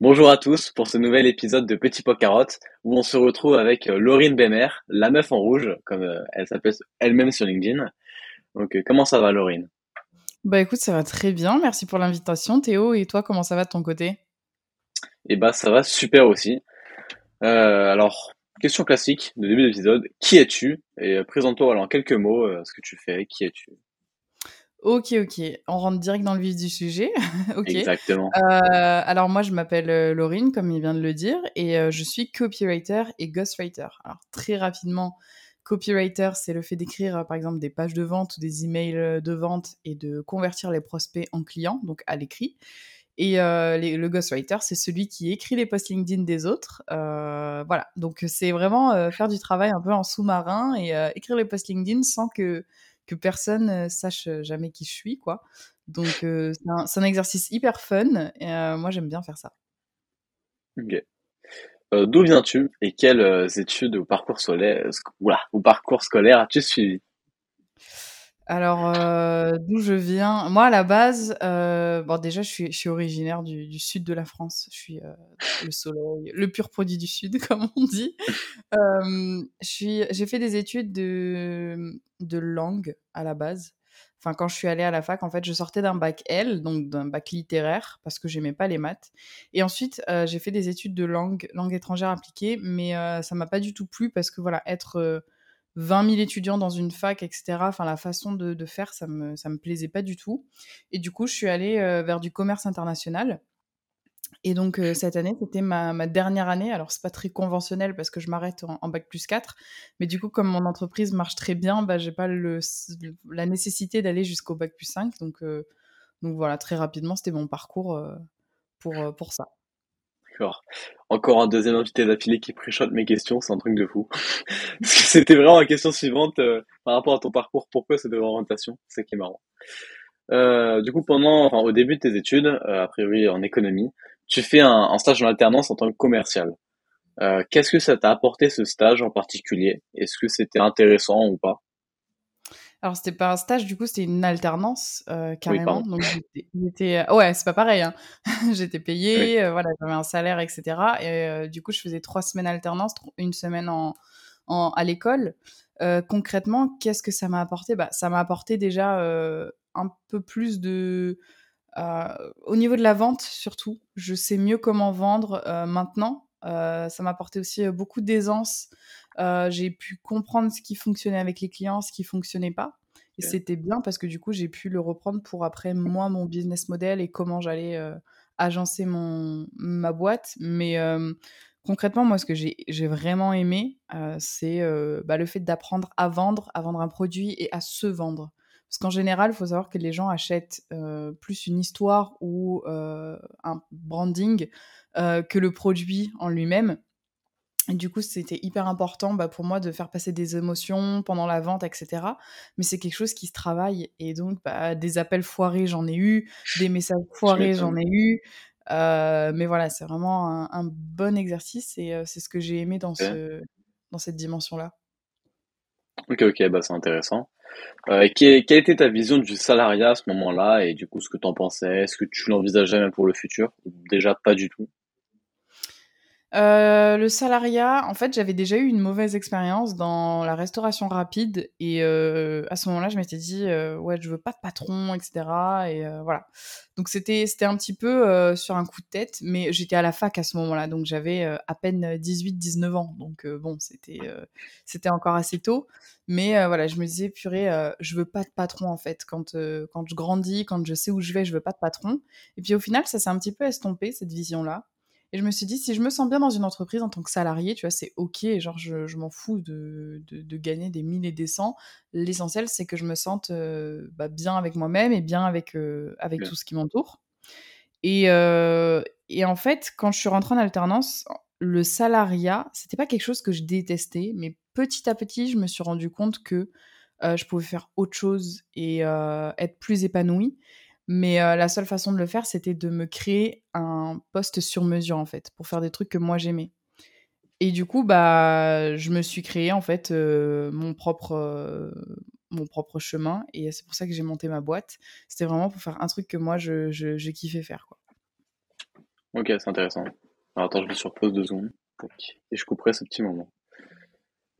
Bonjour à tous pour ce nouvel épisode de Petit Pot Carotte où on se retrouve avec euh, Laurine Bémer, la meuf en rouge, comme euh, elle s'appelle elle-même sur LinkedIn. Donc euh, comment ça va Laurine? Bah écoute, ça va très bien, merci pour l'invitation Théo. Et toi, comment ça va de ton côté? Eh bah ça va super aussi. Euh, alors, question classique de début d'épisode, qui es-tu? Et présente-toi en quelques mots euh, ce que tu fais, qui es-tu? Ok, ok, on rentre direct dans le vif du sujet. ok. Exactement. Euh, alors moi, je m'appelle euh, Laurine, comme il vient de le dire, et euh, je suis copywriter et ghostwriter. Alors très rapidement, copywriter, c'est le fait d'écrire par exemple des pages de vente ou des emails de vente et de convertir les prospects en clients, donc à l'écrit. Et euh, les- le ghostwriter, c'est celui qui écrit les posts LinkedIn des autres. Euh, voilà, donc c'est vraiment euh, faire du travail un peu en sous-marin et écrire les posts LinkedIn sans que, que personne sache jamais qui je suis, quoi. Donc c'est un, exercice hyper fun et moi j'aime bien faire ça. D'où viens-tu et quelles études ou parcours scolaire, ou parcours scolaire as-tu suivi? Alors, euh, d'où je viens? Moi, à la base, euh, bon, déjà, je suis, originaire du, sud de la France. Je suis euh, le soleil, le pur produit du sud, comme on dit. J'ai fait des études de, de langue à la base. Enfin, quand je suis allée à la fac, en fait, je sortais d'un bac L, donc d'un bac littéraire, parce que j'aimais pas les maths. Et ensuite, j'ai fait des études de langue, langue étrangère appliquée, mais ça m'a pas du tout plu parce que voilà, être 20 000 étudiants dans une fac, etc., enfin, la façon de, faire, ça me, ça me plaisait pas du tout. Et du coup, je suis allée euh, vers du commerce international. Et donc, euh, cette année, c'était ma, ma dernière année. Alors, c'est pas très conventionnel parce que je m'arrête en, bac plus 4. Mais du coup, comme mon entreprise marche très bien, bah, j'ai pas le, la nécessité d'aller jusqu'au bac plus 5. Donc, euh, donc voilà, très rapidement, c'était mon parcours pour, pour ça. D'accord. Encore un deuxième invité d'affilée qui préchote mes questions, c'est un truc de fou. Parce que C'était vraiment la question suivante euh, par rapport à ton parcours, pourquoi cette orientation? C'est qui est marrant. Euh, du coup, pendant, enfin, au début de tes études, euh, a priori en économie, tu fais un, un stage en alternance en tant que commercial. Euh, qu'est-ce que ça t'a apporté ce stage en particulier? Est-ce que c'était intéressant ou pas? Alors, c'était pas un stage, du coup, c'était une alternance, euh, carrément. Donc, j'étais, euh, ouais, c'est pas pareil, hein. J'étais Oui. payée, euh, voilà, j'avais un salaire, etc. Et euh, du coup, je faisais trois semaines alternance, une semaine en, en- à l'école. Concrètement, qu'est-ce que ça m'a apporté? Bah, ça m'a apporté déjà un peu plus de... au niveau de la vente, surtout, je sais mieux comment vendre maintenant. Ça m'a apporté aussi beaucoup d'aisance. Euh, j'ai pu comprendre ce qui fonctionnait avec les clients, ce qui fonctionnait pas. Et c'était bien parce que du coup, j'ai pu le reprendre pour après, moi, mon business model et comment j'allais euh, agencer mon, ma boîte. Mais euh, concrètement, moi, ce que j'ai vraiment aimé, c'est bah, le fait d'apprendre à vendre, à vendre un produit et à se vendre. Parce qu'en général, il faut savoir que les gens achètent euh, plus une histoire ou euh, un branding euh, que le produit en lui-même. Et du coup, c'était hyper important bah, pour moi de faire passer des émotions pendant la vente, etc. Mais c'est quelque chose qui se travaille. Et donc, bah, des appels foirés, j'en ai eu. Des messages Tu foirés, j'en ai eu. Euh, mais voilà, c'est vraiment un, un bon exercice et euh, c'est ce que j'ai aimé dans, Ok, ce, dans cette dimension-là. ok, ok, bah c'est intéressant. Euh, et que- quelle était ta vision du salariat à ce moment-là et du coup ce que t'en pensais? Est-ce que tu l'envisageais même pour le futur? Déjà pas du tout? Heu, le salariat, en fait, j'avais déjà eu une mauvaise expérience dans la restauration rapide et heu, à ce moment-là, je m'étais dit, heu: «Ouais, je veux pas de patron et cetera» et heu, voilà. Donc c'était c'était un petit peu, heu, sur un coup de tête, mais j'étais à la fac à ce moment-là, donc j'avais, à peine dix-huit, dix-neuf ans, donc bon, c'était, c'était encore assez tôt. Mais voilà, je me disais: «Purée, je veux pas de patron, en fait. Quand, quand je grandis, quand je sais où je vais, je veux pas de patron» et puis au final, ça s'est un petit peu estompé, cette vision-là et je me suis dit, si je me sens bien dans une entreprise en tant que salarié, tu vois, c'est OK. Genre, je, je m'en fous de, de, de gagner des mille et des cents. L'essentiel, c'est que je me sente euh, bah, bien avec moi-même et bien avec, euh, avec tout ce qui m'entoure. Et, euh, et en fait, quand je suis rentrée en alternance, le salariat, c'était pas quelque chose que je détestais, mais petit à petit, je me suis rendu compte que je pouvais faire autre chose et être plus épanouie. Mais euh, la seule façon de le faire, c'était de me créer un poste sur mesure, en fait, pour faire des trucs que moi j'aimais. Et du coup, bah, je me suis créé, en fait, euh, mon propre, euh, mon propre chemin. Et c'est pour ça que j'ai monté ma boîte. C'était vraiment pour faire un truc que moi, je, je, je kiffais faire, quoi. Ok, c'est intéressant. Alors, attends, je me surpose deux secondes. Et je couperai ce petit moment.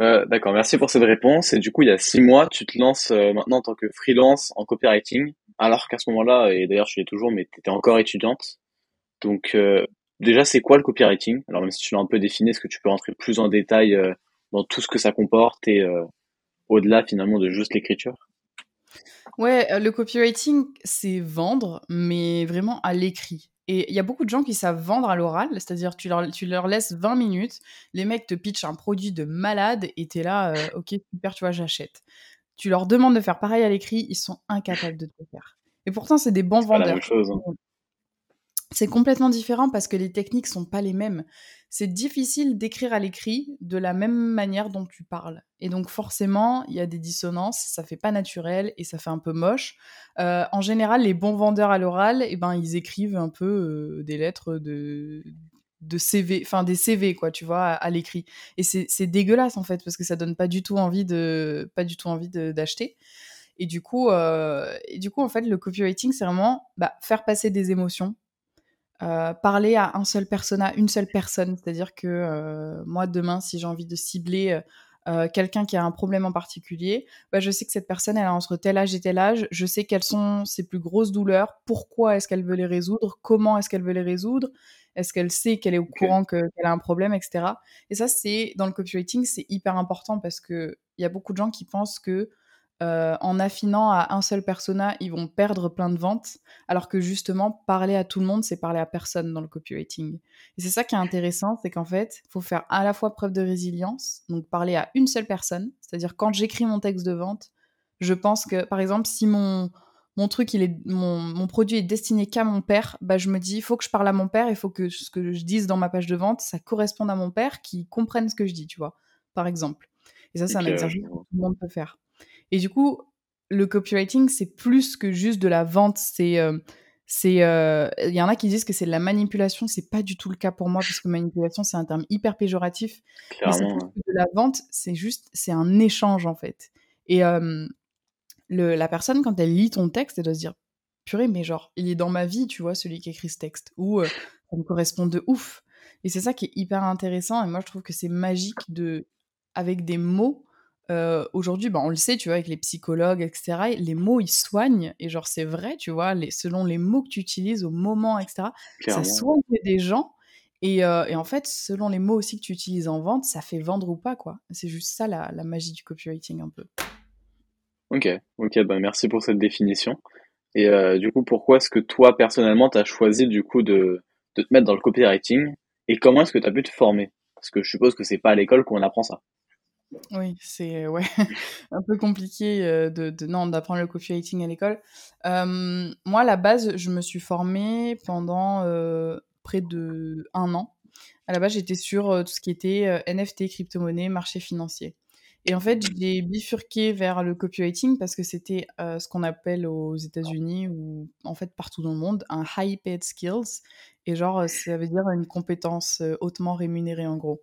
Euh, d'accord, merci pour cette réponse. Et du coup, il y a six mois, tu te lances euh, maintenant en tant que freelance en copywriting, alors qu'à ce moment-là, et d'ailleurs je l'ai toujours, mais tu étais encore étudiante. Donc euh, déjà, c'est quoi le copywriting? Alors même si tu l'as un peu défini, est-ce que tu peux rentrer plus en détail dans tout ce que ça comporte et au-delà finalement de juste l'écriture? Ouais, le copywriting, c'est vendre, mais vraiment à l'écrit. Et il y a beaucoup de gens qui savent vendre à l'oral, c'est-à-dire tu leur, tu leur laisses 20 minutes, les mecs te pitchent un produit de malade et t'es là, euh, ok, super, tu vois, j'achète. Tu leur demandes de faire pareil à l'écrit, ils sont incapables de te le faire. Et pourtant, c'est des bons vendeurs. hein. C'est complètement différent parce que les techniques sont pas les mêmes. C'est difficile d'écrire à l'écrit de la même manière dont tu parles. Et donc forcément, il y a des dissonances, ça fait pas naturel et ça fait un peu moche. Euh, en général, les bons vendeurs à l'oral, eh ben, ils écrivent un peu euh, des lettres de de CV, enfin des CV quoi, tu vois, à, l'écrit. Et c'est dégueulasse en fait parce que ça donne pas du tout envie de pas du tout envie d'acheter. Et du coup, euh, et du coup en fait, le copywriting c'est vraiment bah, faire passer des émotions euh, parler à un seul persona, une seule personne. C'est-à-dire que euh, moi, demain, si j'ai envie de cibler euh, quelqu'un qui a un problème en particulier, bah, je sais que cette personne, elle a entre tel âge et tel âge. Je sais quelles sont ses plus grosses douleurs, pourquoi est-ce qu'elle veut les résoudre, comment est-ce qu'elle veut les résoudre, est-ce qu'elle sait qu'elle est au courant que- qu'elle a un problème, etc. Et ça, c'est dans le copywriting, c'est hyper important parce que il y a beaucoup de gens qui pensent que euh, en affinant à un seul persona, ils vont perdre plein de ventes, alors que justement, parler à tout le monde, c'est parler à personne dans le copywriting. Et c'est ça qui est intéressant, c'est qu'en fait, il faut faire à la fois preuve de résilience, donc parler à une seule personne, c'est-à-dire quand j'écris mon texte de vente, je pense que, par exemple, si mon, mon truc, il est, mon, mon produit est destiné qu'à mon père, bah, je me dis, il faut que je parle à mon père, il faut que ce que je dise dans ma page de vente, ça corresponde à mon père, qui comprenne ce que je dis, tu vois, par exemple. Et ça, c'est un exercice que tout le monde peut faire. Et du coup, le copywriting, c'est plus que juste de la vente. C'est, euh, c'est, euh, il y en a qui disent que c'est de la manipulation. C'est pas du tout le cas pour moi parce que manipulation, c'est un terme hyper péjoratif. Mais c'est plus que de la vente. C'est juste, c'est un échange en fait. Et euh, le, la personne, quand elle lit ton texte, elle doit se dire, purée, mais genre, il est dans ma vie, tu vois, celui qui écrit ce texte. Ou euh, ça me correspond de ouf. Et c'est ça qui est hyper intéressant. Et moi, je trouve que c'est magique de, avec des mots. Euh, Aujourd'hui, bah, on le sait, tu vois, avec les psychologues, etc., les mots, ils soignent. Et genre, c'est vrai, tu vois, les, selon les mots que tu utilises au moment, etc., ça Clairement, soigne des gens. Et, euh, et en fait, selon les mots aussi que tu utilises en vente, ça fait vendre ou pas, quoi. C'est juste ça, la, la magie du copywriting, un peu. Ok, ok, bah merci pour cette définition. Et euh, du coup, pourquoi est-ce que toi, personnellement, tu as choisi du coup de, de te mettre dans le copywriting? Et comment est-ce que tu as pu te former? Parce que je suppose que c'est pas à l'école qu'on apprend ça. Oui, c'est ouais, un peu compliqué de, non, d'apprendre le copywriting à l'école. Moi, à la base, je me suis formée pendant près de un an. À la base, j'étais sur tout ce qui était NFT, crypto-monnaie, marché financier. Et en fait, j'ai bifurqué vers le copywriting parce que c'était ce qu'on appelle aux États-Unis ou en fait partout dans le monde un high paid skills. Et genre, ça veut dire une compétence hautement rémunérée en gros.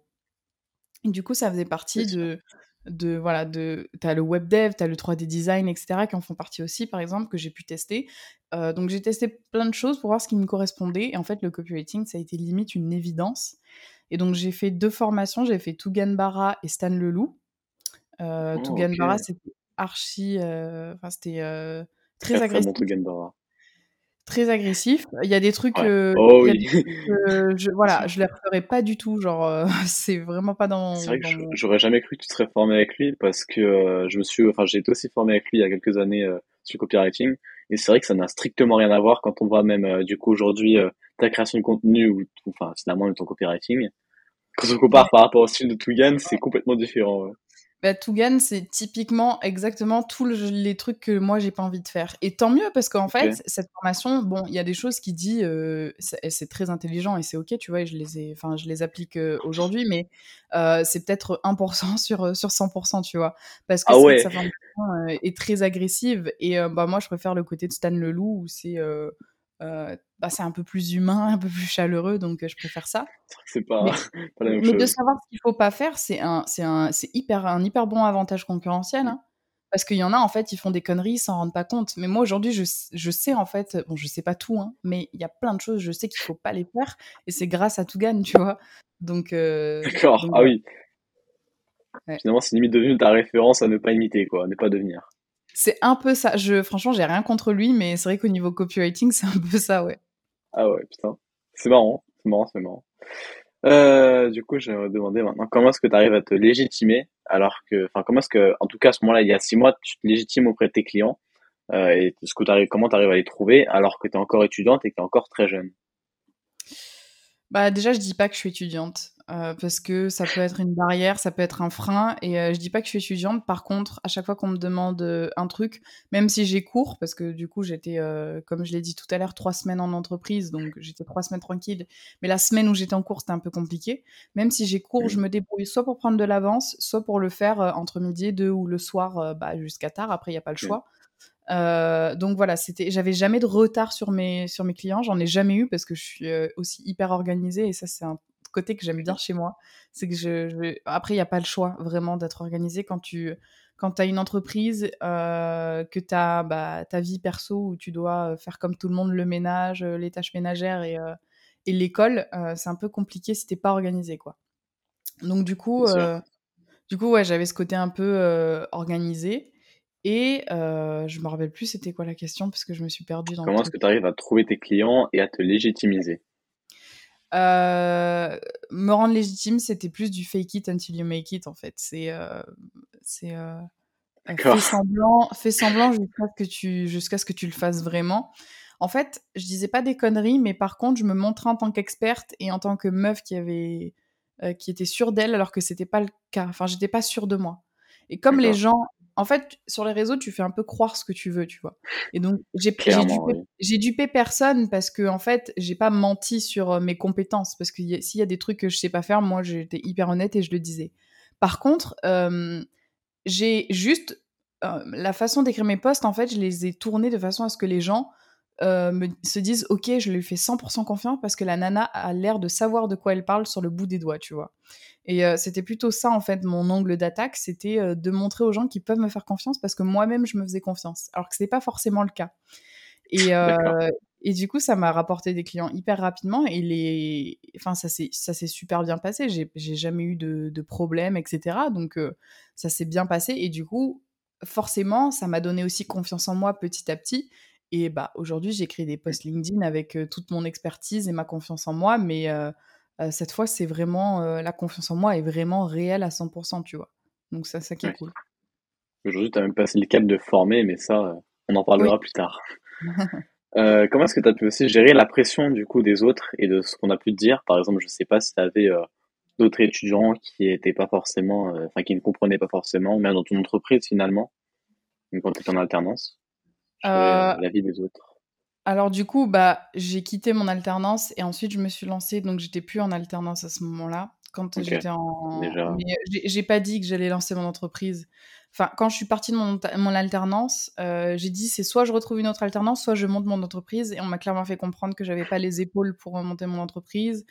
Du coup, ça faisait partie de, de voilà, de, t'as le web dev, t'as le 3D design, etc., qui en font partie aussi, par exemple, que j'ai pu tester. Euh, donc, j'ai testé plein de choses pour voir ce qui me correspondait. Et en fait, le copywriting, ça a été limite une évidence. Et donc, j'ai fait deux formations. J'ai fait Tougan Barra et Stan Leloup. Euh, Oh, Tougan Barra, c'était archi, euh, enfin, c'était euh, très très bon agressif. Très agressif. Il y a des trucs, Ouais. euh, Oh oui. des trucs, euh, je, voilà, je les referai pas du tout. Genre, euh, c'est vraiment pas C'est dans, vrai que dans j'aurais jamais cru que tu serais formé avec lui parce que euh, je me suis, enfin j'ai été aussi formé avec lui il y a quelques années euh, sur le copywriting et c'est vrai que ça n'a strictement rien à voir quand on voit même euh, du coup aujourd'hui euh, ta création de contenu ou enfin finalement ton copywriting. Quand on compare par rapport au style de Tugan, c'est complètement différent. ouais. Bah, Tougan, c'est typiquement exactement tous le- les trucs que moi j'ai pas envie de faire. Et tant mieux parce qu'en fait, cette formation, bon, il y a des choses qui dit, euh, c'est très intelligent et c'est ok, tu vois, et je les ai, je les applique euh, aujourd'hui, mais euh, c'est peut-être 1% sur, sur 100%, tu vois. Parce que Ah ouais, sa formation est très agressive et bah, moi je préfère le côté de Stan Leloup où c'est euh, bah, c'est un peu plus humain, un peu plus chaleureux, donc euh, je préfère ça. c'est pas Mais pas la même mais de savoir ce qu'il faut pas faire, c'est un c'est un c'est hyper un hyper bon avantage concurrentiel, hein. Parce qu'il y en a, en fait, ils font des conneries, ils s'en rendent pas compte. Mais moi, aujourd'hui, je, je, sais, en fait, bon, je sais pas tout, hein, mais il y a plein de choses, je sais qu'il faut pas les faire. Et c'est grâce à Tougan, tu vois. Donc. Euh, D'accord, ah oui. Finalement, c'est limite devenu ta référence à ne pas imiter, quoi, à ne pas devenir. C'est un peu ça. Je, franchement, j'ai rien contre lui, mais c'est vrai qu'au niveau copywriting, c'est un peu ça, ouais. Ah ouais, putain. C'est marrant, c'est marrant, c'est marrant. Euh, du coup, je vais me demander maintenant comment est-ce que tu arrives à te légitimer alors que, enfin, comment est-ce que, en tout cas, à ce moment-là, il y a six mois, tu te légitimes auprès de tes clients euh, et ce que t'arrives, comment tu arrives à les trouver alors que tu es encore étudiante et que tu es encore très jeune? Bah déjà, je dis pas que je suis étudiante. Euh, parce que ça peut être une barrière, ça peut être un frein. Et euh, je dis pas que je suis étudiante. Par contre, à chaque fois qu'on me demande euh, un truc, même si j'ai cours, parce que du coup j'étais, comme je l'ai dit tout à l'heure, trois semaines en entreprise, donc j'étais trois semaines tranquille. Mais la semaine où j'étais en cours, c'était un peu compliqué. Même si j'ai cours, je me débrouille soit pour prendre de l'avance, soit pour le faire entre midi et deux ou le soir bah, jusqu'à tard. Après, il y a pas le choix. donc voilà, c'était, j'avais jamais de retard sur mes sur mes clients, j'en ai jamais eu parce que je suis aussi hyper organisée et ça c'est un côté que j'aime bien chez moi. C'est que je, Après, il n'y a pas le choix vraiment d'être organisé quand tu quand as une entreprise, euh, que tu as bah, ta vie perso où tu dois euh, faire comme tout le monde le ménage, euh, les tâches ménagères et, et l'école, c'est un peu compliqué si t'es pas organisé. quoi. Donc du coup, du coup ouais, j'avais ce côté un peu organisé. Et je me rappelle plus c'était quoi la question parce que je me suis perdue dans Comment est-ce que tu arrives à trouver tes clients et à te légitimiser? Euh, me rendre légitime, c'était plus du fake it until you make it, en fait. C'est. Euh, c'est euh, fais semblant, fais semblant jusqu'à ce, que tu, jusqu'à ce que tu le fasses vraiment. En fait, je disais pas des conneries, mais par contre, je me montrais en tant qu'experte et en tant que meuf qui avait. qui était sûre d'elle alors que c'était pas le cas. Enfin, j'étais pas sûre de moi. Et comme les gens en fait, sur les réseaux, tu fais un peu croire ce que tu veux, tu vois. Et donc, j'ai dupé, dupé, personne parce que, en fait, j'ai pas menti sur euh, mes compétences. Parce que s'il y a des trucs que je sais pas faire, moi, j'étais hyper honnête et je le disais. Par contre, euh, j'ai juste. Euh, la façon d'écrire mes posts, en fait, je les ai tournés de façon à ce que les gens me, se disent Ok, je lui fais 100% confiance parce que la nana a l'air de savoir de quoi elle parle sur le bout des doigts, tu vois. Et c'était plutôt ça, en fait, mon angle d'attaque, c'était de montrer aux gens qu'ils peuvent me faire confiance parce que moi-même, je me faisais confiance. Alors que ce n'est pas forcément le cas. Et, et du coup, ça m'a rapporté des clients hyper rapidement et les... enfin, ça s'est super bien passé. J'ai jamais eu de, de problème, etc. Donc, ça s'est bien passé. Et du coup, forcément, ça m'a donné aussi confiance en moi petit à petit. Et bah, aujourd'hui, j'écris des posts LinkedIn avec toute mon expertise et ma confiance en moi, mais cette fois, c'est vraiment la confiance en moi est vraiment réelle à 100%, tu vois. Donc ça, ça qui est cool. Aujourd'hui, tu as même passé le cap de former, mais ça, on en parlera plus tard. comment est-ce que tu as pu aussi gérer la pression du coup des autres et de ce qu'on a pu te dire? Par exemple, je sais pas si tu avais d'autres étudiants qui étaient pas forcément, enfin qui ne comprenaient pas forcément, même dans ton entreprise finalement, quand tu étais en alternance, la vie des autres. Alors du coup, bah, j'ai quitté mon alternance et ensuite je me suis lancée, donc j'étais plus en alternance à ce moment-là. Quand j'étais en, j'ai pas dit que j'allais lancer mon entreprise. Enfin, quand je suis partie de mon, mon alternance, euh, j'ai dit c'est soit je retrouve une autre alternance, soit je monte mon entreprise. Et on m'a clairement fait comprendre que j'avais pas les épaules pour monter mon entreprise,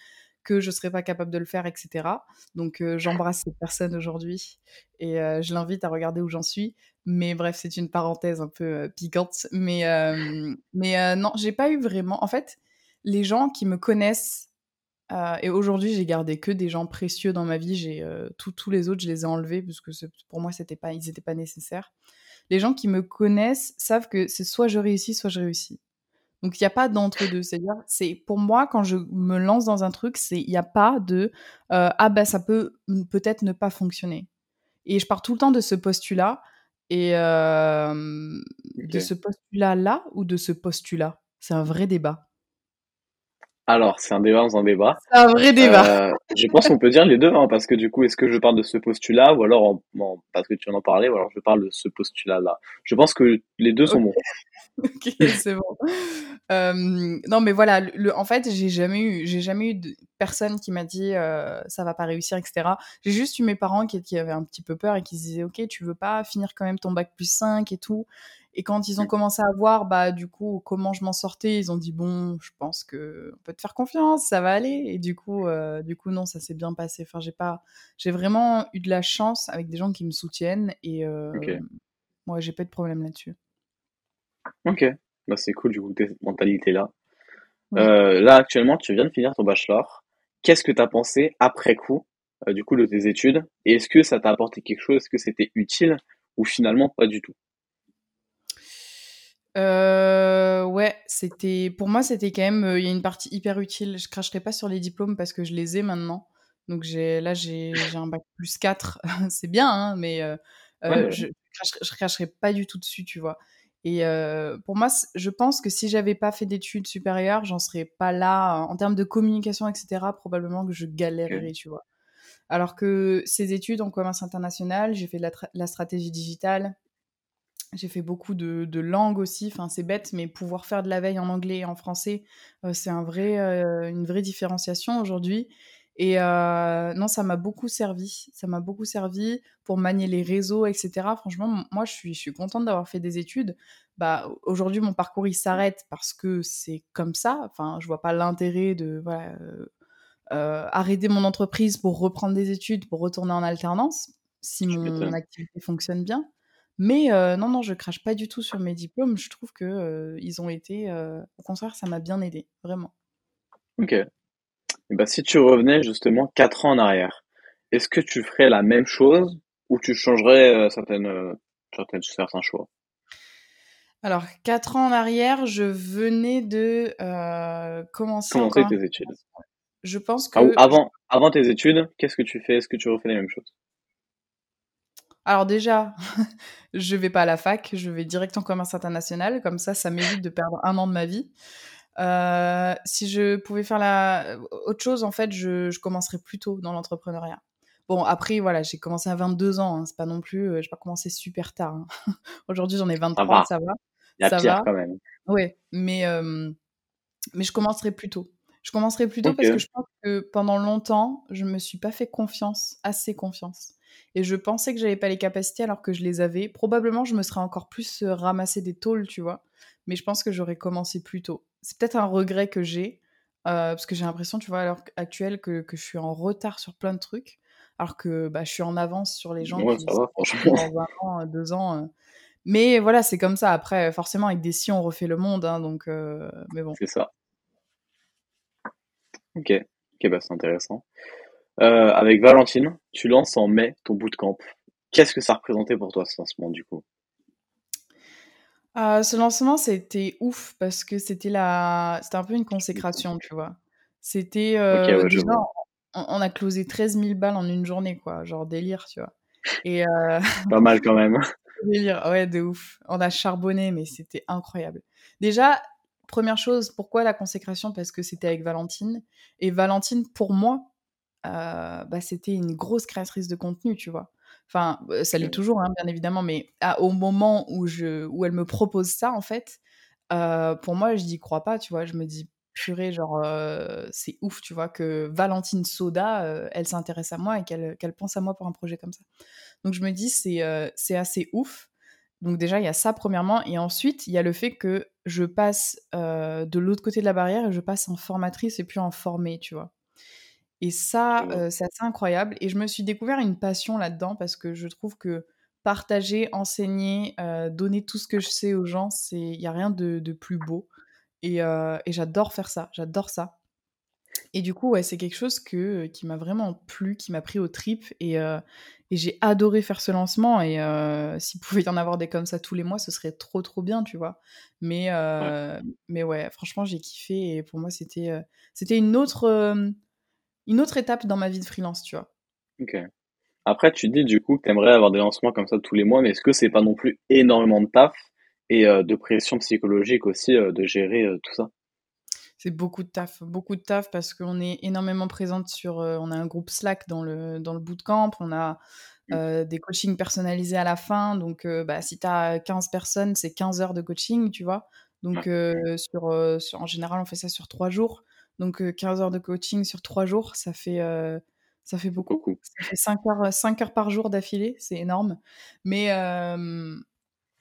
que je serais pas capable de le faire, etc. Donc euh, j'embrasse cette personne aujourd'hui et euh, je l'invite à regarder où j'en suis. Mais bref, c'est une parenthèse un peu euh, piquante. Mais, euh, mais euh, non, j'ai pas eu vraiment. En fait, les gens qui me connaissent, et aujourd'hui, j'ai gardé que des gens précieux dans ma vie. J'ai tous les autres, je les ai enlevés parce que pour moi, pas, ils n'étaient pas nécessaires. Les gens qui me connaissent savent que c'est soit je réussis, soit je réussis. Donc il n'y a pas d'entre-deux. C'est-à-dire, c'est pour moi quand je me lance dans un truc, il n'y a pas de ah ben ça peut peut-être ne pas fonctionner. Et je pars tout le temps de ce postulat et de ce postulat-là ou de ce postulat? C'est un vrai débat. Alors, c'est un débat dans un débat. C'est un vrai débat. Euh, je pense qu'on peut dire les deux, hein, parce que du coup, est-ce que je parle de ce postulat ou alors, parce que tu en parlais, ou alors je parle de ce postulat-là. Je pense que les deux sont bons. ok, c'est bon. non, mais voilà, le, en fait, j'ai jamais eu, j'ai jamais eu de personne qui m'a dit ça va pas réussir, etc. J'ai juste eu mes parents qui, qui, avaient un petit peu peur et qui se disaient ok, tu veux pas finir quand même ton bac plus 5 et tout. Et quand ils ont commencé à voir, bah, du coup, comment je m'en sortais, ils ont dit bon, je pense que on peut te faire confiance, ça va aller. Et du coup, du coup, non, ça s'est bien passé. Enfin, j'ai pas, j'ai vraiment eu de la chance avec des gens qui me soutiennent et Moi, j'ai pas de problème là-dessus. Ok, bah, c'est cool du coup, cette mentalité-là. Euh, là, actuellement, tu viens de finir ton bachelor. Qu'est-ce que tu as pensé après coup, euh, du coup, de tes études? Et est-ce que ça t'a apporté quelque chose? Est-ce que c'était utile ou finalement pas du tout? Euh, ouais, c'était pour moi, c'était quand même, il y a une partie hyper utile. Je cracherai pas sur les diplômes parce que je les ai maintenant. Donc j'ai là, j'ai un bac plus 4. C'est bien, hein, mais je je cracherai pas du tout dessus, tu vois? Et pour moi, je pense que si j'avais pas fait d'études supérieures, j'en serais pas là. En termes de communication, etc., probablement que je galérerais, tu vois. Alors que ces études en commerce international, j'ai fait de la, stratégie digitale, j'ai fait beaucoup de, de langues aussi. Enfin, c'est bête, mais pouvoir faire de la veille en anglais et en français, c'est un vrai, une vraie différenciation aujourd'hui. Et non, ça m'a beaucoup servi. Ça m'a beaucoup servi pour manier les réseaux, etc. Franchement, moi, je suis, je suis contente d'avoir fait des études. Bah, aujourd'hui, mon parcours, il s'arrête parce que c'est comme ça. Enfin, je vois pas l'intérêt de voilà, arrêter mon entreprise pour reprendre des études, pour retourner en alternance, si mon, activité fonctionne bien. Mais non, non, je crache pas du tout sur mes diplômes. Je trouve que ils ont été, au contraire, ça m'a bien aidé, vraiment. Ok. Et bah, si tu revenais justement 4 ans en arrière, est-ce que tu ferais la même chose ou tu changerais euh, certaines, euh, certaines, certains choix? Alors, 4 ans en arrière, je venais de euh, commencer, commencer tes études. Je pense ah, que... avant, avant tes études, qu'est-ce que tu fais? Est-ce que tu refais les mêmes choses? Alors déjà, je vais pas à la fac, je vais direct en commerce international, comme ça, ça m'évite de perdre un an de ma vie. Euh, si je pouvais faire la... autre chose, en fait, je, je commencerais plus tôt dans l'entrepreneuriat. Bon, après, voilà, j'ai commencé à 22 ans, hein, c'est pas non plus, euh, j'ai pas commencé super tard. Hein. Aujourd'hui, j'en ai 23, ça va. Ça va. Il y a pire quand même. Mais, euh, mais je commencerai plus tôt. Je commencerai plus tôt parce que je pense que pendant longtemps, je me suis pas fait confiance, assez confiance. Et je pensais que j'avais pas les capacités alors que je les avais. Probablement, je me serais encore plus ramassé des tôles, tu vois. Mais je pense que j'aurais commencé plus tôt c'est peut-être un regret que j'ai, euh, parce que j'ai l'impression, tu vois, à l'heure actuelle, que, que, je suis en retard sur plein de trucs, alors que bah, je suis en avance sur les gens ouais, qui ça va, franchement. dans un an, euh, deux ans. Euh. Mais voilà, c'est comme ça. Après, forcément, avec des si, on refait le monde, hein, donc, mais bon. C'est ça. Ok, ok, bah c'est intéressant. Avec Valentine, tu lances en mai ton bootcamp. Qu'est-ce que ça représentait pour toi ce lancement du coup? Euh, ce lancement, c'était ouf parce que c'était la c'était un peu une consécration, tu vois? C'était, euh, déjà, on a closé 13 000 balles en une journée, quoi, genre délire, tu vois? Et euh, Pas mal quand même. délire, ouais, de ouf. On a charbonné, mais c'était incroyable. Déjà, première chose, pourquoi la consécration? Parce que c'était avec Valentine et Valentine, pour moi, bah, c'était une grosse créatrice de contenu, tu vois? Enfin, ça l'est toujours, hein, bien évidemment, mais au moment où, je, où elle me propose ça, en fait, pour moi, je n'y crois pas, tu vois. Je me dis, purée, genre, c'est ouf, tu vois, que Valentine Soda, elle s'intéresse à moi et qu'elle pense à moi pour un projet comme ça. Donc, je me dis, c'est c'est assez ouf. Donc, déjà, il y a ça, premièrement. Et ensuite, il y a le fait que je passe de l'autre côté de la barrière et je passe en formatrice et puis en formée, tu vois. Et ça, c'est assez incroyable. Et je me suis découvert une passion là-dedans parce que je trouve que partager, enseigner, donner tout ce que je sais aux gens, il n'y a rien de, plus beau. Et, j'adore faire ça, j'adore ça. Et du coup, ouais, c'est quelque chose que, qui m'a vraiment plu, qui m'a pris au trip. Et, j'ai adoré faire ce lancement. Et s'il pouvait y en avoir des comme ça tous les mois, ce serait trop, trop bien, tu vois. Mais, ouais. mais ouais, franchement, j'ai kiffé. Et pour moi, c'était, c'était une autre une autre étape dans ma vie de freelance, tu vois. Ok. Après, tu dis du coup que tu aimerais avoir des lancements comme ça tous les mois, mais est-ce que c'est pas non plus énormément de taf et euh, de pression psychologique aussi euh, de gérer euh, tout ça? C'est beaucoup de taf, beaucoup de taf parce qu'on est énormément présente sur. on a un groupe Slack dans le, dans le bootcamp, on a mmh. des coachings personnalisés à la fin. Donc, bah, si tu as 15 personnes, c'est 15 heures de coaching, tu vois. Donc, sur, sur, en général, on fait ça sur 3 jours. Donc 15 heures de coaching sur 3 jours, ça fait, ça fait beaucoup. Ça fait 5 heures, 5 heures par jour d'affilée, c'est énorme. Mais,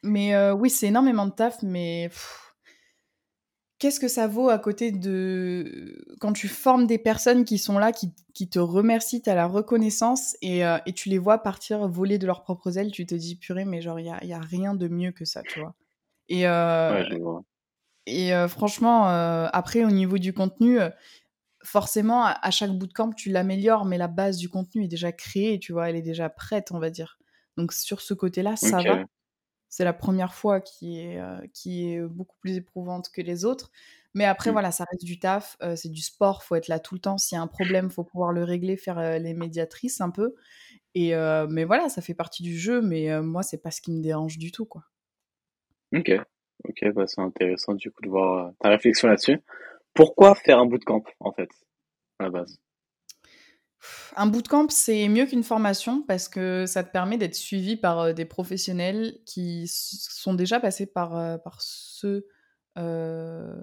mais oui, c'est énormément de taf, mais qu'est-ce que ça vaut à côté de quand tu formes des personnes qui sont là, qui, qui te remercient, tu as la reconnaissance et, euh, et, tu les vois partir voler de leurs propres ailes, tu te dis purée, mais genre, il n'y a, y a, rien de mieux que ça, tu vois. Et, euh, ouais, et euh, franchement, euh, après, au niveau du contenu, forcément, à, chaque bout de camp, tu l'améliores, mais la base du contenu est déjà créée, tu vois, elle est déjà prête, on va dire. Donc sur ce côté-là, ça va c'est la première fois qui est, euh, qui est beaucoup plus éprouvante que les autres. Mais après, mmh. voilà, ça reste du taf, euh, c'est du sport, faut être là tout le temps. S'il y a un problème, faut pouvoir le régler, faire euh, les médiatrices un peu. Et mais voilà, ça fait partie du jeu, mais moi, c'est pas ce qui me dérange du tout, quoi. Ok, ok, bah, c'est intéressant du coup de voir ta réflexion là-dessus. Pourquoi faire un bootcamp, en fait, à la base? Un bootcamp, c'est mieux qu'une formation parce que ça te permet d'être suivi par euh, des professionnels qui sont déjà passés par, euh, par euh,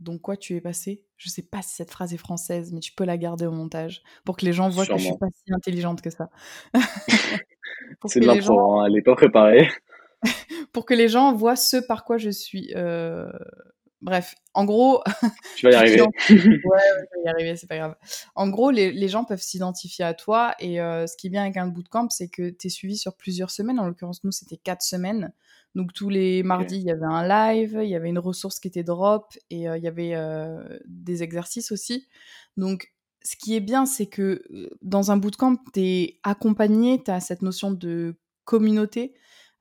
dont quoi tu es passé? Je sais pas si cette phrase est française, mais tu peux la garder au montage pour que les gens voient que je suis pas si intelligente que ça. c'est de l'impro, hein, elle est pas préparée. Pour que les gens voient ce par quoi je suis Bref, en gros. Tu vas y arriver. ouais, je vais y arriver, c'est pas grave. En gros, les, les gens peuvent s'identifier à toi. Et euh, ce qui est bien avec un bootcamp, c'est que tu es suivi sur plusieurs semaines. En l'occurrence, nous, c'était quatre semaines. Donc, tous les mardis, il y avait un live, il y avait une ressource qui était drop et euh, il y avait euh, des exercices aussi. Donc, ce qui est bien, c'est que dans un bootcamp, tu es accompagné, tu as cette notion de communauté.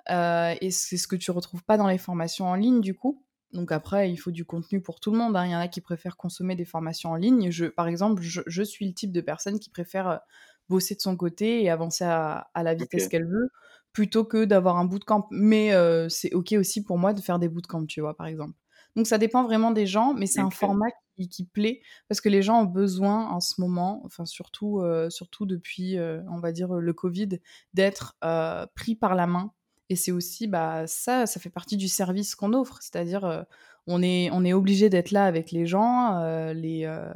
Et c'est ce que tu retrouves pas dans les formations en ligne, du coup. Donc après, il faut du contenu pour tout le monde. Hein. Il y en a qui préfèrent consommer des formations en ligne. Je, par exemple, je, suis le type de personne qui préfère euh, bosser de son côté et avancer à, la vitesse qu'elle veut, plutôt que d'avoir un bootcamp. Mais euh, c'est ok aussi pour moi de faire des bootcamps, tu vois, par exemple. Donc ça dépend vraiment des gens, mais c'est un format qui, plaît parce que les gens ont besoin en ce moment, enfin surtout, euh, surtout depuis, on va dire, le Covid, d'être pris par la main et c'est aussi, bah, ça, ça fait partie du service qu'on offre. C'est-à-dire, euh, on est, on est obligé d'être là avec les gens, euh, les, euh,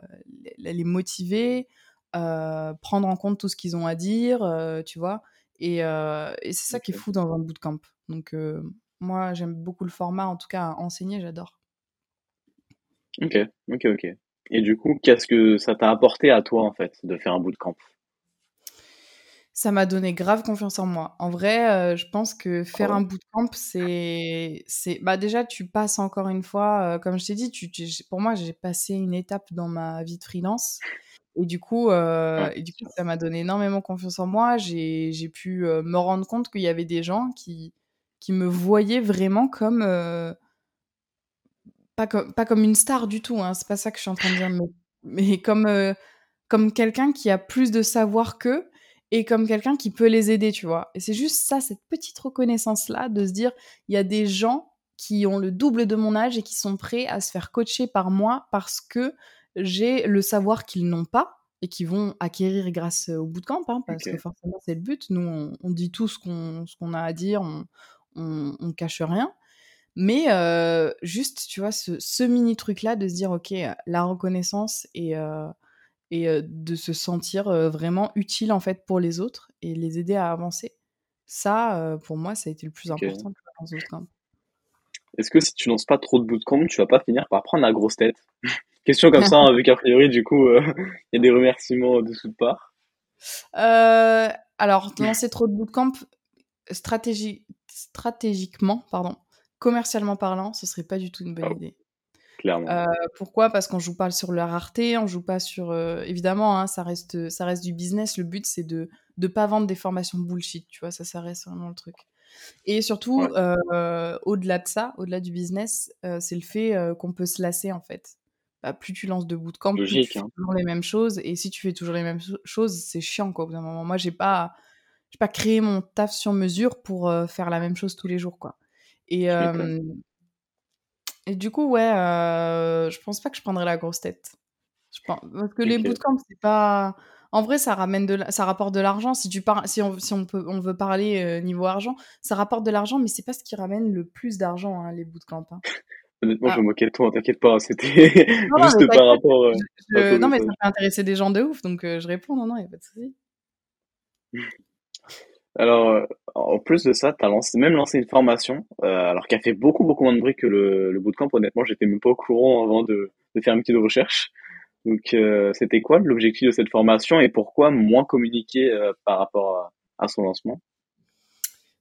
les, motiver, prendre en compte tout ce qu'ils ont à dire, tu vois. Et, et c'est ça qui est fou dans un bootcamp. Donc, moi, j'aime beaucoup le format, en tout cas, enseigner, j'adore. Ok, ok, ok. Et du coup, qu'est-ce que ça t'a apporté à toi, en fait, de faire un bootcamp? Ça m'a donné grave confiance en moi. En vrai, euh, je pense que faire un bootcamp, c'est, c'est, bah déjà tu passes encore une fois, euh, comme je t'ai dit, tu, pour moi j'ai passé une étape dans ma vie de freelance et du coup, euh, et du coup ça m'a donné énormément confiance en moi. J'ai, j'ai pu me rendre compte qu'il y avait des gens qui, qui me voyaient vraiment comme pas comme pas comme une star du tout. Hein, c'est pas ça que je suis en train de dire, mais, mais comme comme quelqu'un qui a plus de savoir qu'eux et comme quelqu'un qui peut les aider, tu vois. Et c'est juste ça, cette petite reconnaissance-là, de se dire, il y a des gens qui ont le double de mon âge et qui sont prêts à se faire coacher par moi parce que j'ai le savoir qu'ils n'ont pas et qui vont acquérir grâce au bootcamp, hein, parce que forcément c'est le but. Nous, on, dit tout ce qu'on a à dire, on, on, cache rien. Mais euh, juste, tu vois, ce, mini truc-là de se dire, ok, la reconnaissance et, euh, et de se sentir vraiment utile en fait pour les autres et les aider à avancer. Ça, pour moi, ça a été le plus important dans ce bootcamp. Est-ce que si tu lances pas trop de bootcamp, tu vas pas finir par prendre la grosse tête? Question comme ça, hein, vu qu'a priori, du coup, il y a des remerciements de toute part. Euh, alors, lancer trop de bootcamp, stratégie, stratégiquement, pardon, commercialement parlant, ce serait pas du tout une bonne oh. idée. Euh, pourquoi? Parce qu'on joue pas sur la rareté, on joue pas sur. Euh, évidemment, hein, ça reste, ça reste du business. Le but, c'est de ne pas vendre des formations bullshit. Tu vois, ça, ça reste vraiment le truc. Et surtout, euh, au-delà de ça, au-delà du business, c'est le fait qu'on peut se lasser en fait. Bah, plus tu lances de bootcamp, plus tu fais hein. toujours les mêmes choses. Et si tu fais toujours les mêmes choses, c'est chiant quoi. Au bout d'un moment, moi, j'ai pas, j'ai pas créé mon taf sur mesure pour faire la même chose tous les jours quoi. Et et du coup, ouais, euh, je pense pas que je prendrais la grosse tête. Je pense, parce que les bootcamps, c'est pas. En vrai, ça ramène de, ça rapporte de l'argent. Si tu par... si on, si on peut, on veut parler euh, niveau argent, ça rapporte de l'argent, mais c'est pas ce qui ramène le plus d'argent, hein, les bootcamps. Hein. Honnêtement, je ah. me moquais de toi, t'inquiète pas, c'était juste par rapport. Euh, non, mais ça peut intéresser des gens de ouf, donc je réponds, non, non, y a pas de souci. Alors, euh, en plus de ça, tu as lancé, même lancé une formation, euh, alors qui a fait beaucoup, beaucoup moins de bruit que le, le bootcamp. Honnêtement, j'étais même pas au courant avant de, de faire une petite recherche. Donc, euh, c'était quoi l'objectif de cette formation et pourquoi moins communiquer euh, par rapport à, à son lancement?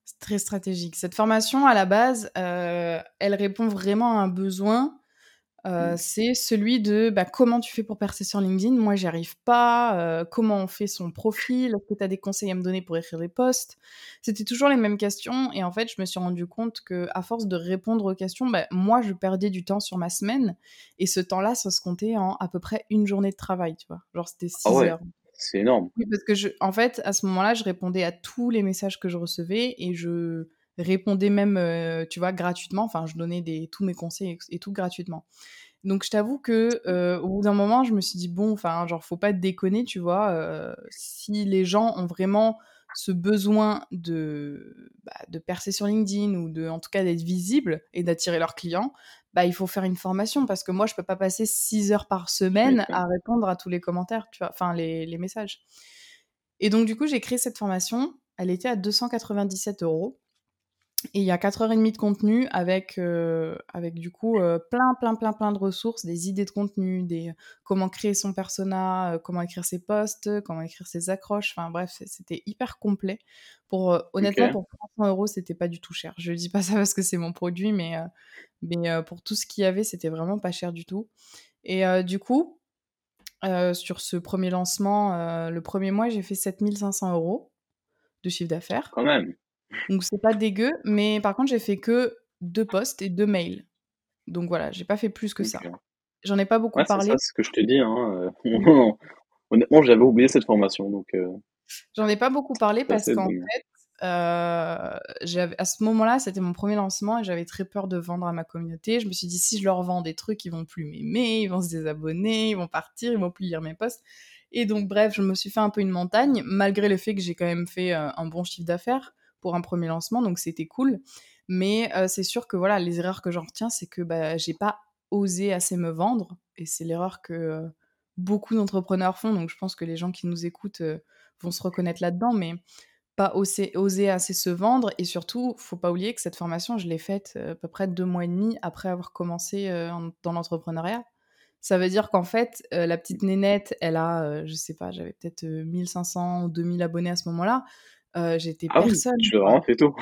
C'est très stratégique. Cette formation, à la base, euh, elle répond vraiment à un besoin euh, Hmm. c'est celui de bah, comment tu fais pour percer sur LinkedIn? Moi, j'y arrive pas. Euh, comment on fait son profil? Est-ce que tu as des conseils à me donner pour écrire des posts? C'était toujours les mêmes questions. Et en fait, je me suis rendu compte que à force de répondre aux questions, bah, moi, je perdais du temps sur ma semaine. Et ce temps-là, ça se comptait en à peu près une journée de travail, tu vois? Genre, c'était Ah 6 ouais, heures. c'est énorme. Oui, parce que je, en fait, à ce moment-là, je répondais à tous les messages que je recevais et je répondais même, euh, tu vois, gratuitement. Enfin, je donnais des, tous mes conseils et, et tout gratuitement. Donc, je t'avoue que euh, au bout d'un moment, je me suis dit bon, enfin, genre, faut pas déconner, tu vois. euh, si les gens ont vraiment ce besoin de, bah, de percer sur LinkedIn ou de, en tout cas, d'être visible et d'attirer leurs clients, bah, il faut faire une formation parce que moi, je peux pas passer 6 heures par semaine à répondre à tous les commentaires, tu vois, enfin, les, les messages. Et donc, du coup, j'ai créé cette formation. Elle était à 297 euros. Et il y a 4 heures et demie de contenu avec, euh, avec du coup euh, plein, plein, plein, plein de ressources, des idées de contenu, des comment créer son persona, euh, comment écrire ses posts, comment écrire ses accroches. Enfin bref, c'était hyper complet. Pour, euh, honnêtement, pour 300 euros, c'était pas du tout cher. Je dis pas ça parce que c'est mon produit, mais, euh, mais euh, pour tout ce qu'il y avait, c'était vraiment pas cher du tout. Et euh, du coup, euh, sur ce premier lancement, euh, le premier mois, j'ai fait 7500 euros de chiffre d'affaires. Quand même. Donc c'est pas dégueu, mais par contre, j'ai fait que 2 posts et 2 mails. Donc voilà, j'ai pas fait plus que ça. J'en ai pas beaucoup Ouais, parlé. c'est ce que je te dis, hein. euh, Honnêtement, j'avais oublié cette formation, donc euh, J'en ai pas beaucoup parlé parce qu'en fait, j'avais à ce moment-là, c'était mon premier lancement et j'avais très peur de vendre à ma communauté. Je me suis dit: «Si je leur vends des trucs, ils vont plus m'aimer, ils vont se désabonner, ils vont partir, ils vont plus lire mes posts» et donc bref, je me suis fait un peu une montagne malgré le fait que j'ai quand même fait, un bon chiffre d'affaires pour un premier lancement, donc c'était cool. Mais, heu, c'est sûr que voilà, les erreurs que j'en retiens, c'est que, bah, j'ai pas osé assez me vendre et c'est l'erreur que, heu, beaucoup d'entrepreneurs font, donc je pense que les gens qui nous écoutent, heu, vont se reconnaître là-dedans, mais pas oser, assez se vendre. Et surtout, faut pas oublier que cette formation, je l'ai faite euh, à peu près deux mois et demi après avoir commencé euh, en- dans l'entrepreneuriat. Ça veut dire qu'en fait, euh, la petite nénette, elle a, euh, je sais pas, j'avais peut-être euh, 1500 ou 2000 abonnés à ce moment-là. Euh, J'étais Ah oui, personne, tu l'as vraiment fait tôt.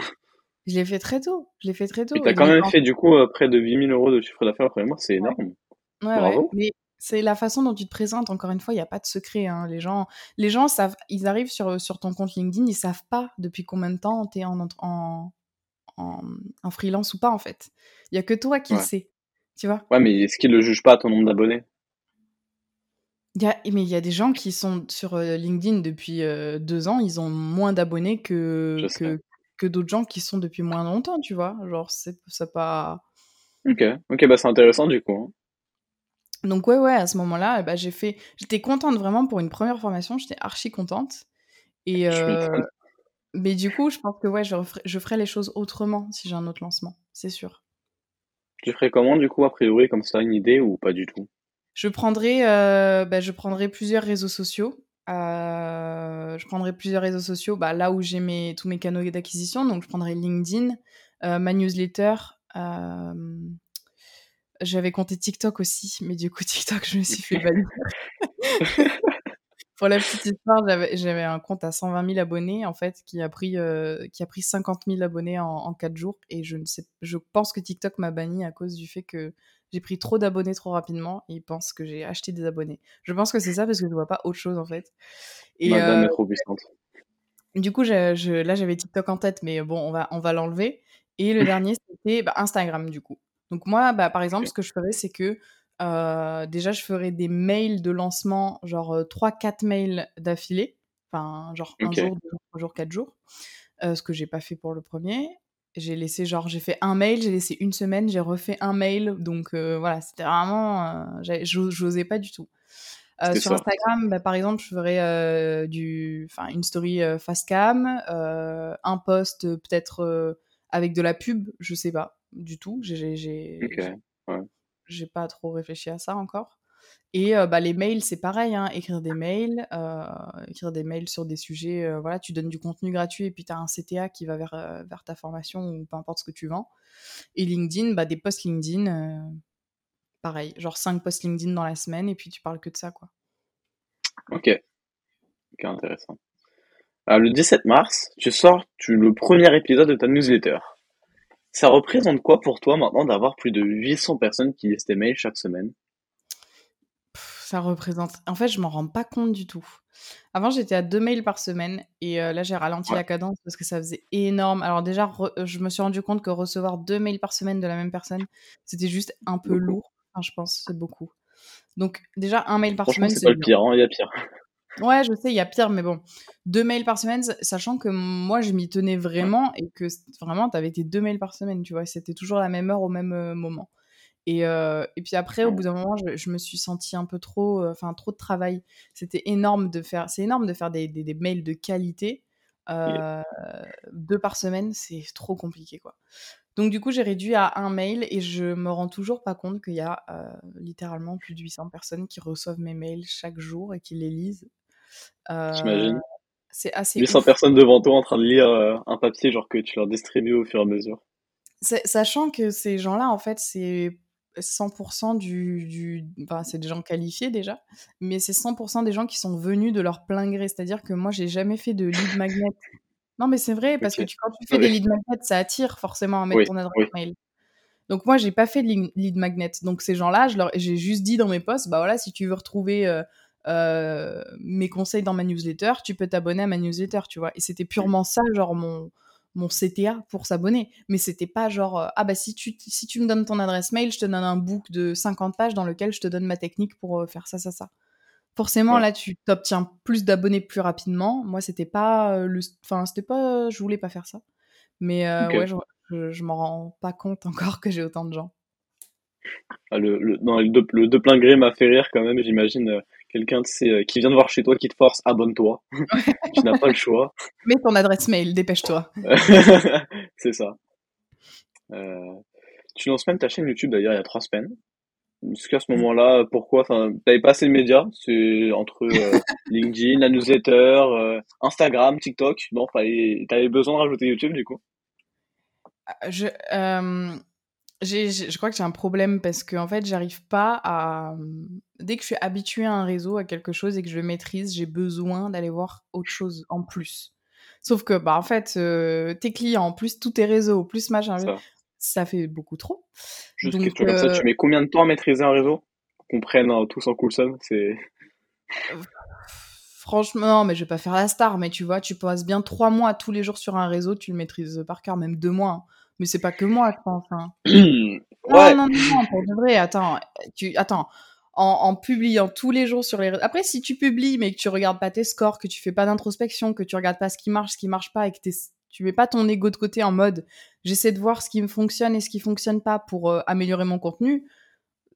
Je l'ai fait très tôt. Je l'ai fait très Et tôt. t'as Et quand donc, même fait du coup euh, près de 8000 euros de chiffre d'affaires le premier mois, c'est énorme. ouais, ouais. Bravo. Mais c'est la façon dont tu te présentes. Encore une fois, il n'y a pas de secret. hein. Les gens, les gens savent, ils arrivent sur, sur ton compte LinkedIn, ils savent pas depuis combien de temps tu es en, en, en, en freelance ou pas, en fait. Il y a que toi qui le sais, tu vois. Ouais, mais est-ce qu'ils le jugent pas à ton nombre d'abonnés? Y a, mais il y a des gens qui sont sur euh, LinkedIn depuis euh, deux ans, ils ont moins d'abonnés que, que, que d'autres gens qui sont depuis moins longtemps, tu vois. Genre, c'est ça pas... Ok, ok, bah c'est intéressant du coup. hein. Donc ouais, ouais, à ce moment-là, ben, j'ai fait... J'étais contente vraiment pour une première formation, j'étais archi contente. Et, euh, mais du coup, je pense que ouais, je, referai- je ferai les choses autrement si j'ai un autre lancement, c'est sûr. Tu ferais comment du coup, a priori, comme ça, une idée ou pas du tout? Je prendrai, euh, bah, je prendrai plusieurs réseaux sociaux. Euh, je prendrai plusieurs réseaux sociaux bah, là où j'ai mes, tous mes canaux d'acquisition. Donc, je prendrai LinkedIn, euh, ma newsletter. j'avais compté TikTok aussi, mais du coup, TikTok, je me suis fait bannir. Pour la petite histoire, j'avais un compte à 120 000 abonnés, en fait, qui a pris, qui a pris 50 000 abonnés en, en 4 jours. Et je ne sais, je pense que TikTok m'a banni à cause du fait que j'ai pris trop d'abonnés trop rapidement. Et ils pensent que j'ai acheté des abonnés. Je pense que c'est ça parce que je vois pas autre chose, en fait. Et Madame euh, est trop puissante. du coup, je, je- là, j'avais TikTok en tête, mais bon, on va, on va l'enlever. Et le dernier, c'était bah, Instagram, du coup. Donc moi, bah, par exemple, ce que je ferais, c'est que euh, déjà, je ferais des mails de lancement, genre euh, 3-4 mails d'affilée. Enfin, genre un Ok. jour, deux jours, trois jours, quatre jours. Euh, ce que j'ai pas fait pour le premier. J'ai laissé, genre, j'ai fait un mail, j'ai laissé une semaine, j'ai refait un mail. Donc euh, voilà, c'était vraiment... euh, j'osais pas du tout. Euh, sur ça. Instagram, bah, par exemple, je ferais euh, du, enfin, une story face cam, un post peut-être avec de la pub, je sais pas du tout. J'ai, j'ai, Ok. j'ai, Ouais. j'ai pas trop réfléchi à ça encore. Et bah, les mails, c'est pareil, hein, écrire des mails, écrire des mails sur des sujets, voilà, tu donnes du contenu gratuit et puis tu as un CTA qui va vers, vers ta formation ou peu importe ce que tu vends. Et LinkedIn, bah, des posts LinkedIn, pareil, genre 5 posts LinkedIn dans la semaine et puis tu parles que de ça, quoi. Ok. Ok, intéressant. le 17 mars, tu sors le premier épisode de ta newsletter. Ça représente quoi pour toi maintenant d'avoir plus de 800 personnes qui lisent tes mails chaque semaine? Ça représente. En fait, je m'en rends pas compte du tout. Avant, j'étais à deux mails par semaine et euh, là, j'ai ralenti la cadence parce que ça faisait énorme. Alors déjà, euh, je me suis rendu compte que recevoir deux mails par semaine de la même personne, c'était juste un peu lourd. Enfin, je pense, c'est beaucoup. Donc déjà, un mail par semaine, c'est pas le pire. Hein, il y a pire. Ouais, je sais, il y a pire, mais bon, deux mails par semaine, sachant que moi, je m'y tenais vraiment et que vraiment, tu avais tes deux mails par semaine, tu vois, c'était toujours la même heure au même euh, moment. Et, et, puis après, au bout d'un moment, je, me suis sentie un peu trop, enfin trop de travail. C'était énorme de faire, c'est énorme de faire des, des, mails de qualité deux par semaine, c'est trop compliqué quoi. Donc du coup, j'ai réduit à un mail et je me rends toujours pas compte qu'il y a littéralement plus de 800 personnes qui reçoivent mes mails chaque jour et qui les lisent. J'imagine. C'est assez. 800 personnes devant toi en train de lire un papier genre que tu leur distribues au fur et à mesure. Sachant que ces gens-là, en fait, c'est 100% du, du enfin, c'est des gens qualifiés déjà, mais c'est 100% des gens qui sont venus de leur plein gré. C'est-à-dire que moi, j'ai jamais fait de lead magnet. Non, mais c'est vrai, parce que tu, quand tu fais des lead magnets, ça attire forcément à mettre ton adresse mail. Donc moi, j'ai pas fait de lead magnet. Donc ces gens-là, j'ai juste dit dans mes posts, bah voilà, si tu veux retrouver euh, euh, mes conseils dans ma newsletter, tu peux t'abonner à ma newsletter, tu vois. Et c'était purement ça, genre mon mon CTA pour s'abonner. Mais c'était pas genre, euh, ah bah si tu, si tu me donnes ton adresse mail, je te donne un book de 50 pages dans lequel je te donne ma technique pour euh, faire ça, ça, ça. Forcément, là, tu t'obtiens plus d'abonnés plus rapidement. Moi, c'était pas euh, le. Enfin, c'était pas. Je voulais pas faire ça. Mais ouais, je, je, m'en rends pas compte encore que j'ai autant de gens. Ah, le, le, le, de, plein gré m'a fait rire quand même, j'imagine quelqu'un euh, qui vient de voir chez toi qui te force, abonne-toi. tu n'as pas le choix. Mets ton adresse mail, dépêche-toi. c'est ça. Euh, tu lances même ta chaîne YouTube d'ailleurs il y a trois semaines. Jusqu'à ce moment-là, pourquoi? Enfin, t'avais pas assez de médias. C'est entre euh, LinkedIn, la newsletter, Instagram, TikTok. Non, t'avais besoin de rajouter YouTube du coup. Je, je crois que j'ai un problème parce que en fait, j'arrive pas à. Dès que je suis habituée à un réseau, à quelque chose et que je le maîtrise, j'ai besoin d'aller voir autre chose en plus. Sauf que, bah, en fait, euh, tes clients, plus tous tes réseaux, plus machin, ça, ça fait beaucoup trop. Juste Donc, question comme ça, tu euh mets combien de temps à maîtriser un réseau Qu'on prenne hein, tous en cool c'est. Franchement, non, mais je vais pas faire la star, mais tu vois, tu passes bien trois mois tous les jours sur un réseau, tu le maîtrises par cœur, même deux mois. Hein. Mais c'est pas que moi, je pense. Hein. Non, non, non, pour de vrai, attends. Tu, attends. En, publiant tous les jours sur les réseaux. Après, si tu publies, mais que tu regardes pas tes scores, que tu fais pas d'introspection, que tu regardes pas ce qui marche, ce qui marche pas, et que tu mets pas ton ego de côté en mode j'essaie de voir ce qui me fonctionne et ce qui fonctionne pas pour euh, améliorer mon contenu,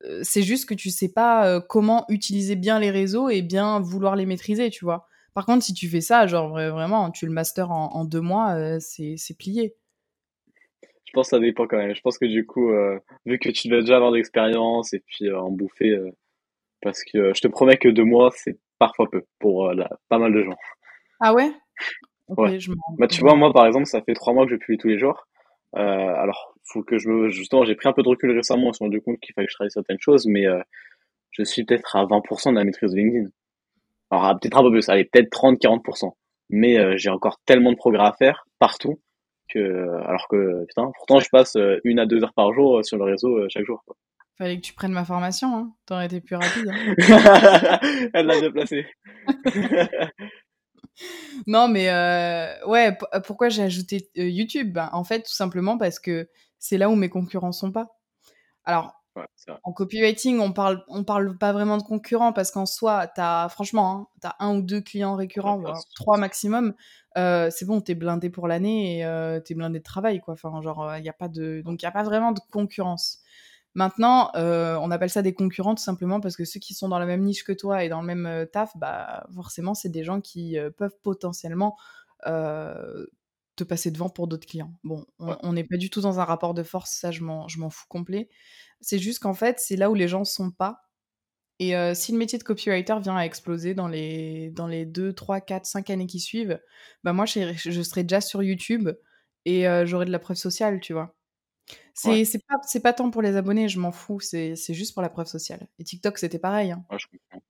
euh, c'est juste que tu sais pas euh, comment utiliser bien les réseaux et bien vouloir les maîtriser, tu vois. Par contre, si tu fais ça, genre vraiment, tu le master en, en deux mois, c'est plié. Je pense que ça dépend quand même. Je pense que du coup, euh, vu que tu devais déjà avoir de l'expérience et puis euh, en bouffer, euh, parce que je te promets que deux mois, c'est parfois peu pour pas mal de gens. Ah ouais? Ouais. bah, tu vois, moi par exemple, ça fait trois mois que je publie tous les jours. alors, faut que je me... justement, j'ai pris un peu de recul récemment, on s'est rendu compte qu'il fallait que je travaille certaines choses, mais je suis peut-être à 20% de la maîtrise de LinkedIn. Alors, peut-être un peu plus, allez, peut-être 30-40%. Mais j'ai encore tellement de progrès à faire partout alors que putain, pourtant je passe euh, une à deux heures par jour euh, sur le réseau euh, chaque jour. Fallait que tu prennes ma formation, hein. T'aurais été plus rapide. Hein. Elle l'a déplacé. non, mais ouais, pourquoi j'ai ajouté YouTube? Ben, En fait, tout simplement parce que c'est là où mes concurrents sont pas. Alors, en copywriting, on parle, on parle pas vraiment de concurrents parce qu'en soi, as, franchement, hein, tu as un ou deux clients récurrents, trois maximum. Euh, c'est bon, t'es blindé pour l'année et euh, t'es blindé de travail, quoi. Enfin, genre, il y a pas de, donc il y a pas vraiment de concurrence. Maintenant, euh, on appelle ça des concurrents tout simplement parce que ceux qui sont dans la même niche que toi et dans le même taf, bah forcément, c'est des gens qui peuvent potentiellement te passer devant pour d'autres clients. Bon, on n'est pas du tout dans un rapport de force, ça je m'en fous complet. C'est juste qu'en fait, c'est là où les gens sont pas. Et euh, si le métier de copywriter vient à exploser dans les, dans les 2, 3, 4, 5 années qui suivent, bah moi, je, je serai déjà sur YouTube et euh, j'aurai de la preuve sociale, tu vois. C'est pas, pas tant pour les abonnés, je m'en fous, c'est juste pour la preuve sociale. Et TikTok, c'était pareil. Hein. je comprends.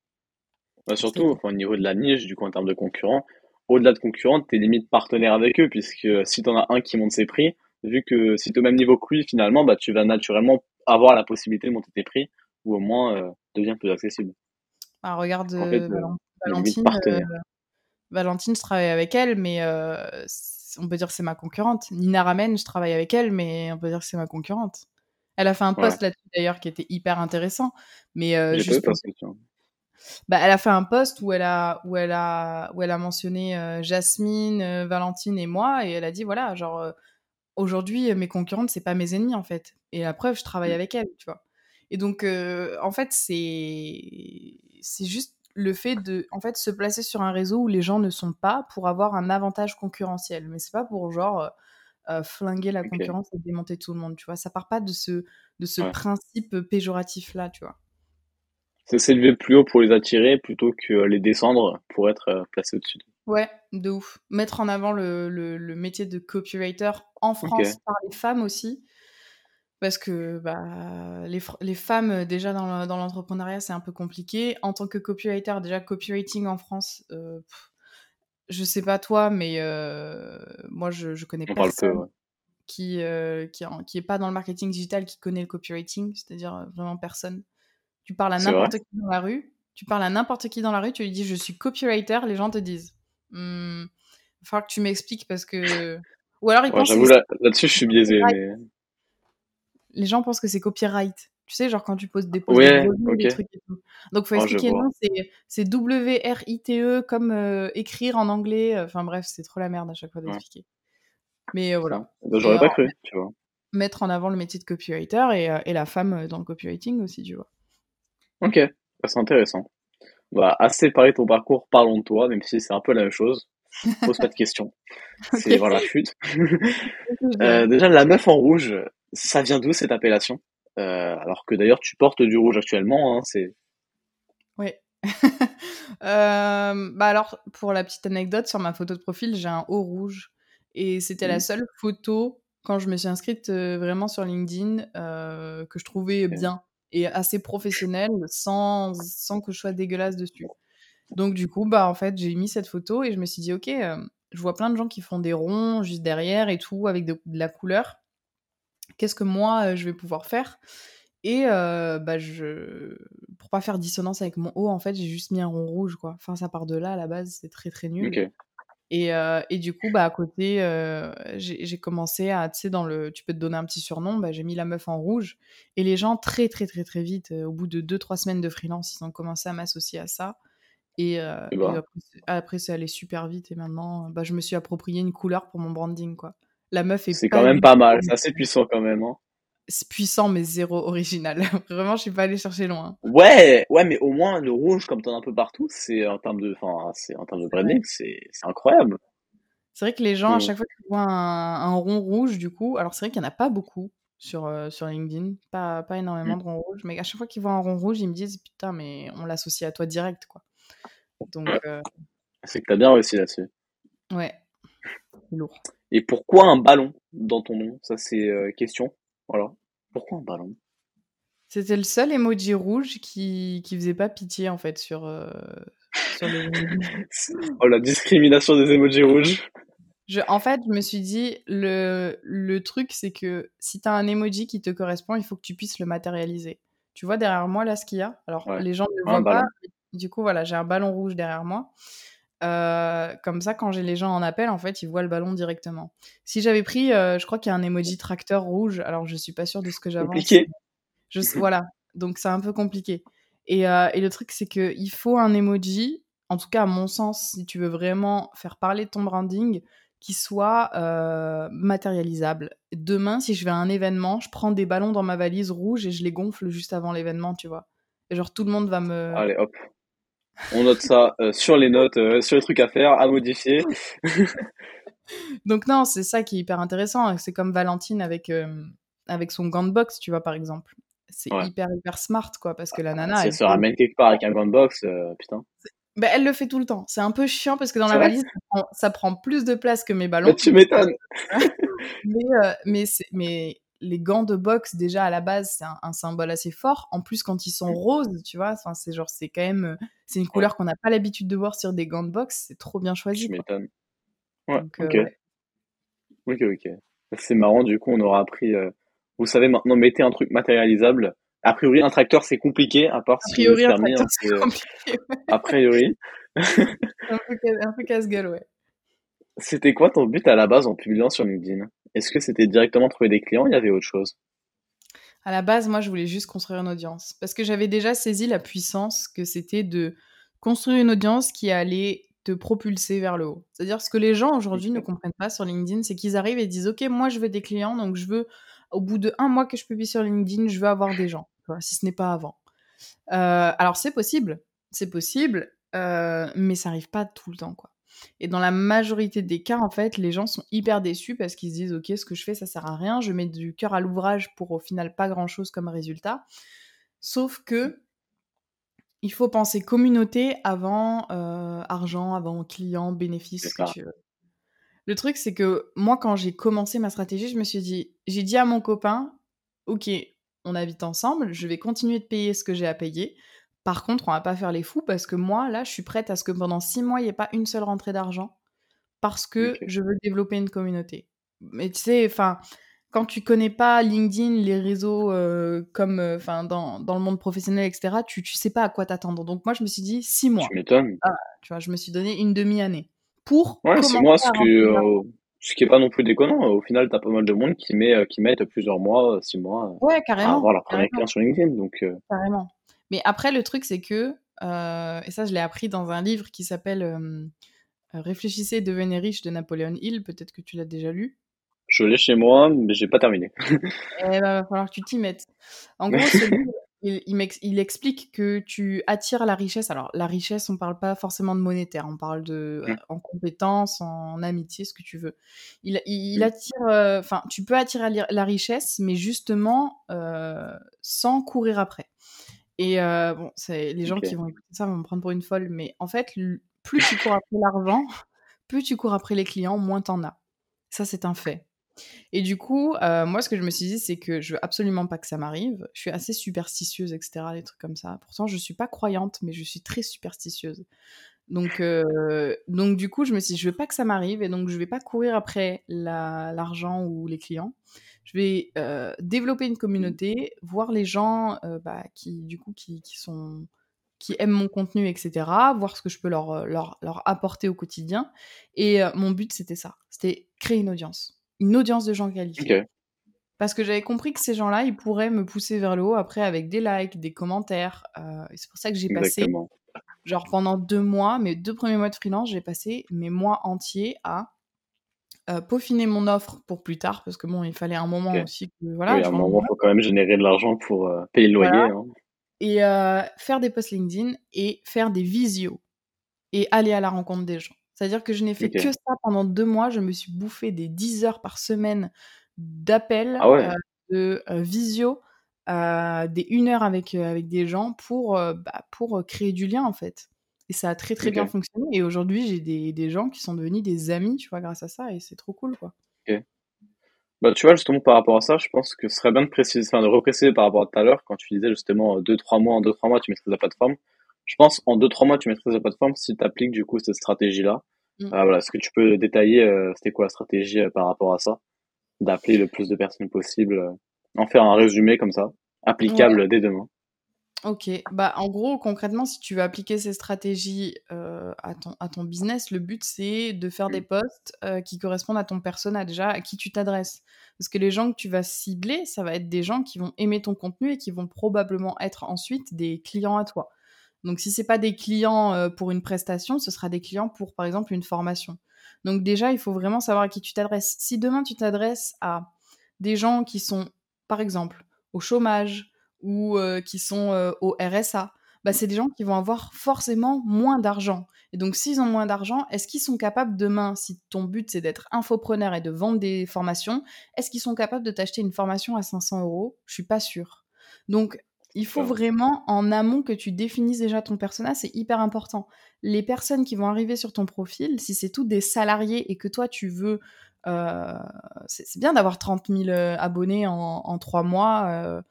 Bah, surtout au niveau de la niche, du coup, en termes de concurrents, au-delà de concurrents, tu es limite partenaire avec eux, puisque si tu en as un qui monte ses prix, vu que si tu es au même niveau que lui, finalement, bah, tu vas naturellement avoir la possibilité de monter tes prix, ou au moins euh, devenir plus accessible. Ah, regarde, euh, Valentine, euh, Valentine, je travaille avec elle, mais on peut dire que c'est ma concurrente. Nina Ramen, je travaille avec elle, mais on peut dire que c'est ma concurrente. Elle a fait un post là-dessus d'ailleurs qui était hyper intéressant. Mais juste bah, elle a fait un post où elle a, où elle a, où elle a mentionné Jasmine, Valentine et moi, et elle a dit voilà, genre aujourd'hui mes concurrentes c'est pas mes ennemis en fait. Et la preuve, je travaille mmh. avec elles, tu vois. Et donc en fait c'est, c'est juste le fait de en fait se placer sur un réseau où les gens ne sont pas pour avoir un avantage concurrentiel. Mais c'est pas pour genre euh, flinguer la concurrence et démonter tout le monde tu vois. Ça part pas de ce de ce principe péjoratif là tu vois. C'est s'élever plus haut pour les attirer plutôt que les descendre pour être euh, placé au-dessus ouais de ouf. Mettre en avant le, le, métier de copywriter en France par les femmes aussi parce que bah, les, les femmes, déjà dans, l'entrepreneuriat, c'est un peu compliqué. En tant que copywriter, déjà, copywriting en France, euh, je sais pas toi, mais euh, moi, je, je connais personne qui, euh, qui, qui est pas dans le marketing digital qui connaît le copywriting, c'est-à-dire vraiment personne. Tu parles à n'importe qui dans la rue, tu parles à n'importe qui dans la rue, tu lui dis je suis copywriter, les gens te disent il «Hmm, va falloir que tu m'expliques parce que. Ou alors ils pensent. J'avoue, là-dessus, je suis biaisé. Mais les gens pensent que c'est copyright. Tu sais, genre quand tu poses des posts de des trucs et tout. Donc, faut oh, expliquer, non, c'est W-R-I-T-E comme euh, écrire en anglais. Enfin, bref, c'est trop la merde à chaque fois d'expliquer. Mais euh, voilà. Bah, j'aurais pas cru, tu vois. Mettre en avant le métier de copywriter et, euh, et la femme dans le copywriting aussi, tu vois. Ok, bah, c'est intéressant. Bah, assez parlé de ton parcours, parlons de toi, même si c'est un peu la même chose. Pose pas de questions. C'est voilà, chute. déjà, la meuf en rouge, ça vient d'où cette appellation? Euh, Alors que d'ailleurs tu portes du rouge actuellement, hein, c'est. Oui. euh, bah alors pour la petite anecdote, sur ma photo de profil, j'ai un haut rouge et c'était la mmh. seule photo quand je me suis inscrite euh, vraiment sur LinkedIn que je trouvais bien et assez professionnelle sans, sans que je sois dégueulasse dessus. Donc du coup, bah en fait, j'ai mis cette photo et je me suis dit ok, je vois plein de gens qui font des ronds juste derrière et tout avec de la couleur qu'est-ce que moi je vais pouvoir faire? Et bah je pour pas faire dissonance avec mon haut en fait j'ai juste mis un rond rouge quoi. Enfin ça part de là à la base c'est très très nul. Et, et, du coup bah à côté j'ai commencé à tu sais dans le tu peux te donner un petit surnom bah, j'ai mis la meuf en rouge. Et les gens très très très très vite au bout de 2-3 semaines de freelance ils ont commencé à m'associer à ça. Et, bah. après, c'est allé super vite. Et maintenant bah, je me suis approprié une couleur pour mon branding quoi la meuf est C'est quand même pas mal, c'est assez puissant quand même. Hein. C'est puissant, mais zéro original. Vraiment, je suis pas allé chercher loin. Ouais, ouais, mais au moins le rouge, comme t'en as un peu partout, c'est en termes de, enfin, c'est en termes de branding, c'est incroyable. C'est vrai que les gens, à chaque fois qu'ils voient un, rond rouge, du coup, alors c'est vrai qu'il y en a pas beaucoup sur, euh, sur LinkedIn, pas, pas énormément mm. de ronds rouges, mais à chaque fois qu'ils voient un rond rouge, ils me disent putain, mais on l'associe à toi direct, quoi. Donc. Euh, c'est que t'as bien réussi là-dessus. Ouais, lourd. Et pourquoi un ballon dans ton nom? Ça, c'est euh, question. Voilà. Pourquoi un ballon? C'était le seul emoji rouge qui, qui faisait pas pitié, en fait, sur, euh, sur les Oh, la discrimination des emojis rouges. Je, en fait, je me suis dit, le, le truc, c'est que si tu as un emoji qui te correspond, il faut que tu puisses le matérialiser. Tu vois derrière moi, là, ce qu'il y a? Alors, les gens ne le voient pas. Du coup, voilà, j'ai un ballon rouge derrière moi. Euh, comme ça, quand j'ai les gens en appel, en fait, ils voient le ballon directement. Si j'avais pris, euh, je crois qu'il y a un emoji tracteur rouge, alors je suis pas sûre de ce que j'avance. Compliqué. Je, voilà, donc c'est un peu compliqué. Et, euh, et le truc, c'est qu'il faut un emoji, en tout cas à mon sens, si tu veux vraiment faire parler de ton branding, qui soit matérialisable. Demain, si je vais à un événement, je prends des ballons dans ma valise rouge et je les gonfle juste avant l'événement, tu vois. Et genre tout le monde va me. Allez, hop. On note ça euh, sur les notes, euh, sur les trucs à faire, à modifier. Donc non, c'est ça qui est hyper intéressant. C'est comme Valentine avec, euh, avec son gant de boxe, tu vois, par exemple. c'est hyper, hyper smart, quoi, parce que la nana. Si elle, se ramène quelque part avec un gant box, putain. Bah, elle le fait tout le temps. C'est un peu chiant parce que dans la valise, ça prend, plus de place que mes ballons. Tu m'étonnes. mais, euh, mais, mais les gants de boxe, déjà à la base, c'est un, symbole assez fort. En plus, quand ils sont roses, tu vois, c'est genre, c'est quand même, euh, c'est une couleur qu'on n'a pas l'habitude de voir sur des gants de boxe. C'est trop bien choisi. Tu m'étonnes. Ouais, ok. Ok, ok. C'est marrant, du coup, on aura appris. Vous savez maintenant, mettez un truc matérialisable a priori, un tracteur, c'est compliqué, à part si a priori, un tracteur, c'est compliqué. A priori. un peu, casse-gueule, ouais. C'était quoi ton but à la base en publiant sur LinkedIn? Est-ce que c'était directement trouver des clients il y avait autre chose? À la base, moi, je voulais juste construire une audience. Parce que j'avais déjà saisi la puissance que c'était de construire une audience qui allait te propulser vers le haut. C'est-à-dire ce que les gens aujourd'hui ne comprennent pas sur LinkedIn, c'est qu'ils arrivent et disent Ok, moi je veux des clients, donc je veux, au bout de un mois que je publie sur LinkedIn, je veux avoir des gens si ce n'est pas avant. Euh, alors c'est possible, c'est possible, euh, mais ça arrive pas tout le temps, quoi. Et dans la majorité des cas, en fait, les gens sont hyper déçus parce qu'ils se disent ok, ce que je fais, ça sert à rien, je mets du cœur à l'ouvrage pour au final pas grand chose comme résultat. Sauf que il faut penser communauté avant euh, argent, avant client, bénéfice, ce que tu veux. Le truc, c'est que moi, quand j'ai commencé ma stratégie, je me suis dit, j'ai dit à mon copain, ok, on habite ensemble, je vais continuer de payer ce que j'ai à payer. Par contre, on va pas faire les fous parce que moi, là, je suis prête à ce que pendant six mois, il n'y ait pas une seule rentrée d'argent parce que je veux développer une communauté. Mais tu sais, enfin, quand tu connais pas LinkedIn, les réseaux euh, comme, euh, enfin, dans, dans, le monde professionnel, etc., tu, tu sais pas à quoi t'attendre. Donc moi, je me suis dit six mois. Tu m'étonnes. Ah, tu vois, je me suis donné une demi-année pour. Ouais, c'est moi ce que ce qui est pas non plus déconnant. Au final, tu as pas mal de monde qui met, euh, qui mettent plusieurs mois, six mois euh, ouais, carrément, à avoir leur premier client sur LinkedIn. Donc, euh. Carrément. Mais après, le truc, c'est que, et ça, je l'ai appris dans un livre qui s'appelle Réfléchissez et devenez riche de Napoléon Hill. Peut-être que tu l'as déjà lu. Je l'ai chez moi, mais j'ai pas terminé. Il eh ben, va falloir que tu t'y mettes. En gros, ce livre, il, explique que tu attires la richesse. Alors, la richesse, on parle pas forcément de monétaire, on parle de mmh. en compétences, en amitié, ce que tu veux. Il, mmh. attire, euh, enfin, tu peux attirer la richesse, mais justement euh, sans courir après. Et euh, bon, c'est les gens qui vont écouter ça vont me prendre pour une folle, mais en fait, plus tu cours après l'argent, plus tu cours après les clients, moins t'en as. Ça, c'est un fait. Et du coup, euh, moi, ce que je me suis dit, c'est que je veux absolument pas que ça m'arrive. Je suis assez superstitieuse, etc., des trucs comme ça. Pourtant, je suis pas croyante, mais je suis très superstitieuse. Donc, euh, donc du coup, je me suis dit, je veux pas que ça m'arrive, et donc je vais pas courir après l'argent ou les clients. Je vais euh, développer une communauté, voir les gens bah, qui, du coup, qui, qui, sont qui aiment mon contenu, etc., voir ce que je peux leur, leur, leur apporter au quotidien. Et mon but, c'était ça. C'était créer une audience une audience de gens qualifiés. Parce que j'avais compris que ces gens-là, ils pourraient me pousser vers le haut après avec des likes, des commentaires. Euh, c'est pour ça que j'ai passé, genre pendant deux mois, mes deux premiers mois de freelance, j'ai passé mes mois entiers à euh, peaufiner mon offre pour plus tard, parce que bon, il fallait un moment aussi que voilà. Oui, à un moment, il faut quand même générer de l'argent pour euh, payer le loyer. Hein. Et faire des posts LinkedIn et faire des visios et aller à la rencontre des gens. C'est-à-dire que je n'ai fait que ça pendant deux mois. Je me suis bouffé des 10 heures par semaine d'appels, ah euh, de euh, visio, euh, des une heure avec, avec des gens pour, bah, pour créer du lien en fait. Et ça a très très bien fonctionné. Et aujourd'hui, j'ai des, des, gens qui sont devenus des amis, tu vois, grâce à ça. Et c'est trop cool, quoi. Ok. Bah, tu vois, justement, par rapport à ça, je pense que ce serait bien de préciser, enfin, de repréciser par rapport à tout à l'heure, quand tu disais justement 2-3 mois, en 2-3 mois, tu maîtrises la plateforme. Je pense en 2-3 mois, tu maîtrises la plateforme si tu appliques du coup cette stratégie-là. Mm. Ah, voilà, est-ce que tu peux détailler, euh, c'était quoi la stratégie euh, par rapport à ça? D'appeler le plus de personnes possible, euh, en faire un résumé comme ça, applicable dès demain. Ok, bah en gros, concrètement, si tu veux appliquer ces stratégies à, ton, à ton business, le but c'est de faire des mm. posts qui correspondent à ton persona déjà, à qui tu t'adresses. Parce que les gens que tu vas cibler, ça va être des gens qui vont aimer ton contenu et qui vont probablement être ensuite des clients à toi. Donc si c'est pas des clients euh, pour une prestation, ce sera des clients pour par exemple une formation. Donc déjà, il faut vraiment savoir à qui tu t'adresses. Si demain tu t'adresses à des gens qui sont par exemple au chômage ou euh, qui sont euh, au RSA, bah, c'est des gens qui vont avoir forcément moins d'argent. Et donc s'ils ont moins d'argent, est-ce qu'ils sont capables demain, si ton but c'est d'être infopreneur et de vendre des formations, est-ce qu'ils sont capables de t'acheter une formation à 500 euros? Je suis pas sûre. Donc, il faut vraiment en amont que tu définisses déjà ton persona, c'est hyper important. Les personnes qui vont arriver sur ton profil, si c'est tous des salariés et que toi tu veux, euh, c'est bien d'avoir 30 000 euh, abonnés en, trois mois euh,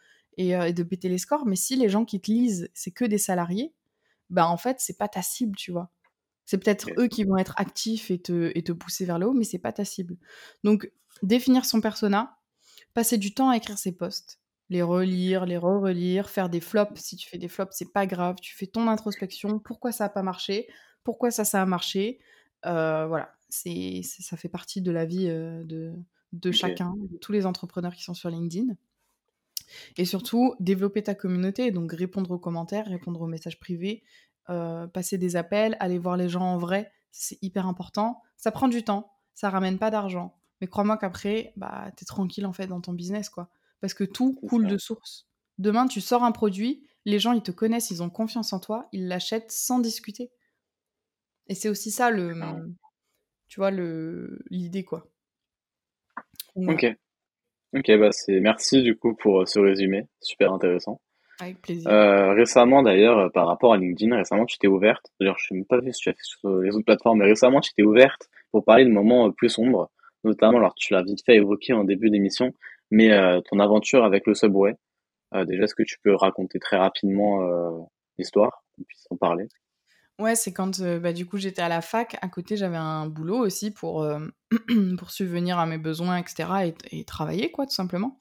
et, de péter les scores, mais si les gens qui te lisent, c'est que des salariés, bah en fait, c'est pas ta cible, tu vois. C'est peut-être eux qui vont être actifs et te, et te pousser vers le haut, mais c'est pas ta cible. Donc, définir son persona, passer du temps à écrire ses posts, les relire, les re-relire, faire des flops. Si tu fais des flops, c'est pas grave. Tu fais ton introspection. Pourquoi ça a pas marché? Pourquoi ça, ça a marché? Euh, Voilà, c'est, ça fait partie de la vie euh, de, de chacun, de tous les entrepreneurs qui sont sur LinkedIn. Et surtout, développer ta communauté, donc répondre aux commentaires, répondre aux messages privés, euh, passer des appels, aller voir les gens en vrai, c'est hyper important. Ça prend du temps, ça ramène pas d'argent. Mais crois-moi qu'après, bah, t'es tranquille en fait dans ton business, quoi parce que tout coule de source. Demain, tu sors un produit, les gens, ils te connaissent, ils ont confiance en toi, ils l'achètent sans discuter. Et c'est aussi ça, le, tu vois, le, l'idée, quoi. Ok. Ok, bah c'est merci du coup pour euh, ce résumé, super intéressant. Avec plaisir. Euh, récemment d'ailleurs, euh, par rapport à LinkedIn, récemment tu t'es ouverte, d'ailleurs je ne sais pas vu si tu as fait sur les autres plateformes, mais récemment tu t'es ouverte pour parler de moments plus sombres, notamment alors tu l'as vite fait évoquer en début d'émission, mais euh, ton aventure avec le Subway, euh, déjà, est-ce que tu peux raconter très rapidement euh, l'histoire, qu'on puisse en parler? Ouais, c'est quand bah, du coup j'étais à la fac. À côté, j'avais un boulot aussi pour, pour subvenir à mes besoins, etc. Et, travailler, quoi, tout simplement.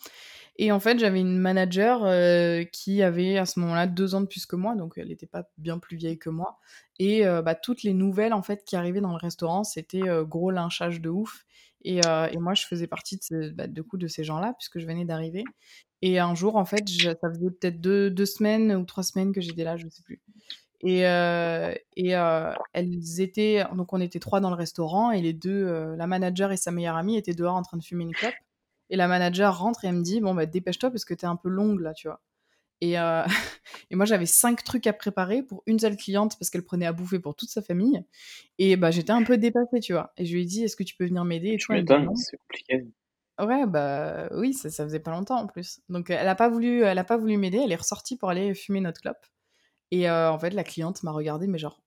Et en fait, j'avais une manager qui avait à ce moment-là deux ans de plus que moi, donc elle n'était pas bien plus vieille que moi. Et bah, toutes les nouvelles en fait qui arrivaient dans le restaurant, c'était gros lynchage de ouf. Et, euh, moi, je faisais partie de, bah, de, coup, de ces gens-là, puisque je venais d'arriver. Et un jour, en fait, ça faisait peut-être deux, deux, semaines ou trois semaines que j'étais là, je ne sais plus. Et, euh, et euh, elles étaient, donc on était trois dans le restaurant, et les deux, euh, la manager et sa meilleure amie étaient dehors en train de fumer une clope. Et la manager rentre et elle me dit, bon, bah, dépêche-toi parce que t'es un peu longue là, tu vois. Et, et moi, j'avais cinq trucs à préparer pour une seule cliente parce qu'elle prenait à bouffer pour toute sa famille. Et bah, j'étais un peu dépassée, tu vois. Et je lui ai dit, est-ce que tu peux venir m'aider Tu m'étonnes, c'est compliqué. Ouais, bah oui, ça, ça, faisait pas longtemps en plus. Donc elle a pas voulu, elle a pas voulu m'aider. Elle est ressortie pour aller fumer notre clope. Et euh, en fait, la cliente m'a regardée, mais genre,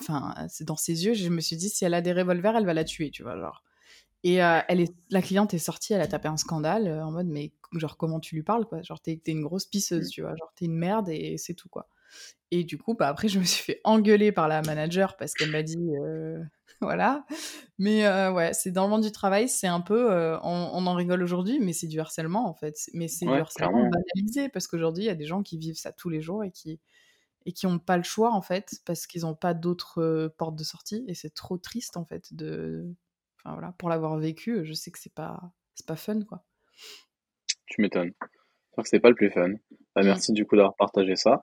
enfin, c'est dans ses yeux. Je me suis dit, si elle a des revolvers, elle va la tuer, tu vois, genre. Et euh, elle est, la cliente est sortie, elle a tapé un scandale en mode, mais genre comment tu lui parles quoi? Genre t'es une grosse pisseuse mmh. tu vois genre t'es une merde et c'est tout quoi et du coup bah après je me suis fait engueuler par la manager parce qu'elle m'a dit voilà mais ouais c'est dans le monde du travail c'est un peu on, en rigole aujourd'hui mais c'est du harcèlement en fait mais c'est du harcèlement banalisé parce qu'aujourd'hui il y a des gens qui vivent ça tous les jours et qui et qui n'ont pas le choix en fait parce qu'ils n'ont pas d'autres portes de sortie et c'est trop triste en fait de enfin voilà pour l'avoir vécu je sais que c'est pas c'est pas fun quoi tu m'étonnes. que c'est pas le plus fun. Bah, mm. merci du coup d'avoir partagé ça.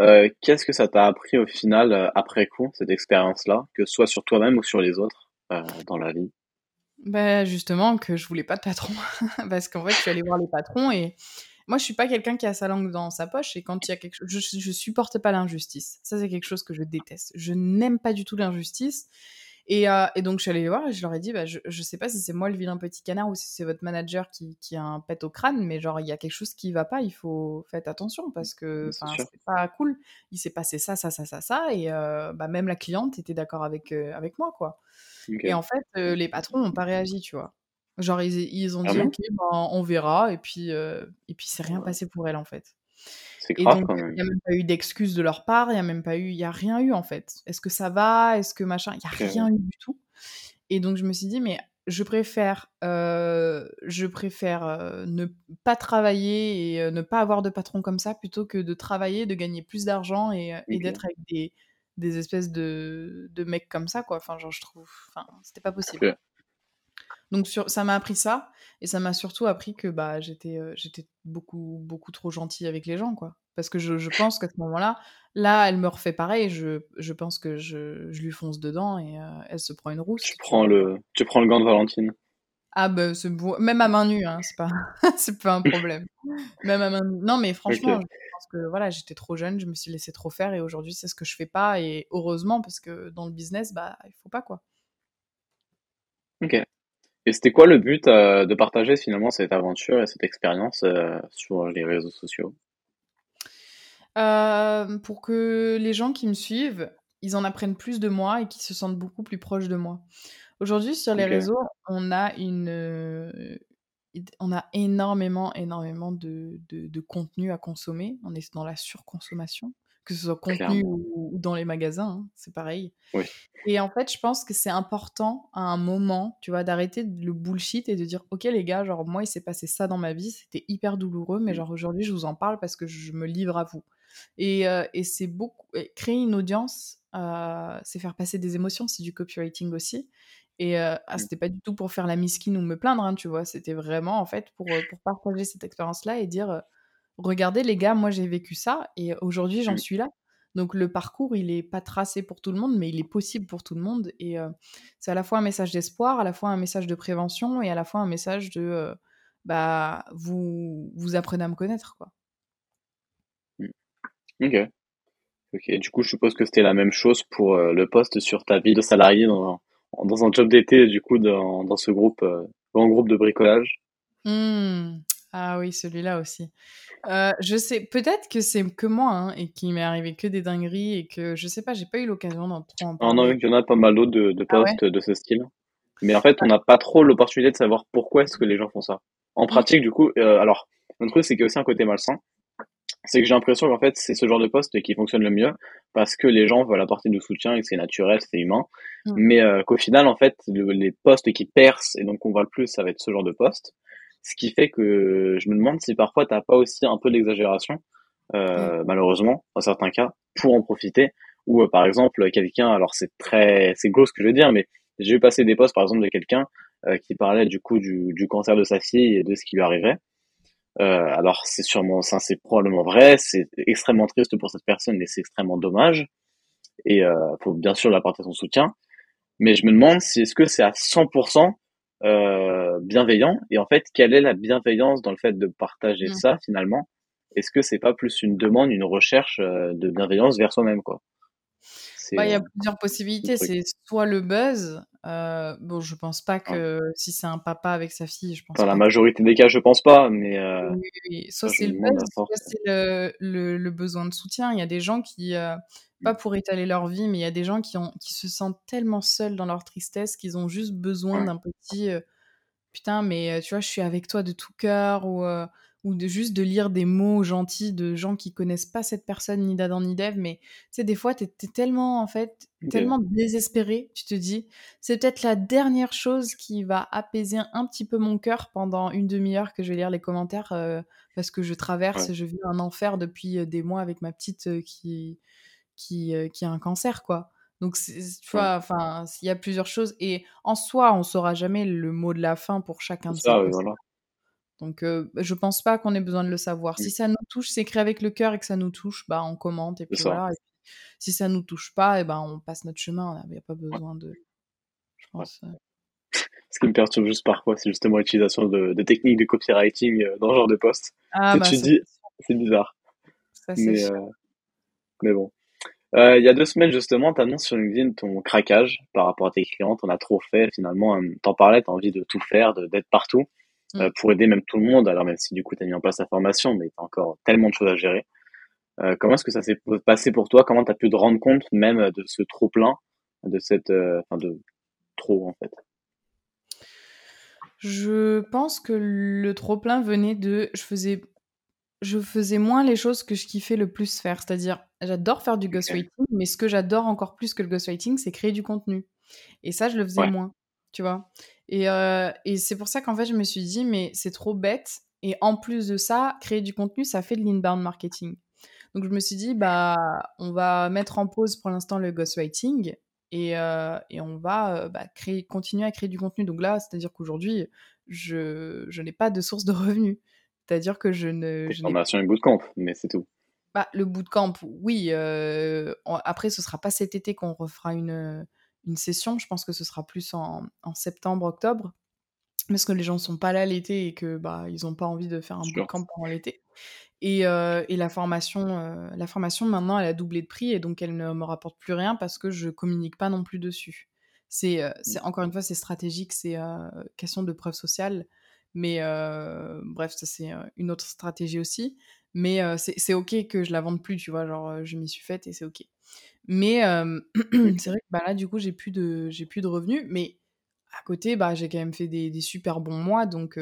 Euh, qu'est-ce que ça t'a appris au final, euh, après coup, cette expérience-là, que ce soit sur toi-même ou sur les autres euh, dans la vie? Bah, Justement, que je voulais pas de patron. Parce qu'en fait, je suis allée voir les patrons et moi, je suis pas quelqu'un qui a sa langue dans sa poche et quand il y a quelque chose, je, je supporte pas l'injustice. Ça, c'est quelque chose que je déteste. Je n'aime pas du tout l'injustice. Et, euh, et, donc, je suis allée les voir et je leur ai dit, bah, je, je sais pas si c'est moi le vilain petit canard ou si c'est votre manager qui, qui, a un pet au crâne, mais genre, il y a quelque chose qui va pas, il faut faire attention parce que c'est pas cool. Il s'est passé ça, ça, ça, ça, ça, et euh, bah, même la cliente était d'accord avec, euh, avec moi, quoi. Et en fait, les patrons n'ont pas réagi, tu vois. Genre, ils, ils ont ah dit, ok, ben, on verra, et puis, et puis c'est rien passé pour elle, en fait. C'est grave donc, quand même. Il n'y a même pas eu d'excuses de leur part, il n'y a même pas eu, il y a rien eu en fait. Est-ce que ça va? Est-ce que machin? Il n'y a rien eu du tout. Et donc je me suis dit, mais je préfère, euh, je préfère euh, ne pas travailler et euh, ne pas avoir de patron comme ça plutôt que de travailler, de gagner plus d'argent et, et d'être avec des, des espèces de, de, mecs comme ça, quoi. Enfin, genre, je trouve, enfin, c'était pas possible. Donc sur, ça m'a appris ça et ça m'a surtout appris que bah j'étais j'étais beaucoup beaucoup trop gentille avec les gens quoi. Parce que je, je pense qu'à ce moment-là, là elle me refait pareil, je, je pense que je, je, lui fonce dedans et elle se prend une rousse. Tu prends le tu prends le gant de Valentine. Ah bah c'est beau. même à main nue hein, c'est pas c'est pas un problème. même à main nue. Non mais franchement, je pense que voilà, j'étais trop jeune, je me suis laissé trop faire et aujourd'hui c'est ce que je fais pas et heureusement parce que dans le business bah il faut pas quoi. OK. Et c'était quoi le but euh, de partager finalement cette aventure et cette expérience euh, sur les réseaux sociaux? Heu, pour que les gens qui me suivent, ils en apprennent plus de moi et qu'ils se sentent beaucoup plus proches de moi. Aujourd'hui, sur les réseaux, on a une, on a énormément, énormément de de de contenu à consommer. On est dans la surconsommation, que ce soit contenu ou ou dans les magasins, hein, c'est pareil. Oui. Et en fait, je pense que c'est important à un moment, tu vois, d'arrêter le bullshit et de dire: «OK les gars, genre moi il s'est passé ça dans ma vie, c'était hyper douloureux, mais Mmh. genre aujourd'hui je vous en parle parce que je me livre à vous». Et et c'est beaucoup créer une audience, c'est faire passer des émotions, c'est du copywriting aussi. Et heu, ah Mmh. c'était pas du tout pour faire la misquine ou me plaindre, hein, tu vois? C'était vraiment en fait pour, partager cette expérience-là et dire, «Regardez les gars, moi j'ai vécu ça et aujourd'hui j'en Mmh. suis là». Donc le parcours, il est pas tracé pour tout le monde, mais il est possible pour tout le monde et c'est à la fois un message d'espoir, à la fois un message de prévention et à la fois un message de, bah, vous vous apprenez à me connaître, quoi. Mmh. OK. OK. Du coup, je suppose que c'était la même chose pour, le post sur ta vie de salarié dans un dans un job d'été, du coup, dans dans ce groupe, grand groupe de bricolage? Mmh. Ah oui, celui-là aussi. Heu, je sais peut-être que c'est que moi, hein, et qu'il m'est arrivé que des dingueries et que je sais pas, j'ai pas eu l'occasion d'en trop en Non, il y en a pas mal d'autres de de Ah ouais? de ce style. Mais en fait, on n'a pas trop l'opportunité de savoir pourquoi est-ce que les gens font ça. En Mmh. pratique, du coup, heu, alors, le truc, c'est qu'il y a aussi un côté malsain. C'est que j'ai l'impression qu'en fait, c'est ce genre de post qui fonctionne le mieux parce que les gens veulent apporter du soutien et que c'est naturel, c'est humain. Mmh. Mais heu, qu'au final, en fait, le les posts qui percent et donc qu'on voit le plus, ça va être ce genre de post. Ce qui fait que je me demande si parfois tu as pas aussi un peu d'exagération, heu, malheureusement, dans certains cas, pour en profiter. Ou heu, par exemple, quelqu'un alors c'est très c'est gros ce que je veux dire, mais j'ai vu passer des posts, par exemple, de quelqu'un, heu, qui parlait du coup du du cancer de sa fille et de ce qui lui arriverait. Heu, alors c'est sûrement ça c'est probablement vrai, c'est extrêmement triste pour cette personne et c'est extrêmement dommage et heu, faut bien sûr lui apporter son soutien. Mais je me demande si est-ce que c'est à 100 heu, bienveillant et en fait, quelle est la bienveillance dans le fait de partager Mmh. ça finalement? Est-ce que c'est pas plus une demande, une recherche, heu, de bienveillance vers soi-même, quoi? Bah, il y a plusieurs possibilités. C'est soit le buzz, heu, bon, je pense pas Ouais. que si c'est un papa avec sa fille, je pense Dans la pas majorité des cas, je pense pas, mais oui, oui. Soit c'est le buzz, soit c'est le le le besoin de soutien. Il y a des gens qui, heu, pas Mmh. pour étaler leur vie, mais il y a des gens qui ont qui se sentent tellement seuls dans leur tristesse qu'ils ont juste besoin Ouais, d'un petit, «Putain, mais tu vois, je suis avec toi de tout cœur» ou ou de juste de lire des mots gentils de gens qui connaissent pas cette personne ni d'Adam ni d'Ève, mais tu sais, des fois, tu es tellement, en fait, tellement désespéré, tu te dis: «C'est peut-être la dernière chose qui va apaiser un petit peu mon cœur pendant une demi heure que je vais lire les commentaires, heu, parce que je Ouais, traverse je vis un enfer depuis, heu, des mois avec ma petite, heu, qui qui, qui a un cancer, quoi». Donc tu vois, enfin, il y a plusieurs choses et en soi, on saura jamais le mot de la fin pour chacun de ces ça, oui, posts. voilà. Donc heu, je pense pas qu'on ait besoin de le savoir. Si ça nous touche, c'est écrit avec le cœur et que ça nous touche, bah, on commente et puis ça, voilà et puis si ça nous touche pas et ben, on passe notre chemin, il y a pas besoin de je ouais. pense, heu Ce qui me perturbe juste parfois, c'est justement l'utilisation de de techniques de copywriting, heu, dans ce genre de post. ah Tu bah, tu dis: c'est sûr, «C'est bizarre», ça mais heu, mais bon. Il y a 2 semaines justement, tu annonces sur LinkedIn ton craquage par rapport à tes clients. En as trop fait finalement, hem, tu en parlais, tu as envie de tout faire, de d'être partout, heu, Mmh. pour aider même tout le monde. Alors même si du coup tu as mis en place la formation, mais tu as encore tellement de choses à gérer. Heu, comment est-ce que ça s'est passé pour toi? Comment tu as pu te rendre compte même, de ce trop plein, de cette, heu, enfin de trop en fait? Je pense que le trop plein venait de je faisais je faisais moins les choses que je kiffais le plus faire. C'est-à-dire, j'adore faire du ghostwriting, mais ce que j'adore encore plus que le ghostwriting, c'est créer du contenu et ça, je le faisais Ouais, moins, tu vois? Et heu et c'est pour ça qu'en fait, je me suis dit: «Mais c'est trop bête» et en plus de ça, créer du contenu, ça fait de l'inbound marketing. Donc je me suis dit: «Bah, on va mettre en pause pour l'instant le ghostwriting et heu et on va, heu, bah, créer continuer à créer du contenu». Donc là, c'est-à-dire qu'aujourd'hui, je je n'ai pas de source de revenus. C'est-à-dire que je ne je n'ai formations et bootcamp, mais c'est tout. bah, le bootcamp, oui, heu, en après ce sera pas cet été qu'on refera une, une session. Je pense que ce sera plus en en septembre-octobre parce que les gens sont pas là l'été et que, bah, ils ont pas envie de faire un bootcamp pendant l'été et heu et la formation, heu, la formation maintenant elle a doublé de prix et donc elle ne me rapporte plus rien parce que je communique pas non plus dessus. C'est, heu, Mmh. c'est encore une fois, c'est stratégique, c'est, heu, question de preuve sociale mais bref, ça c'est, une autre stratégie aussi Mais c'est OK que je la vende plus, tu vois? Genre, je m'y suis faite et c'est OK. Mais c'est vrai que, bah, là, du coup, j'ai plus de plus de revenus, mais à côté, bah, j'ai quand même fait des des super bons mois donc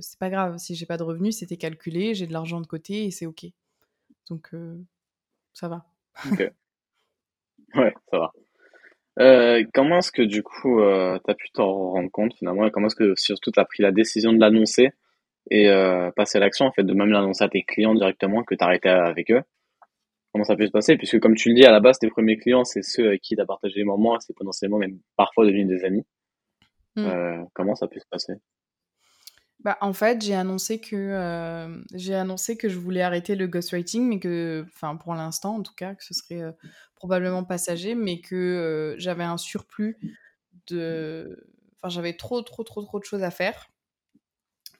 c'est pas grave. Si j'ai pas de revenus, c'était calculé, j'ai de l'argent de côté et c'est OK. Donc ça va. OK. Ouais, ça va. Comment est-ce que du coup, euh, tu as pu t'en rendre compte finalement et comment est-ce que surtout tu as pris la décision de l'annoncer? Et euh, passer à l'action en fait, de même l'annoncer à tes clients directement que tu arrêté avec eux? Comment ça peut se passer? Puisque comme tu le dis, à la base, tes premiers clients, c'est ceux avec qui tu as partagé les moments, c'est potentiellement même parfois devenu des amis. Mmh. Euh, comment ça peut se passer? Bah, en fait, j'ai annoncé que, heu, j'ai annoncé que je voulais arrêter le ghostwriting, mais que enfin, pour l'instant, en tout cas, que ce serait, probablement passager, mais que, j'avais un surplus de enfin, j'avais trop, trop, trop, trop de choses à faire.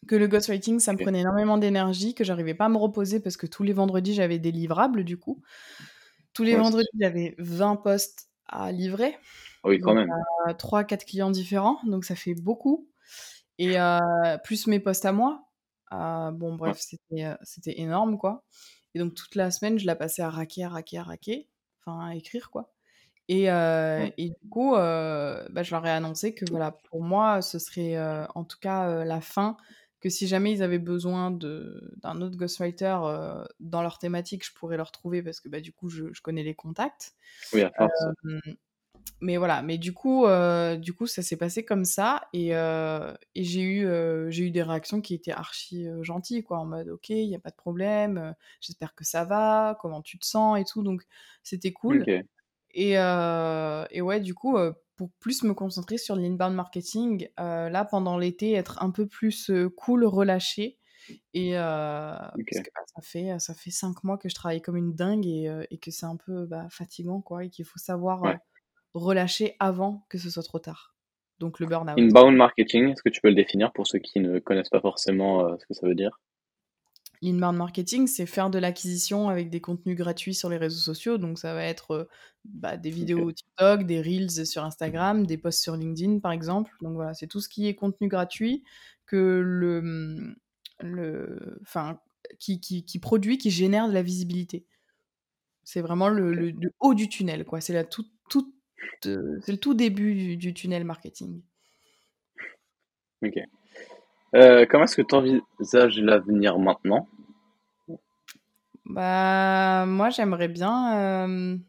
Que le ghostwriting, ça me prenait énormément d'énergie, que j'arrivais pas à me reposer parce que tous les vendredis, j'avais des livrables, du coup. Tous les Ouais, vendredis, j'avais 20 posts à livrer, Oui, quand donc même. à 3-4 clients différents, donc ça fait beaucoup. Et heu, plus mes posts à moi. Heu, bon bref, c'était, énorme, quoi. Et donc toute la semaine, je la passais à raquer, à raquer, à raquer, enfin à écrire, quoi. Et et du coup, bah, je leur ai annoncé que voilà, pour moi, ce serait, en tout cas, la fin, que si jamais ils avaient besoin d'un autre ghostwriter, heu, dans leur thématique, je pourrais leur trouver parce que, bah, du coup, je je connais les contacts. Oui, à force. Hem, mais voilà, mais du coup, heu, du coup, ça s'est passé comme ça et j'ai eu, j'ai eu des réactions qui étaient archi, gentilles, quoi, en mode: «OK, il y a pas de problème, j'espère que ça va, comment tu te sens?» et tout, donc c'était cool OK. et et ouais, du coup, pour plus me concentrer sur l'inbound marketing, heu, là, pendant l'été, être un peu plus, heu, cool, relâchée et parce que, bah, ça fait, ça fait 5 mois que je travaille comme une dingue et que c'est un peu, bah, fatigant, quoi et qu'il faut savoir, Ouais. relâcher avant que ce soit trop tard. Donc le burn-out. Inbound marketing, est-ce que tu peux le définir pour ceux qui ne connaissent pas forcément, ce que ça veut dire? L'inbound marketing, c'est faire de l'acquisition avec des contenus gratuits sur les réseaux sociaux. Donc ça va être, heu, bah, des vidéos TikTok, des reels sur Instagram, des posts sur LinkedIn, par exemple. Donc voilà, c'est tout ce qui est contenu gratuit que le, mmh, le enfin, qui qui qui produit, qui génère de la visibilité. C'est vraiment le le le haut du tunnel, quoi. C'est la toute, heu, c'est le tout début du du tunnel marketing. OK. Heu, comment est-ce que tu envisages l'avenir maintenant? Bah, moi, j'aimerais bien, hem,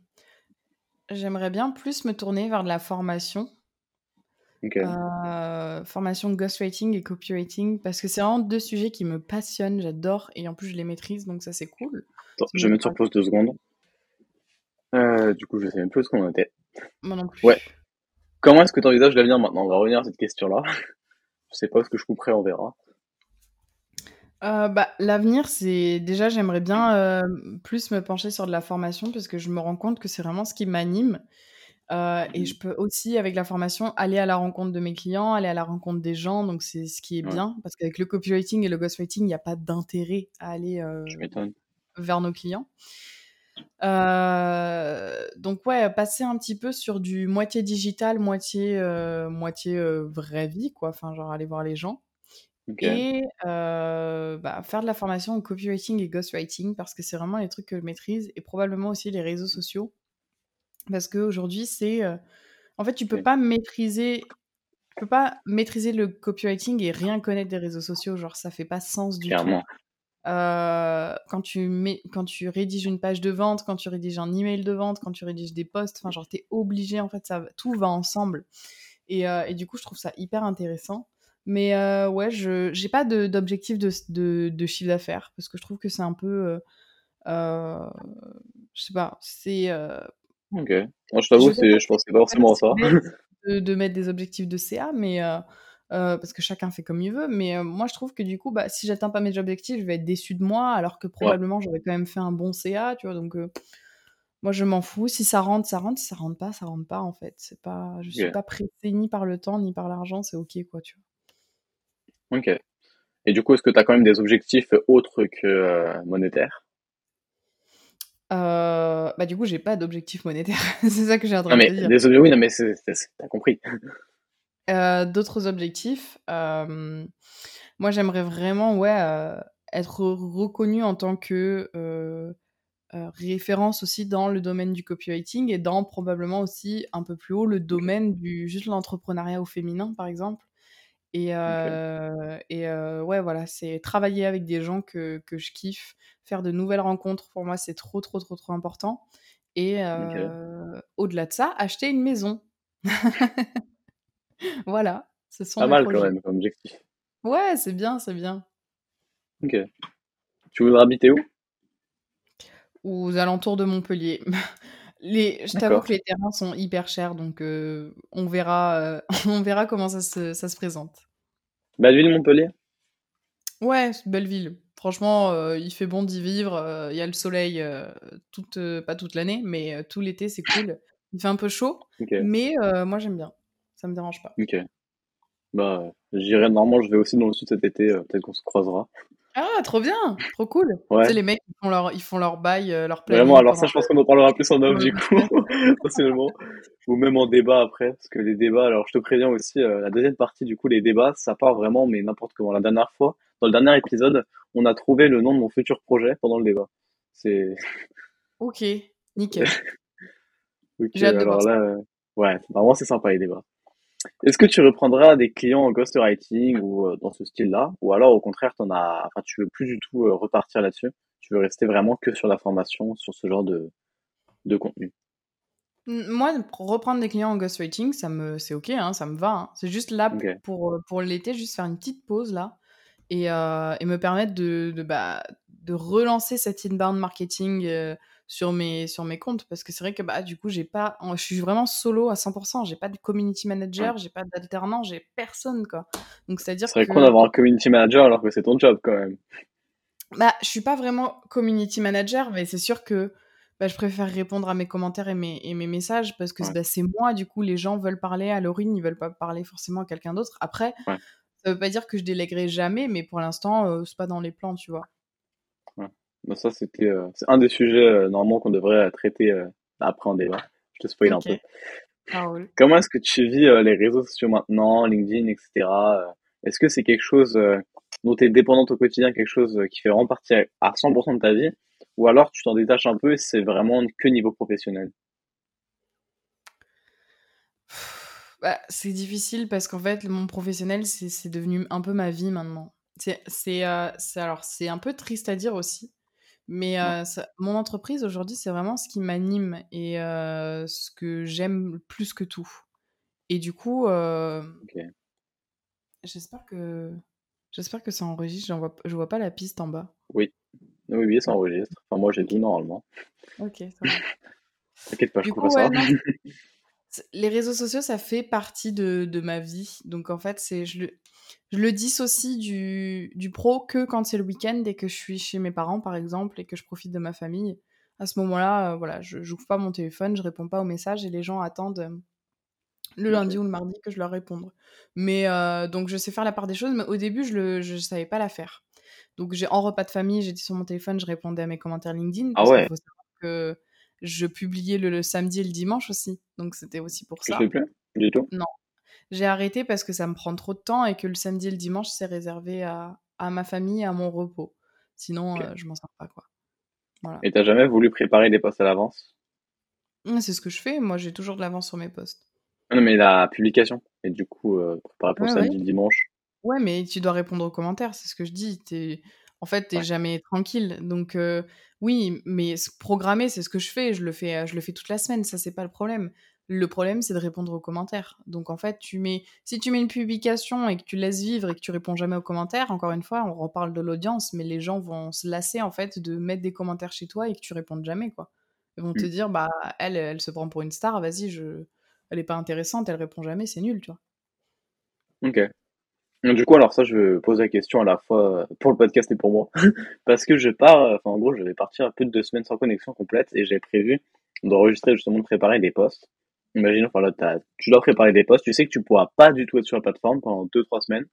j'aimerais bien plus me tourner vers de la formation. OK. Heu, formation ghostwriting et copywriting parce que c'est vraiment 2 sujets qui me passionnent, j'adore et en plus je les maîtrise donc ça c'est cool. Attends, je me vais mettre sur détend pause 2 secondes. Heu, du coup, je sais même plus ce qu'on était. moi non Ouais. plus. Comment est-ce que tu envisages l'avenir maintenant? On va revenir à cette question-là. Je sais pas ce que je couperai, on verra. Heu, bah, l'avenir, c'est déjà j'aimerais bien, hem, plus me pencher sur de la formation parce que je me rends compte que c'est vraiment ce qui m'anime, heu et Mmh. je peux aussi avec la formation aller à la rencontre de mes clients, aller à la rencontre des gens. Donc c'est ce qui est Ouais, bien parce qu'avec le copywriting et le ghostwriting, il y a pas d'intérêt à aller, tu heu, m'étonnes. vers nos clients. Heu, donc ouais, passer un petit peu sur du moitié digital, moitié, heu, moitié, heu, vraie vie quoi, enfin genre aller voir les gens Et bah, faire de la formation en copywriting et ghostwriting parce que c'est vraiment les trucs que je maîtrise et probablement aussi les réseaux sociaux. Parce qu'aujourd'hui c'est, en fait tu peux pas maîtriser tu peux pas maîtriser le copywriting et rien connaître des réseaux sociaux, genre ça fait pas sens du tout. Quand tu mets quand tu rédiges une page de vente, quand tu rédiges un email de vente, quand tu rédiges des posts, enfin genre tu es obligé en fait ça tout va ensemble et et du coup je trouve ça hyper intéressant. Mais heu, ouais je j'ai pas d'objectif de de de chiffre d'affaires parce que je trouve que c'est un peu, heu heu, je sais pas, c'est, heu OK. Moi, je je t'avoue, je si pensais pas je forcément à ça. de mettre des objectifs de CA mais parce que chacun fait comme il veut mais moi je trouve que du coup, bah, si j'atteins pas mes objectifs, je vais être déçue de moi alors que probablement j'aurais quand même fait un bon CA, tu vois? Donc moi je m'en fous, si ça rentre, ça rentre, si ça rentre pas, ça rentre pas en fait. C'est pas je suis pas pressée ni par le temps, ni par l'argent, c'est OK quoi, tu vois? OK. Et du coup, est-ce que tu as quand même des objectifs autres que, heu, monétaires? Heu, bah, du coup, j'ai pas d'objectif monétaire, c'est ça que j'ai en train de dire. oui, non mais tu compris. Heu, d'autres objectifs, hem, moi j'aimerais vraiment, ouais, être reconnu en tant que référence aussi dans le domaine du copywriting et dans probablement aussi un peu plus haut le domaine du juste l'entrepreneuriat au féminin, par exemple. Et, et ouais, voilà, c'est travailler avec des gens que, que, je kiffe, faire de nouvelles rencontres, pour moi, c'est trop, trop, trop, trop important. Et au-delà de ça, acheter une maison. voilà, ce sont Pas mal quand même comme objectif. Ouais, c'est bien, c'est bien. Ok. Tu voudrais habiter où? Aux alentours de Montpellier. Les, je t'avoue que les terrains sont hyper chers, donc on, verra, on verra comment ça se, ça se présente. Belle ville, Montpellier? Ouais, belle ville. Franchement, il fait bon d'y vivre. Il y a le soleil, toute, pas toute l'année, mais tout l'été, c'est cool. Il fait un peu chaud, mais moi j'aime bien. Ça me dérange pas. Ok. Bah, j'irai normalement, je vais aussi dans le sud cet été, peut-être qu'on se croisera. Ah, trop bien, trop cool. Tu sais, les mecs, ils font leur, ils font leur bail, euh, leur planning. Vraiment, alors ça, je pense qu'on en parlera plus en off, du coup, personnellement. Ou même en débat après, parce que les débats, alors je te préviens aussi, euh, la deuxième partie, du coup, les débats, ça part vraiment, mais n'importe comment. La dernière fois, dans le dernier épisode, on a trouvé le nom de mon futur projet pendant le débat. C'est. Ok, nickel. ok, alors là, euh, ouais, vraiment, c'est sympa les débats. Est-ce que tu reprendras des clients en ghostwriting ou euh, dans ce style-là? Ou alors au contraire, en as, enfin, tu veux plus du tout euh, repartir là-dessus? Tu veux rester vraiment que sur la formation, sur ce genre de, de contenu? Moi, reprendre des clients en ghostwriting, ça me, c'est ok, hein, ça me va. Hein. C'est juste là pour, euh, pour l'été, juste faire une petite pause là et, et me permettre de, de, bah, de relancer cet inbound marketing sur mes, sur mes comptes parce que c'est vrai que bah, du coup, j'ai pas, je suis vraiment solo à 100%. J'ai pas de community manager, j'ai pas d'alternant, j'ai personne quoi. Donc c'est-à-dire C'est vrai d'avoir un community manager alors que c'est ton job quand même. Bah, je suis pas vraiment community manager, mais c'est sûr que bah, je préfère répondre à mes commentaires et mes, et mes messages parce que bah, c'est moi, du coup, les gens veulent parler à Laurine, ils veulent pas parler forcément à quelqu'un d'autre. Après, ça veut pas dire que je délèguerai jamais, mais pour l'instant, euh, c'est pas dans les plans, tu vois. Bah, ça, c'était euh, c'est un des sujets euh, normalement qu'on devrait traiter euh, après en débat. Je te spoil un peu. Ah Comment est-ce que tu vis les réseaux sociaux maintenant, LinkedIn, etc. Est-ce que c'est quelque chose dont tu es dépendante au quotidien, quelque chose qui fait vraiment partie à 100% de ta vie? Ou alors tu t'en détaches un peu et c'est vraiment que niveau professionnel? Bah, C'est difficile parce qu'en fait, mon professionnel, c'est devenu un peu ma vie maintenant. C'est alors c'est un peu triste à dire aussi, mais mon entreprise aujourd'hui, c'est vraiment ce qui m'anime et ce que j'aime plus que tout. Et du coup, j'espère que j'espère que ça enregistre. J'en vois, je vois pas la piste en bas. Oui, oui, oui, ça enregistre. Enfin, moi, j'ai tout normalement. Ok, ça va. T'inquiète pas, je coupe ça. les réseaux sociaux, ça fait partie de, de ma vie. Donc en fait, c'est je le je le dissocie du, du pro que quand c'est le week-end et que je suis chez mes parents, par exemple, et que je profite de ma famille. À ce moment-là, euh, voilà, je n'ouvre pas mon téléphone, je réponds pas aux messages et les gens attendent euh, le lundi ou le mardi que je leur réponde. Mais euh, donc, je sais faire la part des choses, mais au début, je ne savais pas la faire. Donc, j'ai en repas de famille, j'étais sur mon téléphone, je répondais à mes commentaires LinkedIn. Ah ouais? faut savoir que je publiais le, samedi et le dimanche aussi. Donc, c'était aussi pour ça. Tu fais plus du tout? Non, j'ai arrêté parce que ça me prend trop de temps et que le samedi et le dimanche, c'est réservé à, à, ma famille à mon repos. Sinon, euh, je m'en sors pas, quoi. Voilà. Et t'as jamais voulu préparer des postes à l'avance? Mmh, C'est ce que je fais. Moi, j'ai toujours de l'avance sur mes postes. Non, mais la publication. Et du coup, euh, préparer pour samedi, ouais. dimanche. Ouais, mais tu dois répondre aux commentaires, c'est ce que je dis. Es... En fait, t'es jamais tranquille. Donc, euh, oui, mais programmer, c'est ce que je fais. Je le fais, je le fais toute la semaine. Ça, c'est pas le problème. Le problème, c'est de répondre aux commentaires. Donc en fait, tu mets, si tu mets une publication et que tu laisses vivre et que tu réponds jamais aux commentaires, encore une fois, on reparle de l'audience, mais les gens vont se lasser en fait de mettre des commentaires chez toi et que tu répondes jamais quoi. Ils vont te mmh. dire bah elle, elle se prend pour une star, vas-y, je, elle est pas intéressante, elle répond jamais, c'est nul, tu vois. Ok. Du coup, alors ça, je poser la question à la fois pour le podcast et pour moi, parce que je pars, enfin en gros, je vais partir plus de deux semaines sans connexion complète et j'ai prévu d'enregistrer justement de préparer des posts Imagine, enfin là, tu dois préparer des posts, tu sais que tu pourras pas du tout être sur la plateforme pendant 2-3 semaines.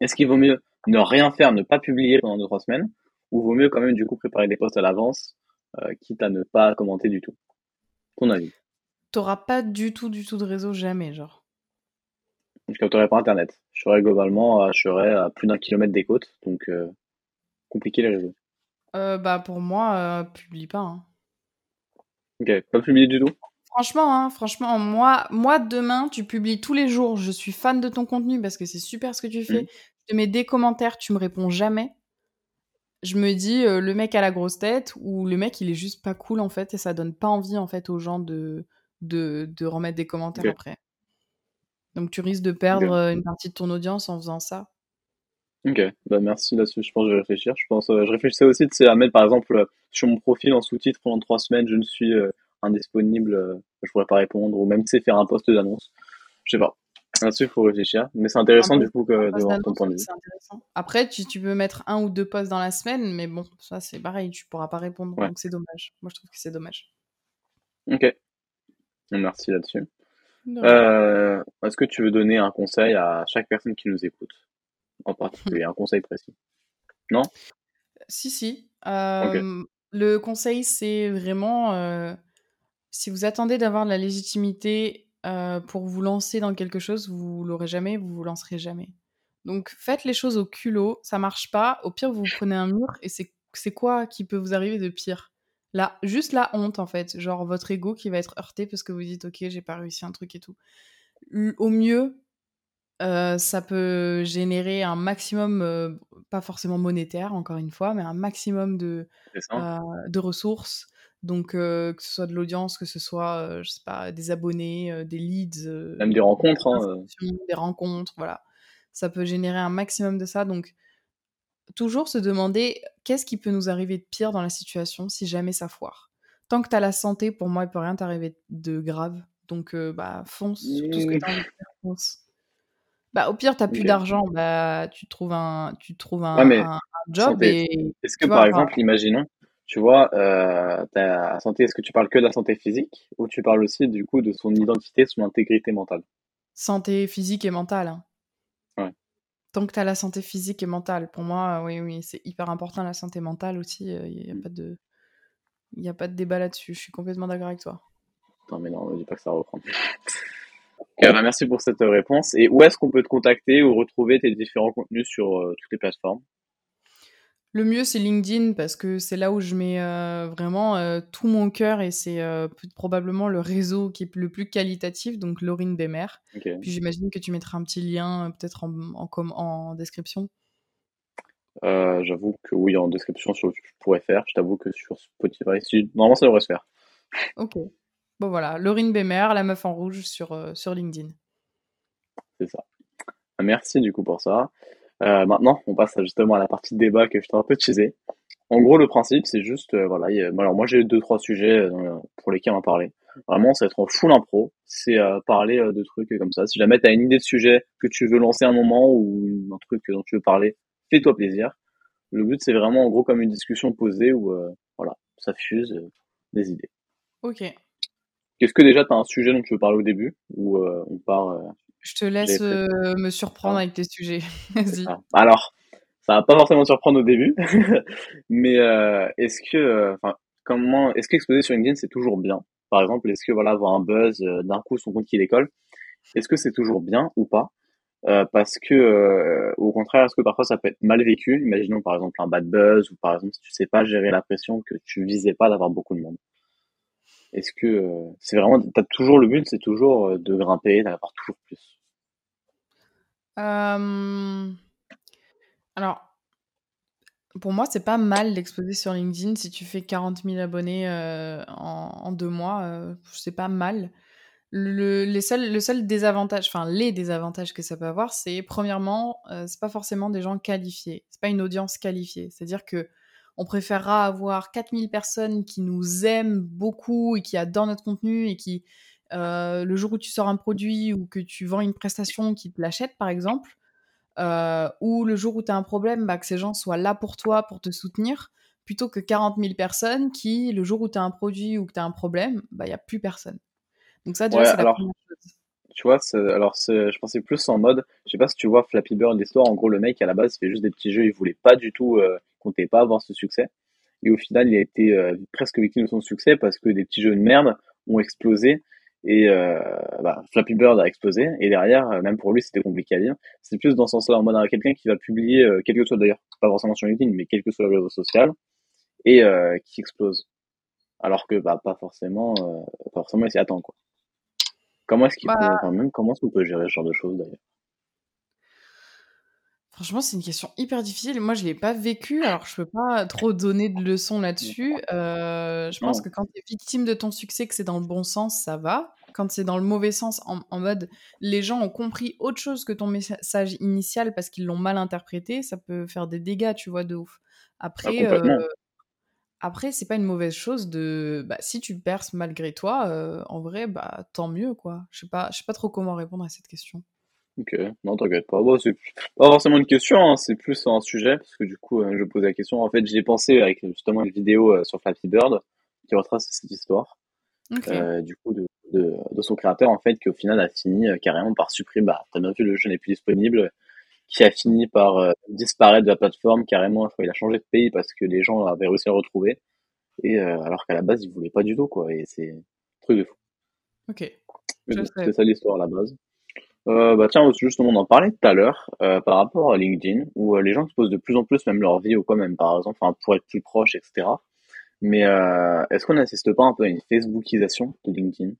Est-ce qu'il vaut mieux ne rien faire, ne pas publier pendant 2-3 semaines, ou vaut mieux quand même du coup préparer des posts à l'avance, euh, quitte à ne pas commenter du tout? Ton avis? T'auras pas du tout, du tout de réseau, jamais, genre. Je capterai pas Internet. Je serai globalement, je serai à plus d'un kilomètre des côtes, donc. Euh, compliqué les réseaux? Euh, bah, pour moi, euh, publie pas. Hein. Ok, pas publier du tout? Franchement, hein, franchement, moi, moi, demain, tu publies tous les jours. Je suis fan de ton contenu parce que c'est super ce que tu fais. Je te mets des commentaires, tu me réponds jamais. Je me dis, euh, le mec a la grosse tête ou le mec, il est juste pas cool en fait et ça donne pas envie en fait aux gens de, de, de remettre des commentaires après. Donc tu risques de perdre euh, une partie de ton audience en faisant ça. Ok, bah merci là-dessus, je pense que je vais réfléchir. Je pense, euh, je réfléchissais aussi, tu sais, à mettre par exemple euh, sur mon profil en sous-titre pendant trois semaines, je ne suis euh, indisponible, euh, je pourrais pas répondre, ou même tu sais, faire un post d'annonce. Je sais pas. Là-dessus, il faut réfléchir. Mais c'est intéressant du coup que, de voir ton point de vue. Après, tu, tu peux mettre un ou deux posts dans la semaine, mais bon, ça c'est pareil, tu pourras pas répondre, Ouais, donc c'est dommage. Moi, je trouve que c'est dommage. ok. Merci là-dessus. Euh, est-ce que tu veux donner un conseil à chaque personne qui nous écoute, en particulier, un conseil précis? Non? Si, si. Euh, le conseil, c'est vraiment, euh, si vous attendez d'avoir de la légitimité euh, pour vous lancer dans quelque chose, vous l'aurez jamais, vous vous lancerez jamais. Donc faites les choses au culot, ça marche pas. Au pire, vous prenez un mur et c'est c'est quoi qui peut vous arriver de pire? Là, juste la honte en fait, genre votre ego qui va être heurté parce que vous dites ok, j'ai pas réussi un truc et tout. Au mieux, euh, ça peut générer un maximum, euh, pas forcément monétaire, encore une fois, mais un maximum de, euh, de ressources. Donc, euh, que ce soit de l'audience, que ce soit, euh, je sais pas, des abonnés, euh, des leads, Même des rencontres, des hein. des rencontres, voilà. Ça peut générer un maximum de ça. Donc, toujours se demander qu'est-ce qui peut nous arriver de pire dans la situation si jamais ça foire? Tant que tu as la santé, pour moi, il peut rien t'arriver de grave. Donc, bah, fonce sur tout ce que tu as envie de faire, fonce. Bah, au pire, t'as plus Ok. d'argent, bah, tu trouves un, tu trouves Ouais, un, mais un- un job santé. et Est-ce que tu par enfin, exemple, imaginons, tu vois, euh, ta santé, est-ce que tu parles que de la santé physique ou tu parles aussi du coup de son identité, son intégrité mentale? santé physique et mentale. hein. Ouais. Tant que t'as la santé physique et mentale, pour moi, oui, oui, c'est hyper important la santé mentale aussi. Il n'y a Hmm. pas de, y a pas de débat là-dessus. Je suis complètement d'accord avec toi. Non, mais non, ne dis pas que ça reprend. Bah, merci pour cette euh, réponse. Et où est-ce qu'on peut te contacter ou retrouver tes différents contenus sur euh, toutes les plateformes? Le mieux, c'est LinkedIn parce que c'est là où je mets euh, vraiment euh, tout mon cœur et c'est euh, probablement le réseau qui est le plus qualitatif, donc Laurine Bemer. Ok. Puis j'imagine que tu mettras un petit lien peut-être en, en, description. J'avoue que oui, en description sur je pourrais faire. Je t'avoue que sur Spotify, si, normalement ça devrait se faire. Ok. Bon voilà, Laurine Bemer, la meuf en rouge sur, sur LinkedIn. C'est ça. Merci du coup pour ça. Euh, maintenant, on passe justement à la partie de débat que je t'ai un peu teasé. En gros, le principe, c'est juste, euh, voilà, a- alors moi j'ai deux, trois sujets euh, pour lesquels on va parler. Vraiment, ça va être en full impro. C'est euh, parler euh, de trucs comme ça. Si jamais tu as une idée de sujet que tu veux lancer un moment ou un truc dont tu veux parler, fais-toi plaisir. Le but, c'est vraiment en gros comme une discussion posée où, euh, voilà, ça fuse des idées. Ok. Est-ce que déjà tu as un sujet dont tu veux parler au début ou euh, on part, euh, Je te laisse euh, me surprendre avec tes sujets. Vas-y. Alors, ça va pas forcément te surprendre au début, mais euh, est-ce que, euh, enfin, comment, est-ce qu'exposer sur LinkedIn c'est toujours bien? Par exemple, est-ce que voilà, avoir un buzz euh, d'un coup son compte qui décolle, est-ce que c'est toujours bien ou pas? Euh, parce que, euh, au contraire, est-ce que parfois ça peut être mal vécu? Imaginons par exemple un bad buzz ou par exemple si tu sais pas gérer la pression que tu visais pas d'avoir beaucoup de monde. Est-ce que euh, c'est vraiment, t'as toujours le but, c'est toujours euh, de grimper, d'avoir toujours plus? Alors, pour moi, c'est pas mal d'exposer sur LinkedIn si tu fais 40 000 abonnés en, deux mois. c'est pas mal. Le, les seuls, le seul désavantage, enfin les désavantages que ça peut avoir, c'est premièrement, euh, c'est pas forcément des gens qualifiés. C'est pas une audience qualifiée. C'est-à-dire que on préférera avoir 4000 personnes qui nous aiment beaucoup et qui adorent notre contenu et qui, euh, le jour où tu sors un produit ou que tu vends une prestation, qui te l'achètent par exemple, euh, ou le jour où tu as un problème, bah, que ces gens soient là pour toi, pour te soutenir, plutôt que 40 000 personnes qui, le jour où tu as un produit ou que tu as un problème, bah, il n'y a plus personne. Donc ça, déjà, Ouais, c'est la alors première chose. Tu vois, alors je pensais plus en mode, je sais pas si tu vois Flappy Bird l'histoire, en gros le mec à la base il fait juste des petits jeux, il voulait pas du tout, euh, comptait pas avoir ce succès, et au final il a été euh, presque victime de son succès parce que des petits jeux de merde ont explosé, et euh, bah, Flappy Bird a explosé, et derrière, euh, même pour lui c'était compliqué à lire, c'est plus dans ce sens-là, en mode euh, quelqu'un qui va publier, euh, quel que soit d'ailleurs pas forcément sur LinkedIn, mais quel que soit le réseau social, et qui explose. Alors que bah pas forcément, pas forcément il s'y attend quoi. Comment est-ce qu'il Bah, peut, enfin même comment est-ce qu'on peut gérer ce genre de choses d'ailleurs? Franchement, c'est une question hyper difficile. Moi, je l'ai pas vécu, alors je peux pas trop donner de leçons là-dessus. Heu, je pense que quand tu es victime de ton succès, que c'est dans le bon sens, ça va. Quand c'est dans le mauvais sens, en en mode les gens ont compris autre chose que ton message initial parce qu'ils l'ont mal interprété, ça peut faire des dégâts, tu vois, de ouf. Après, heu, complètement. après c'est pas une mauvaise chose de bah, si tu perces malgré toi, heu, en vrai, bah, tant mieux, quoi. Je sais pas je sais pas trop comment répondre à cette question. Ok, non t'inquiète pas. Bon, c'est pas forcément une question, hein, c'est plus un sujet parce que du coup euh, je pose la question. En fait, j'y ai pensé avec justement une vidéo euh, sur Flappy Bird qui retrace cette histoire. Euh, du coup de, de, de son créateur en fait qui au final a fini carrément par supprimer bah t'as bien vu le jeu n'est plus disponible qui a fini par disparaître de la plateforme carrément crois, il a changé de pays parce que les gens avaient réussi à le retrouver et alors qu'à la base ils voulaient pas du tout quoi et c'est un truc de fou OK. c'est ça l'histoire à la base euh, bah tiens justement on en parlait tout à l'heure euh, par rapport à LinkedIn où euh, les gens exposent de plus en plus même leur vie ou quoi même par exemple enfin pour être plus proche etc mais est-ce qu'on n'assiste pas un peu à une Facebookisation de LinkedIn?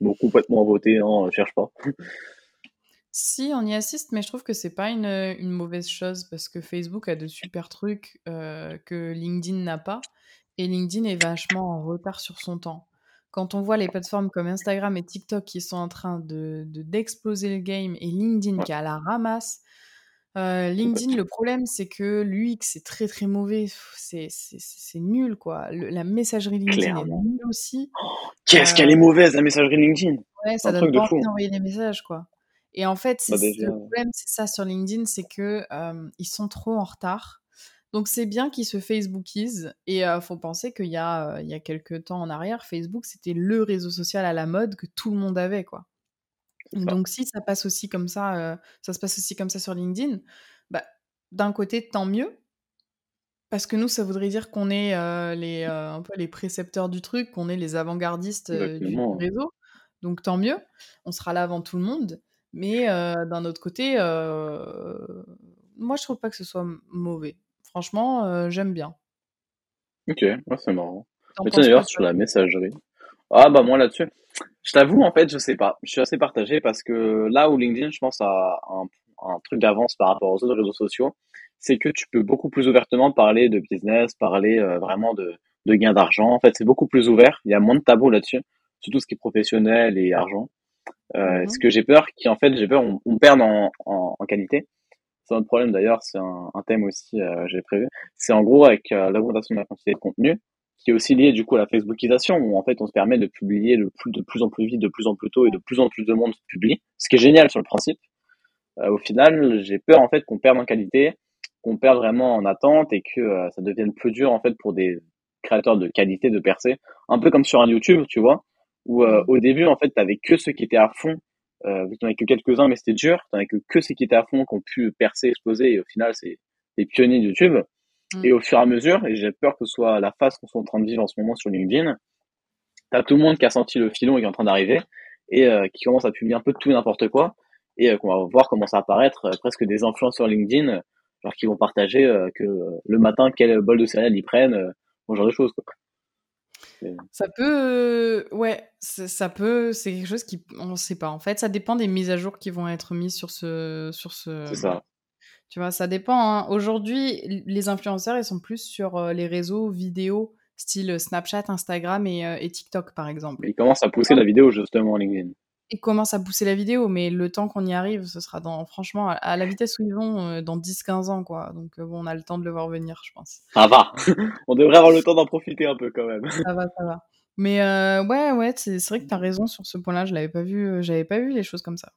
Bon, complètement voté, hein, cherche pas. Si, on y assiste, mais je trouve que c'est pas une, une mauvaise chose parce que Facebook a de super trucs que LinkedIn n'a pas et LinkedIn est vachement en retard sur son temps. Quand on voit les plateformes comme Instagram et TikTok qui sont en train de, de- d'exploser le game et LinkedIn qui à la ramasse, euh, LinkedIn, le problème c'est que l'UX est très très mauvais, c'est, c'est, c'est c'est nul quoi. Le- la messagerie LinkedIn est nulle aussi. Qu'est-ce Euh, qu'elle est mauvaise, la messagerie LinkedIn. Ouais, C'est ça donne pas envie d'envoyer des messages, quoi. Et en fait, c'est Bah déjà, le problème, c'est ça sur LinkedIn, c'est que, hem, ils sont trop en retard. Donc c'est bien qu'ils se facebookisent et heu, faut penser qu'il y a, heu, il y a quelque temps en arrière, Facebook, c'était le réseau social à la mode que tout le monde avait, quoi. Donc si ça passe aussi comme ça, heu, ça se passe aussi comme ça sur LinkedIn, bah, d'un côté, tant mieux, parce que nous, ça voudrait dire qu'on est, heu, les, heu, un peu les précepteurs du truc, qu'on est les avant-gardistes, du réseau. Donc tant mieux, on sera là avant tout le monde. Mais, d'un autre côté, moi je trouve pas que ce soit mauvais. Franchement, heu, j'aime bien. Ok, ouais, c'est marrant. Mais tiens, d'ailleurs, sur la messagerie. Ah, bah, moi, là-dessus, je t'avoue, en fait, je sais pas. Je suis assez partagé parce que là où LinkedIn, je pense, a un, un truc d'avance par rapport aux autres réseaux sociaux, c'est que tu peux beaucoup plus ouvertement parler de business, parler euh, vraiment de, de gains d'argent. En fait, c'est beaucoup plus ouvert. Il y a moins de tabous là-dessus, surtout ce qui est professionnel et argent. Euh, ce Mmh que j'ai peur, qui en fait, j'ai peur, on, on perde en, en, en qualité. C'est un autre problème d'ailleurs, c'est un, thème aussi, euh, j'ai prévu. C'est en gros avec euh, l'augmentation de la quantité de contenu, qui est aussi lié du coup à la Facebookisation, où en fait on se permet de publier de plus, de plus en plus vite, de plus en plus tôt, et de plus en plus de monde publie, ce qui est génial sur le principe. Euh, au final, j'ai peur en fait qu'on perde en qualité, qu'on perde vraiment en attente, et que euh, ça devienne plus dur en fait pour des créateurs de qualité de percer. Un peu comme sur un YouTube, tu vois, où euh, au début en fait t'avais que ceux qui étaient à fond euh, vu que t'en avais que quelques-uns, mais c'était dur. T'en avais que, que ceux qui étaient à fond, qui ont pu percer, exploser, et au final, c'est des pionniers de YouTube. Et Mmh. au fur et à mesure, et j'ai peur que ce soit la phase qu'on soit en train de vivre en ce moment sur LinkedIn, t'as tout le monde qui a senti le filon et qui est en train d'arriver, et euh, qui commence à publier un peu de tout et n'importe quoi, et euh, qu'on va voir commencer à apparaître euh, presque des influenceurs LinkedIn, euh, genre qui vont partager euh, que le matin, quel bol de céréales ils prennent, euh, ce genre de choses, quoi. Ça peut, heu, ouais, ça peut c'est quelque chose qui on sait pas. En fait, ça dépend des mises à jour qui vont être mises sur ce sur ce, c'est ça. tu vois? Ça dépend, hein. Aujourd'hui, les influenceurs, ils sont plus sur, heu, les réseaux vidéo style, Snapchat, Instagram et TikTok, par exemple. Ils commencent à pousser la vidéo, justement, LinkedIn. Ils commencent à pousser la vidéo, mais le temps qu'on y arrive, ce sera dans franchement, à la vitesse où ils vont, heu, dans 10-15 ans, quoi. Donc heu, bon, on a le temps de le voir venir, je pense. Ça va. On devrait avoir le temps d'en profiter un peu quand même. Ça va, ça va. Mais heu, ouais, ouais, c'est vrai que tu as raison sur ce point-là, je l'avais pas vu, j'avais pas vu les choses comme ça.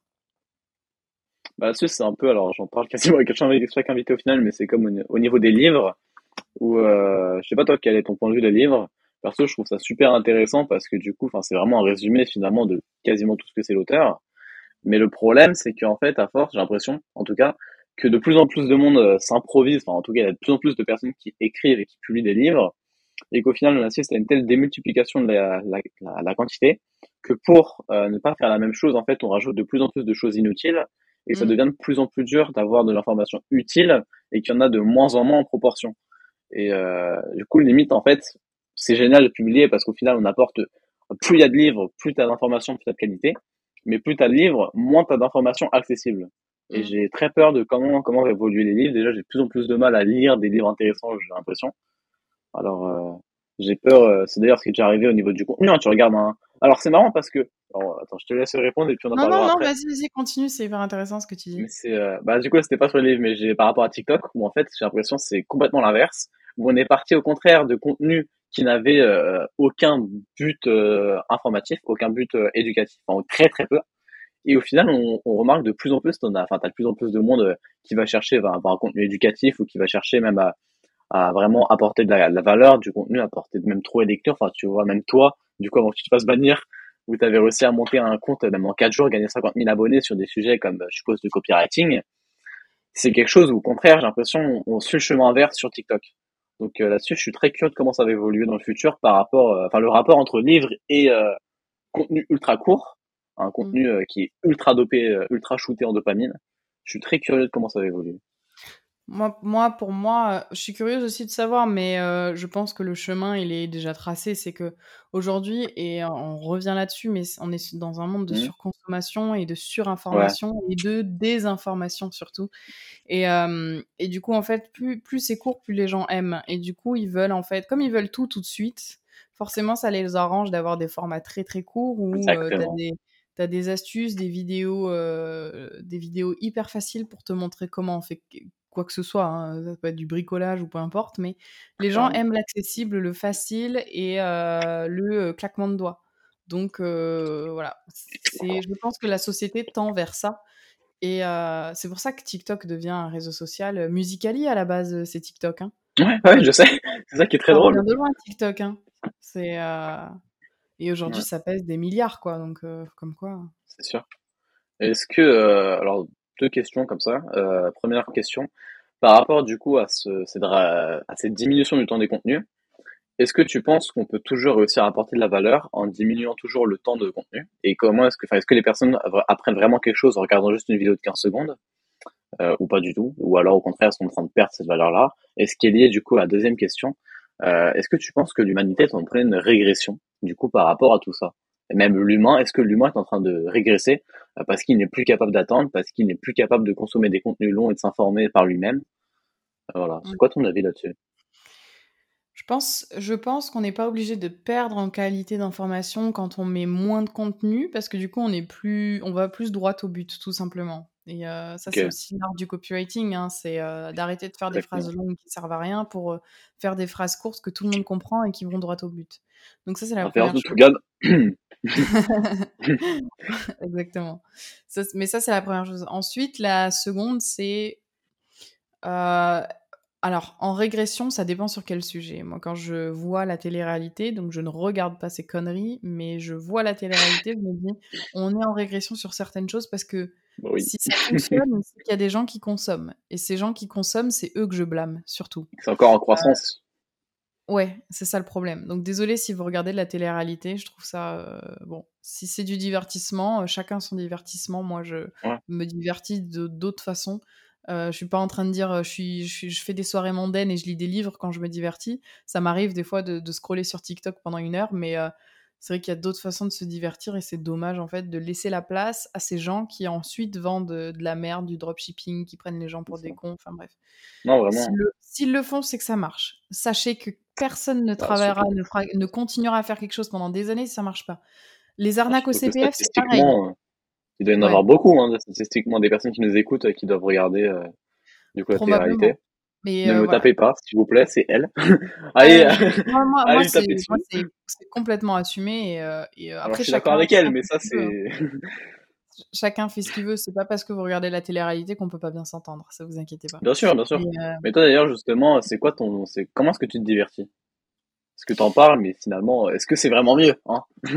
Bah, c'est un peu, alors j'en parle quasiment avec chaque invité au final, mais c'est comme au niveau des livres, où euh, je sais pas toi quel est ton point de vue des livres? Perso, je trouve ça super intéressant parce que du coup, enfin, c'est vraiment un résumé finalement de quasiment tout ce que c'est l'auteur. Mais le problème, c'est qu'en fait, à force, j'ai l'impression, en tout cas, que de plus en plus de monde euh, s'improvise, enfin en tout cas, il y a de plus en plus de personnes qui écrivent et qui publient des livres, et qu'au final, on assiste à une telle démultiplication de la, la, la, la quantité que pour euh, ne pas faire la même chose, en fait, on rajoute de plus en plus de choses inutiles et ça Mmh. devient de plus en plus dur d'avoir de l'information utile et qu'il y en a de moins en moins en proportion. Et euh, du coup, limite, en fait, c'est génial de publier parce qu'au final, on apporte plus il y a de livres, plus tu as d'informations, plus tu as de qualité. Mais plus tu as de livres, moins tu as d'informations accessibles. Et mm. j'ai très peur de comment, comment évoluer les livres. Déjà, j'ai de plus en plus de mal à lire des livres intéressants, j'ai l'impression. Alors, euh, j'ai peur. Euh, c'est d'ailleurs ce qui est déjà arrivé au niveau du contenu. Hein, tu regardes un. Alors, c'est marrant parce que. attends, je te laisse répondre et puis on en non, parlera Non, non, vas-y, vas-y, continue. C'est hyper intéressant ce que tu dis. Mais euh, bah, du coup, c'était pas sur les livres, mais j'ai par rapport à TikTok où en fait, j'ai l'impression que c'est complètement l'inverse. Où on est parti au contraire de contenu qui n'avait euh, aucun but euh, informatif, aucun but euh, éducatif, enfin, très très peu. Et au final, on, remarque de plus en plus, on a, enfin, t'as de plus en plus de monde qui va chercher va avoir un contenu éducatif ou qui va chercher même à, vraiment apporter de la, valeur, du contenu, apporter même trouver des. Enfin, tu vois, même toi, du coup, avant que tu te fasses bannir, où tu avais réussi à monter un compte, même en 4 jours, gagner 50 000 abonnés sur des sujets comme, je suppose, du copywriting. C'est quelque chose où, au contraire, j'ai l'impression, on, on suit le chemin inverse sur TikTok. Donc euh, là-dessus, je suis très curieux de comment ça va évoluer dans le futur par rapport, euh, enfin le rapport entre livre et euh, contenu ultra court, un contenu mm. qui est ultra dopé, ultra shooté en dopamine. Je suis très curieux de comment ça va évoluer. Moi, moi, pour moi, je suis curieuse aussi de savoir, mais je pense que le chemin, il est déjà tracé. C'est que aujourd'hui, et on revient là-dessus, mais on est dans un monde de mmh. surconsommation et de surinformation et de désinformation surtout. Et, et du coup, en fait, plus, plus c'est court, plus les gens aiment. Et du coup, ils veulent, en fait, comme ils veulent tout tout de suite, forcément, ça les arrange d'avoir des formats très très courts où tu as des astuces, des vidéos, des vidéos hyper faciles pour te montrer comment on fait quoi que ce soit, hein, ça peut être du bricolage ou peu importe, mais les gens aiment l'accessible, le facile et euh, le claquement de doigts. Donc voilà, je pense que la société tend vers ça. Et c'est pour ça que TikTok devient un réseau social. Musicali à la base, c'est TikTok. Hein. Ouais, je sais. C'est ça qui est très drôle. de loin TikTok. Hein. C'est et aujourd'hui ça pèse des milliards quoi. Donc comme quoi. C'est sûr. Est-ce que alors deux questions comme ça. Euh, première question, par rapport du coup à, ce, cette, diminution du temps des contenus, est-ce que tu penses qu'on peut toujours réussir à apporter de la valeur en diminuant toujours le temps de contenu? Et comment est-ce que, enfin, est-ce que les personnes apprennent vraiment quelque chose en regardant juste une vidéo de 15 secondes? Euh, ou pas du tout? Ou alors au contraire, sont en train de perdre cette valeur-là? Et ce qui est lié du coup à la deuxième question, euh, est-ce que tu penses que l'humanité est en pleine régression du coup par rapport à tout ça? Même l'humain, est-ce que l'humain est en train de régresser euh, parce qu'il n'est plus capable d'attendre, parce qu'il n'est plus capable de consommer des contenus longs et de s'informer par lui-même? Euh, Voilà, c'est quoi ton avis là-dessus? Pense, je pense qu'on n'est pas obligé de perdre en qualité d'information quand on met moins de contenu, parce que du coup, on est plus, on va plus droit au but, tout simplement. Et euh, ça, c'est aussi l'art du copywriting, hein, c'est d'arrêter de faire des phrases longues qui servent à rien pour faire des phrases courtes que tout le monde comprend et qui vont droit au but. Donc ça, c'est la première chose. Exactement. mais ça, c'est la première chose. Ensuite, la seconde, c'est... Euh, alors, en régression, ça dépend sur quel sujet. Moi, quand je vois la télé-réalité, donc je ne regarde pas ces conneries, mais je vois la télé-réalité, je me dis, on est en régression sur certaines choses parce que bah si ça fonctionne, c'est qu'il y a des gens qui consomment. Et ces gens qui consomment, c'est eux que je blâme, surtout. C'est encore en croissance. Ouais, c'est ça le problème. Donc désolé si vous regardez de la télé-réalité, je trouve ça euh, bon. Si c'est du divertissement, euh, chacun son divertissement. Moi, je me divertis de d'autres façons. Euh, je suis pas en train de dire je suis, je, fais des soirées mondaines et je lis des livres quand je me divertis. Ça m'arrive des fois de, de, scroller sur TikTok pendant une heure, mais c'est vrai qu'il y a d'autres façons de se divertir et c'est dommage en fait de laisser la place à ces gens qui ensuite vendent de, la merde, du dropshipping, qui prennent les gens pour des cons, enfin bref. Non, vraiment. S'ils le, font, c'est que ça marche. Sachez que personne ne bah, travaillera, ne, ne, continuera à faire quelque chose pendant des années si ça marche pas. Les bah, arnaques au CPF, c'est pareil. Euh, il doit y en avoir beaucoup, hein, statistiquement, des personnes qui nous écoutent et qui doivent regarder euh, du coup la réalité ne euh, me tapez pas, s'il vous plaît, c'est elle. allez, moi, moi, c'est complètement assumé. Et, euh, et euh, après, je suis d'accord avec elle, mais ça, c'est. chacun fait ce qu'il veut. C'est pas parce que vous regardez la télé-réalité qu'on peut pas bien s'entendre. Ça vous inquiétez pas. Bien sûr, bien sûr. Mais toi d'ailleurs, justement, c'est quoi ton, c'est comment est-ce que tu te divertis? Est-ce que tu en parles, mais finalement, est-ce que c'est vraiment mieux hein?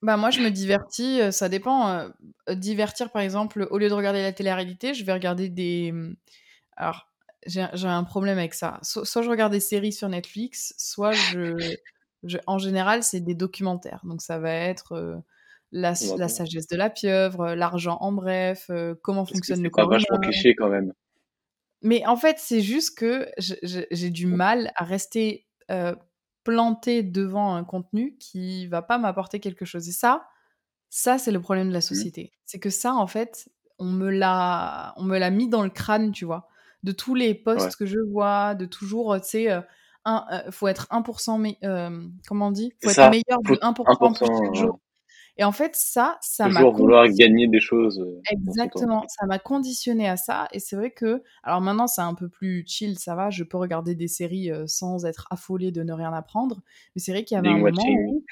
Bah moi je me divertis, ça dépend. divertir par exemple, au lieu de regarder la télé-réalité, je vais regarder des. Alors j'ai un problème avec ça. soit je regarde des séries sur Netflix, soit je, en général, c'est des documentaires. Donc ça va être euh, la, la, sagesse de la pieuvre, l'argent en bref, euh, comment fonctionne le corps. C'est vachement cliché quand même. Mais en fait, c'est juste que je je j'ai du mal à rester, plantée devant un contenu qui va pas m'apporter quelque chose et ça, ça, c'est le problème de la Mmh. société. C'est que ça, en fait, on me l'a on me l'a mis dans le crâne, tu vois? De tous les Ouais. posts que je vois, de toujours, tu sais, heu, un heu, faut être 1 mé hem, comment on dit? Faut être ça, meilleur de 1 plus 1 chaque ouais. jour et en fait, ça, ça m'a Toujours vouloir conditionné gagner des choses, temps. exactement, ça m'a conditionnée à ça et c'est vrai que alors maintenant, c'est un peu plus chill, ça va, je peux regarder des séries, heu, sans être affolée de ne rien apprendre. Mais c'est vrai qu'il y avait un moment où,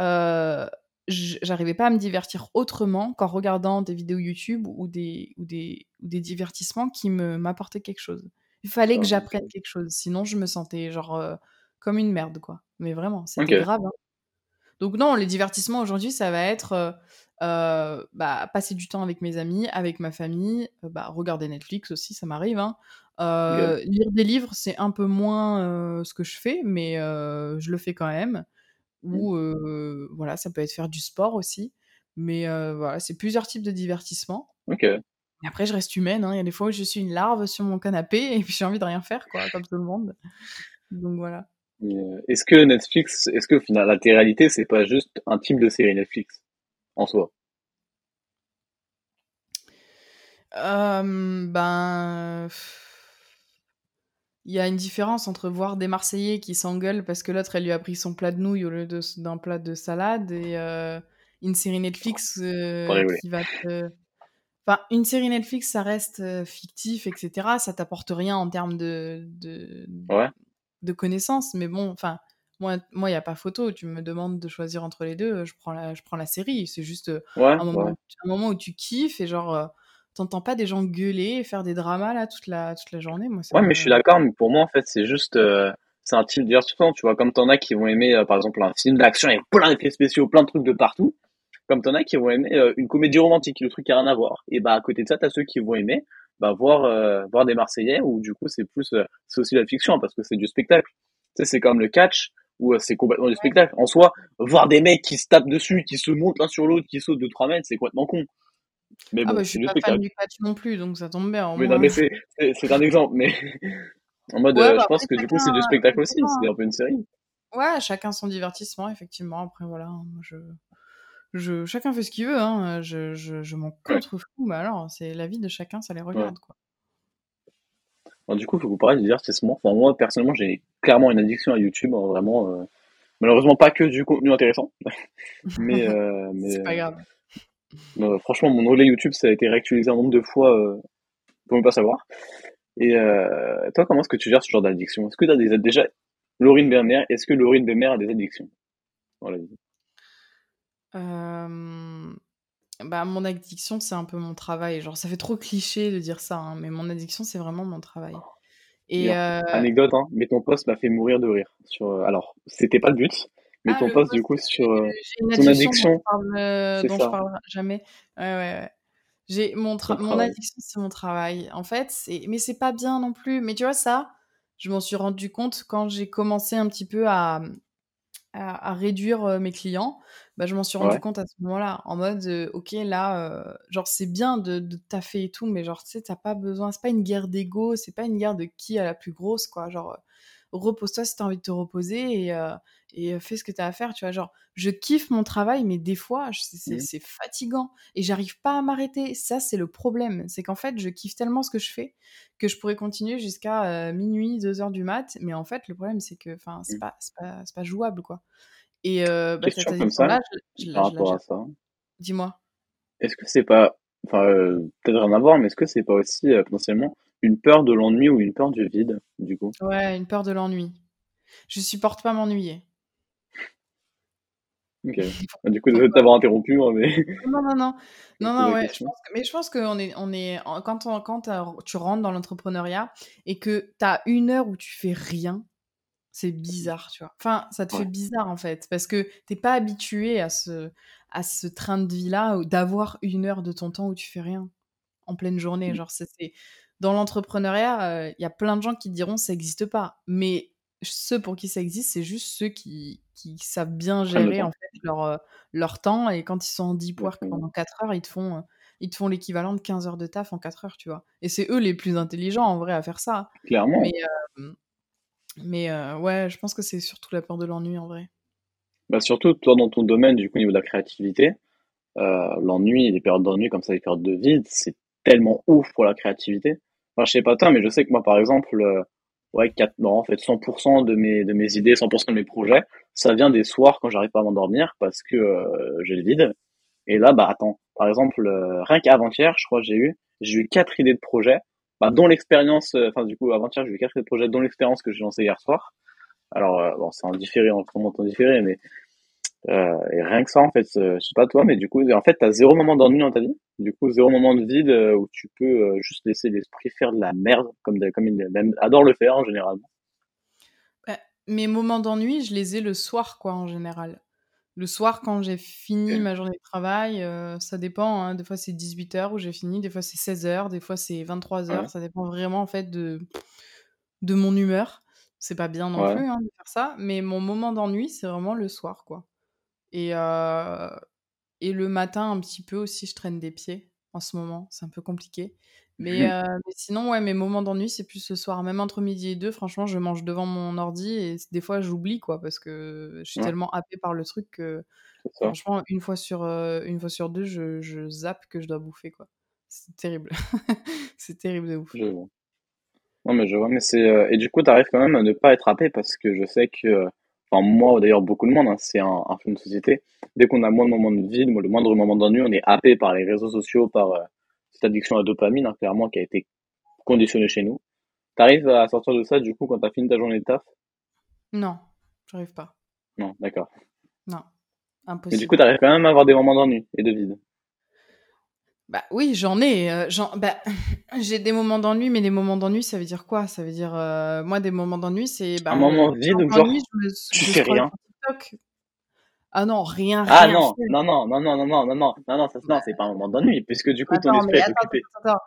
heu, j j'arrivais pas à me divertir autrement qu'en regardant des vidéos YouTube ou des ou des ou des divertissements qui me m'apportaient quelque chose. Il fallait que j'apprenne OK. quelque chose, sinon je me sentais genre, comme une merde, quoi. Mais vraiment, c'était grave, hein. Donc non, les divertissements aujourd'hui, ça va être, heu heu, bah, passer du temps avec mes amis, avec ma famille, heu, bah, regarder Netflix aussi, ça m'arrive, hein. Lire des livres, c'est un peu moins, ce que je fais, mais je le fais quand même. Ou heu, voilà, ça peut être faire du sport aussi. Mais voilà, c'est plusieurs types de divertissements. OK. Et après, je reste humaine, hein. Il y a des fois où je suis une larve sur mon canapé et puis j'ai envie de rien faire, quoi, comme tout le monde. Donc voilà. Heu, est-ce que Netflix est-ce qu'au final, la télé-réalité, c'est pas juste un type de série Netflix, en soi? Hem, ben, il y a une différence entre voir des Marseillais qui s'engueulent parce que l'autre, elle lui a pris son plat de nouilles au lieu d'un plat de salade et heu, une série Netflix, qui va te enfin, une série Netflix, ça reste, fictif et cetera. Ça t'apporte rien en termes de de Ouais? De connaissances, mais bon, enfin, moi moi, il y a pas photo. Tu me demandes de choisir entre les 2, heu, je prends la je prends la série. C'est juste, Ouais, un moment ouais. un moment où tu kiffes et genre, heu, tu entends pas des gens gueuler et faire des dramas là toute la toute la journée. Moi, Ouais, mais je suis d'accord, mais pour moi, en fait, c'est juste, heu, c'est un type de divertissement, tu vois? Comme tu en as qui vont aimer, par exemple, un film d'action avec plein d'effets spéciaux, plein de trucs de partout, comme tu en as qui vont aimer, une comédie romantique, le truc qui a rien à voir. Et bah, à côté de ça, tu as ceux qui vont aimer, bah, voir, heu, voir des Marseillais où du coup, c'est plus, heu, c'est aussi la fiction parce que c'est du spectacle. Tu sais, c'est comme le catch où, heu, c'est complètement du spectacle. En soi, voir des mecs qui se tapent dessus, qui se montent l'un sur l'autre, qui sautent de 3 mètres, c'est complètement con. Mais Ah bon, bah, je suis pas fan du catch non plus, donc ça tombe bien, Mais non, mais c'est c'est un exemple, mais en mode, ouais, bah, je pense que du coup, c'est du spectacle aussi, c'est un peu une série. Ouais, chacun son divertissement effectivement. Après voilà, hein, je je chacun fait ce qu'il veut, hein, heu, je je je m'en Ouais, contrefous, mais alors, c'est la vie de chacun, ça les ouais. regarde, quoi. Alors du coup, faut vous parler de divertissement. Enfin, moi, personnellement, j'ai clairement une addiction à YouTube, hein, vraiment, heu, malheureusement pas que du contenu intéressant, mais heu, mais C'est pas heu, grave. heu, franchement, mon onglet YouTube, ça a été réactualisé un nombre de fois, faut même pas savoir. Et toi, comment est-ce que tu gères ce genre d'addiction? Est-ce que tu as des déjà, Laurine Bermer, est-ce que Laurine Bermer a des addictions? Dans la vie? Bah, mon addiction, c'est un peu mon travail. Genre, ça fait trop cliché de dire ça, hein, mais mon addiction, c'est vraiment mon travail et D'ailleurs, heu anecdote, hein, mais ton post m'a fait mourir de rire sur, heu alors, c'était pas le but, mais ah ton le post du coup sur, une ton addiction dont je parle, dont je parle jamais. Ouais, ouais, ouais. J'ai mon tra mon addiction, c'est mon travail. En fait, c'est mais c'est pas bien non plus. Mais tu vois ça, je m'en suis rendu compte quand j'ai commencé un petit peu à, à à réduire, mes clients. Bah, je m'en suis rendu Ouais. compte à ce moment-là, en mode, «OK, là, genre c'est bien de de taffer et tout, mais genre, tu sais, tu as pas besoin c'est pas une guerre d'ego, c'est pas une guerre de qui a la plus grosse, quoi. Genre, repose-toi si tu as envie de te reposer et et fais ce que tu as à faire», tu vois? Genre, je kiffe mon travail, mais des fois, c'est Mmh. c'est fatigant et j'arrive pas à m'arrêter. Ça, c'est le problème. C'est qu'en fait, je kiffe tellement ce que je fais que je pourrais continuer jusqu'à, heu, 00:00-02:00 du mat. Mais en fait, le problème, c'est que, enfin, c'est Mmh. pas pas pas jouable, quoi et heu, bah, cette comme ça, addiction-là, je je la par je rapport à ça. Dis-moi? Est-ce que c'est pas enfin, peut-être rien à voir, mais est-ce que c'est pas aussi, potentiellement une peur de l'ennui ou une peur du vide, du coup? Ouais, une peur de l'ennui. Je supporte pas m'ennuyer. OK. Bah, du coup, désolé de t'avoir interrompu, hein, mais Non, non, non. Non, non, ouais, je pense que mais je pense qu'on est on est quand on quand, heu, tu rentres dans l'entrepreneuriat et que tu as 1 heure où tu fais rien, c'est bizarre, tu vois? Enfin, ça te fait bizarre, en fait, parce que tu es pas habitué à ce à ce train de vie-là d'avoir 1 heure de ton temps où tu fais rien, en pleine journée. Mmh. Genre, c'est dans l'entrepreneuriat, heu, il y a plein de gens qui te diront: «Ça existe pas», mais ceux pour qui ça existe, c'est juste ceux qui qui savent bien gérer, en fait, leur, heu, leur temps et quand ils sont en deep work pendant 4 heures, ils te font, heu, ils te font l'équivalent de 15 heures de taf en 4 heures, tu vois. Et c'est eux les plus intelligents, en vrai, à faire ça. Clairement. Mais, euh, mais euh, ouais, je pense que c'est surtout la peur de l'ennui, en vrai. Bah surtout, toi, dans ton domaine, du coup, au niveau de la créativité, euh, l'ennui, les périodes d'ennui, comme ça, les périodes de vide, c'est tellement ouf pour la créativité. Enfin, je sais pas toi, mais je sais que moi, par exemple, euh, ouais, 4, non, en fait, 100% de mes, de mes idées, 100% de mes projets, ça vient des soirs quand j'arrive pas à m'endormir parce que euh, j'ai le vide. Et là, bah attends, par exemple, euh, rien qu'avant-hier, je crois que j'ai eu, j'ai eu quatre idées de projets, bah, dont l'expérience, euh, enfin du coup, avant-hier, j'ai eu quatre idées de projets, dont l'expérience que j'ai lancée hier soir. Alors, euh, bon, c'est en différé, en moment en différé, mais euh, et rien que ça, en fait, euh, je sais pas toi, mais du coup, en fait, t'as zéro moment d'ennui dans ta vie. Du coup, zéro moment de vide euh, où tu peux juste laisser l'esprit faire de la merde, comme, de- comme il adore le faire, en. Bah, mes moments d'ennui, je les ai le soir, quoi, en général. Le soir, quand j'ai fini ma journée de travail, euh, ça dépend. hein. Des fois, c'est 18h où j'ai fini, des fois, c'est 16h, des fois, c'est 23h. Ouais, Ça dépend vraiment, en fait, de, de mon humeur. C'est pas bien non plus hein, de faire ça, mais mon moment d'ennui, c'est vraiment le soir, quoi. Et, euh, et le matin, un petit peu aussi, je traîne des pieds en ce moment. C'est un peu compliqué. Mais, euh, mais sinon, ouais, mes moments d'ennui, c'est plus ce soir. Même entre midi et deux, franchement, je mange devant mon ordi et des fois, j'oublie, quoi, parce que je suis Ouais, tellement happée par le truc que, franchement, une fois sur, euh, une fois sur deux, je, je zappe que je dois bouffer, quoi. C'est terrible. c'est terrible de ouf. Non, mais je vois, mais c'est, et du coup, t'arrives quand même à ne pas être happé parce que je sais que, enfin, moi, d'ailleurs, beaucoup de monde, hein, c'est un, un fait de société. Dès qu'on a moins de moments de vide, le moindre moment d'ennui, on est happé par les réseaux sociaux, par euh, cette addiction à la dopamine, hein, clairement, qui a été conditionnée chez nous. T'arrives à sortir de ça, du coup, quand t'as fini ta journée de taf? Non, j'arrive pas. Non, d'accord. Non, Mais du coup, impossible. t'arrives quand même à avoir des moments d'ennui et de vide. Bah oui, j'en ai. euh, j'en- bah, j'ai des moments d'ennui, mais des moments d'ennui, ça veut dire quoi? Ça veut dire, euh, moi, des moments d'ennui, c'est, Un bah, moment quand vide je genre, je, me, tu je fais rien. Ah non, rien, Ah rien non, non, non, non, non, non, non, non, non, non, non, non, c'est pas un moment d'ennui, puisque du coup, ton Attends, esprit mais est attends, occupé. attends.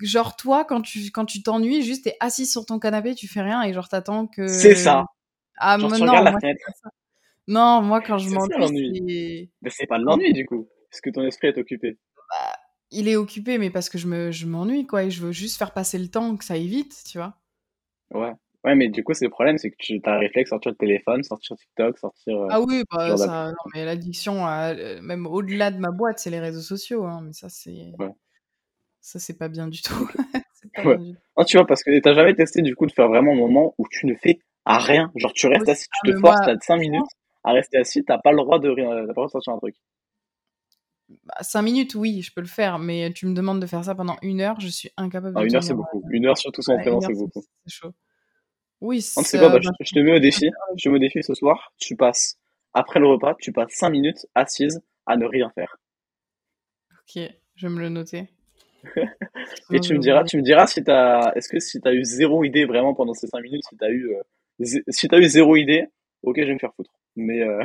Genre, toi, quand tu quand tu t'ennuies, juste t'es assis sur ton canapé, tu fais rien et genre t'attends C'est que. ça. Ah, Genre, mais tu non, la moi, c'est ça. Non, moi, quand je C'est m'ennuie, c'est. Mais c'est pas de l'ennui, du coup, puisque ton esprit est occupé. bah, il est occupé, mais parce que je me je m'ennuie, quoi, et je veux juste faire passer le temps, que ça aille vite, tu vois. Ouais. Ouais, mais du coup, c'est le problème, c'est que tu as un réflexe, sortir le téléphone, sortir TikTok, sortir euh, Ah oui, bah ça, non, mais l'addiction, à- euh, même au-delà de ma boîte, c'est les réseaux sociaux, hein, mais ça, c'est Ouais, ça, c'est pas bien du tout. ok. c'est pas Ouais. bien du tout. Non, tu vois, parce que t'as jamais testé, du coup, de faire vraiment un moment où tu ne fais à rien. Genre, tu restes Oui, assis, ah, tu te mais forces, t'as 5 minutes à rester assis, t'as pas le droit de rien, t'as pas le droit de sortir un truc. Bah, cinq minutes, oui, je peux le faire, mais tu me demandes de faire ça pendant une heure, je suis incapable Non, de une heure, c'est beaucoup. Une heure, surtout sans entraînement, c'est beaucoup. c'est chaud. Oui, c'est, sais bah, bah, je, je te mets au défi. avec- Je te mets au défi ce soir. Tu passes, après le repas, tu passes 5 minutes assise à ne rien faire. Ok, je vais me le noter. Et tu me diras, tu me diras si t'as, est-ce que si t'as eu zéro idée vraiment pendant ces 5 minutes, si t'as eu, euh, si t'as eu zéro idée, ok, je vais me faire foutre. Mais, euh,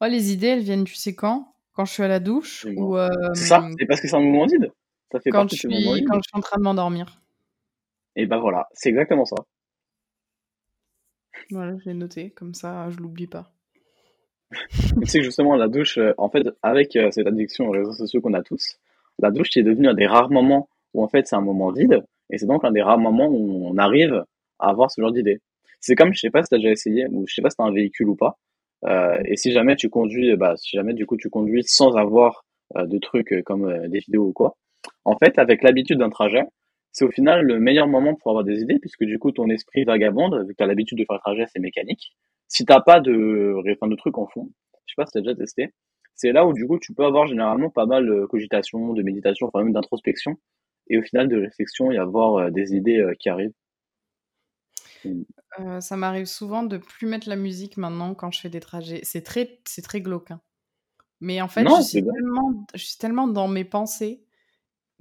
Ouais, les idées, elles viennent, tu sais quand? Quand je suis à la douche ou C'est ça, euh, c'est parce que c'est un moment vide. Ça fait quand partie je suis quand je suis en train de m'endormir. Et bah voilà, c'est exactement ça. Voilà, je l'ai noté, comme ça, je l'oublie pas. Tu sais que justement, la douche, euh, en fait, avec euh, cette addiction aux réseaux sociaux qu'on a tous, la douche est devenue un des rares moments où en fait c'est un moment vide, et c'est donc un des rares moments où on arrive à avoir ce genre d'idée. C'est comme, je sais pas si t'as déjà essayé, ou je sais pas si t'as un véhicule ou pas, euh, et si jamais tu conduis, bah si jamais du coup tu conduis sans avoir euh, de trucs euh, comme euh, des vidéos ou quoi, en fait, avec l'habitude d'un trajet, c'est au final le meilleur moment pour avoir des idées, puisque du coup ton esprit vagabonde, vu que t'as l'habitude de faire le trajet, c'est mécanique. Si t'as pas de, enfin, de trucs en fond, je sais pas si t'as déjà testé, c'est là où du coup tu peux avoir généralement pas mal de cogitation, de méditation, enfin même d'introspection, et au final de réflexion et avoir euh, des idées euh, qui arrivent. Mm. Euh, ça m'arrive souvent de plus mettre la musique maintenant quand je fais des trajets. C'est très, c'est très glauque. hein. Mais en fait, je suis tellement, je suis tellement dans mes pensées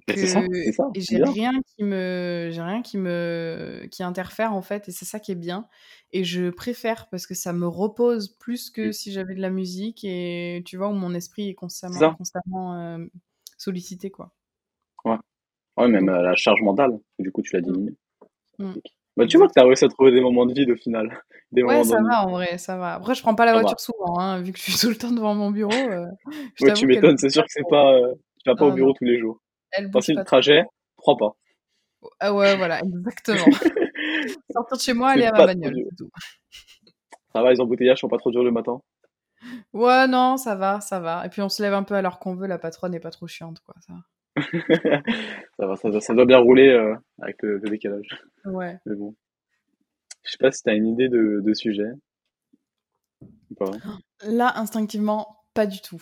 ça, que ça, et c'est j'ai rien qui me, j'ai rien qui me, qui interfère en fait, et c'est ça qui est bien. Et je préfère parce que ça me repose plus que Mm. si j'avais de la musique et tu vois où mon esprit est constamment, ça, constamment euh, sollicité quoi. ouais. Ouais, même euh, la charge mentale, du coup tu la mm, diminues. mm. Bah, tu vois que tu as réussi à trouver des moments de vide au final, des Ouais, ça va en vrai, ça va. Après, je prends pas la Ça va. voiture souvent, hein, vu que je suis tout le temps devant mon bureau, je Ouais, tu m'étonnes, c'est sûr que c'est pas, heu, tu vas pas au Ah non, bureau tous les jours. elle si, le trajet, trop. 3 pas. Ah ouais, voilà, exactement. Sortir de chez moi, aller à ma bagnole, c'est tout. Ça va, les embouteillages sont pas trop durs le matin? Ouais, non, ça va, ça va. Et puis on se lève un peu à l'heure qu'on veut, la patronne est pas trop chiante, quoi, ça. Ça va, ça doit ça doit bien rouler, heu, avec le le décalage. Ouais. Mais bon. Je sais pas si tu as une idée de de sujet pas? Là, instinctivement, pas du tout.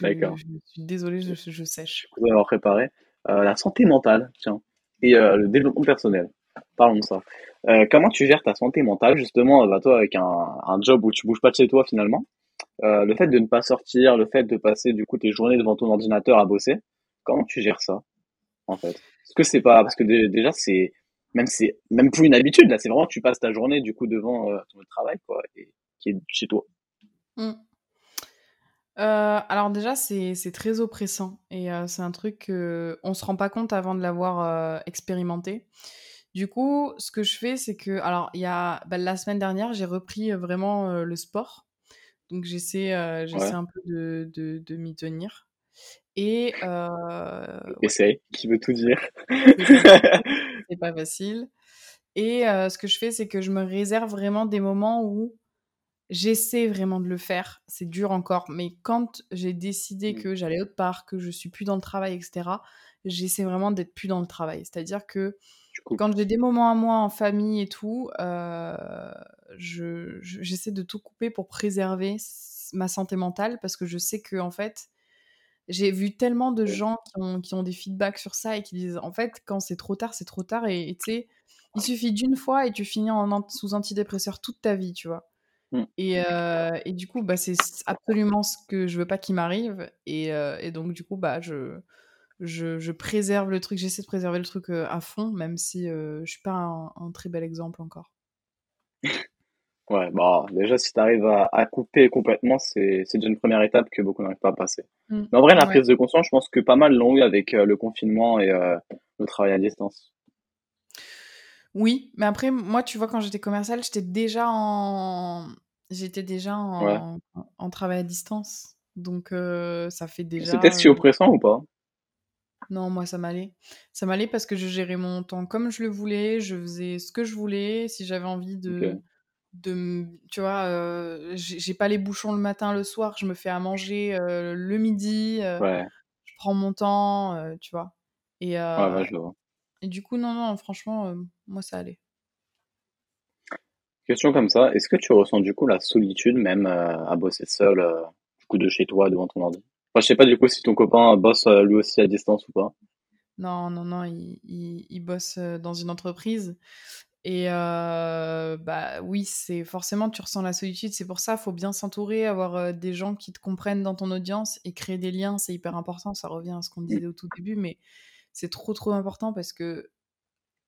D'accord. je suis désolée, je je sèche. content d'avoir préparé. Heu, la santé mentale, tiens, et heu, le développement personnel. Parlons de ça. Heu, comment tu gères ta santé mentale justement, bah, toi avec un un job où tu bouges pas de chez toi finalement, le fait de ne pas sortir, le fait de passer du coup tes journées devant ton ordinateur à bosser, comment tu gères ça en fait? Est-ce que c'est pas parce que dé déjà c'est même c'est même plus une habitude là, c'est vraiment tu passes ta journée du coup devant, heu, ton travail quoi et qui est chez toi. Mmh. Heu, alors déjà, c'est très oppressant et heu, c'est un truc qu'on se rend pas compte avant de l'avoir, heu, expérimenté. Du coup, ce que je fais, c'est que alors il y a bah, la semaine dernière, j'ai repris, vraiment, le sport. Donc j'essaie, Ouais, j'essaie un peu de de de m'y tenir et ouais, essaye, qui veut tout dire. c'est pas facile, et heu, ce que je fais, c'est que je me réserve vraiment des moments où J'essaie vraiment de le faire, c'est dur encore, mais quand j'ai décidé Mmh, que j'allais autre part, que je suis plus dans le travail et cetera, j'essaie vraiment d'être plus dans le travail. C'est-à-dire que quand j'ai des moments à moi en famille et tout, je je j'essaie de tout couper pour préserver ma santé mentale parce que je sais qu'en fait, j'ai vu tellement de gens qui ont qui ont des feedbacks sur ça et qui disent: «En fait, quand c'est trop tard, c'est trop tard» et tu sais, il suffit d'une fois et tu finis en sous antidépresseur toute ta vie, tu vois? Mmh. Et et du coup, bah, c'est absolument ce que je veux pas qu'il m'arrive et et donc du coup, bah, je je je préserve le truc, j'essaie de préserver le truc, à fond, même si, je suis pas un un très bel exemple encore. Ouais, bah, déjà, si tu arrives à, à couper complètement, c'est, déjà une première étape que beaucoup n'arrivent pas à passer. Mmh. Mais en vrai, la Ouais. prise de conscience, je pense que pas mal l'ont eu avec euh, le confinement et euh, le travail à distance. Oui, mais après, moi, tu vois, quand j'étais commerciale, j'étais déjà en j'étais déjà Ouais. en en travail à distance. Donc heu, ça fait C'était déjà, si heu oppressant ou pas? non, moi, ça m'allait. Ça m'allait parce que je gérais mon temps comme je le voulais, je faisais ce que je voulais. Si j'avais envie de. De tu vois, j'ai pas les bouchons le matin, le soir, je me fais à manger, le midi, Ouais. je prends mon temps, tu vois? Et Ouais, ouais, je vois. et du coup, non, non, franchement, moi, ça allait. Question comme ça, est-ce que tu ressens du coup la solitude même à bosser seul, du coup de chez toi devant ton ordi? Enfin, je sais pas du coup si ton copain bosse lui aussi à distance ou pas. Non, non, non, il il il bosse, dans une entreprise et heu, bah, oui, c'est forcément, tu ressens la solitude. C'est pour ça, faut bien s'entourer, avoir, heu, des gens qui te comprennent dans ton audience et créer des liens, c'est hyper important. Ça revient à ce qu'on disait au tout début, mais c'est trop, trop important parce que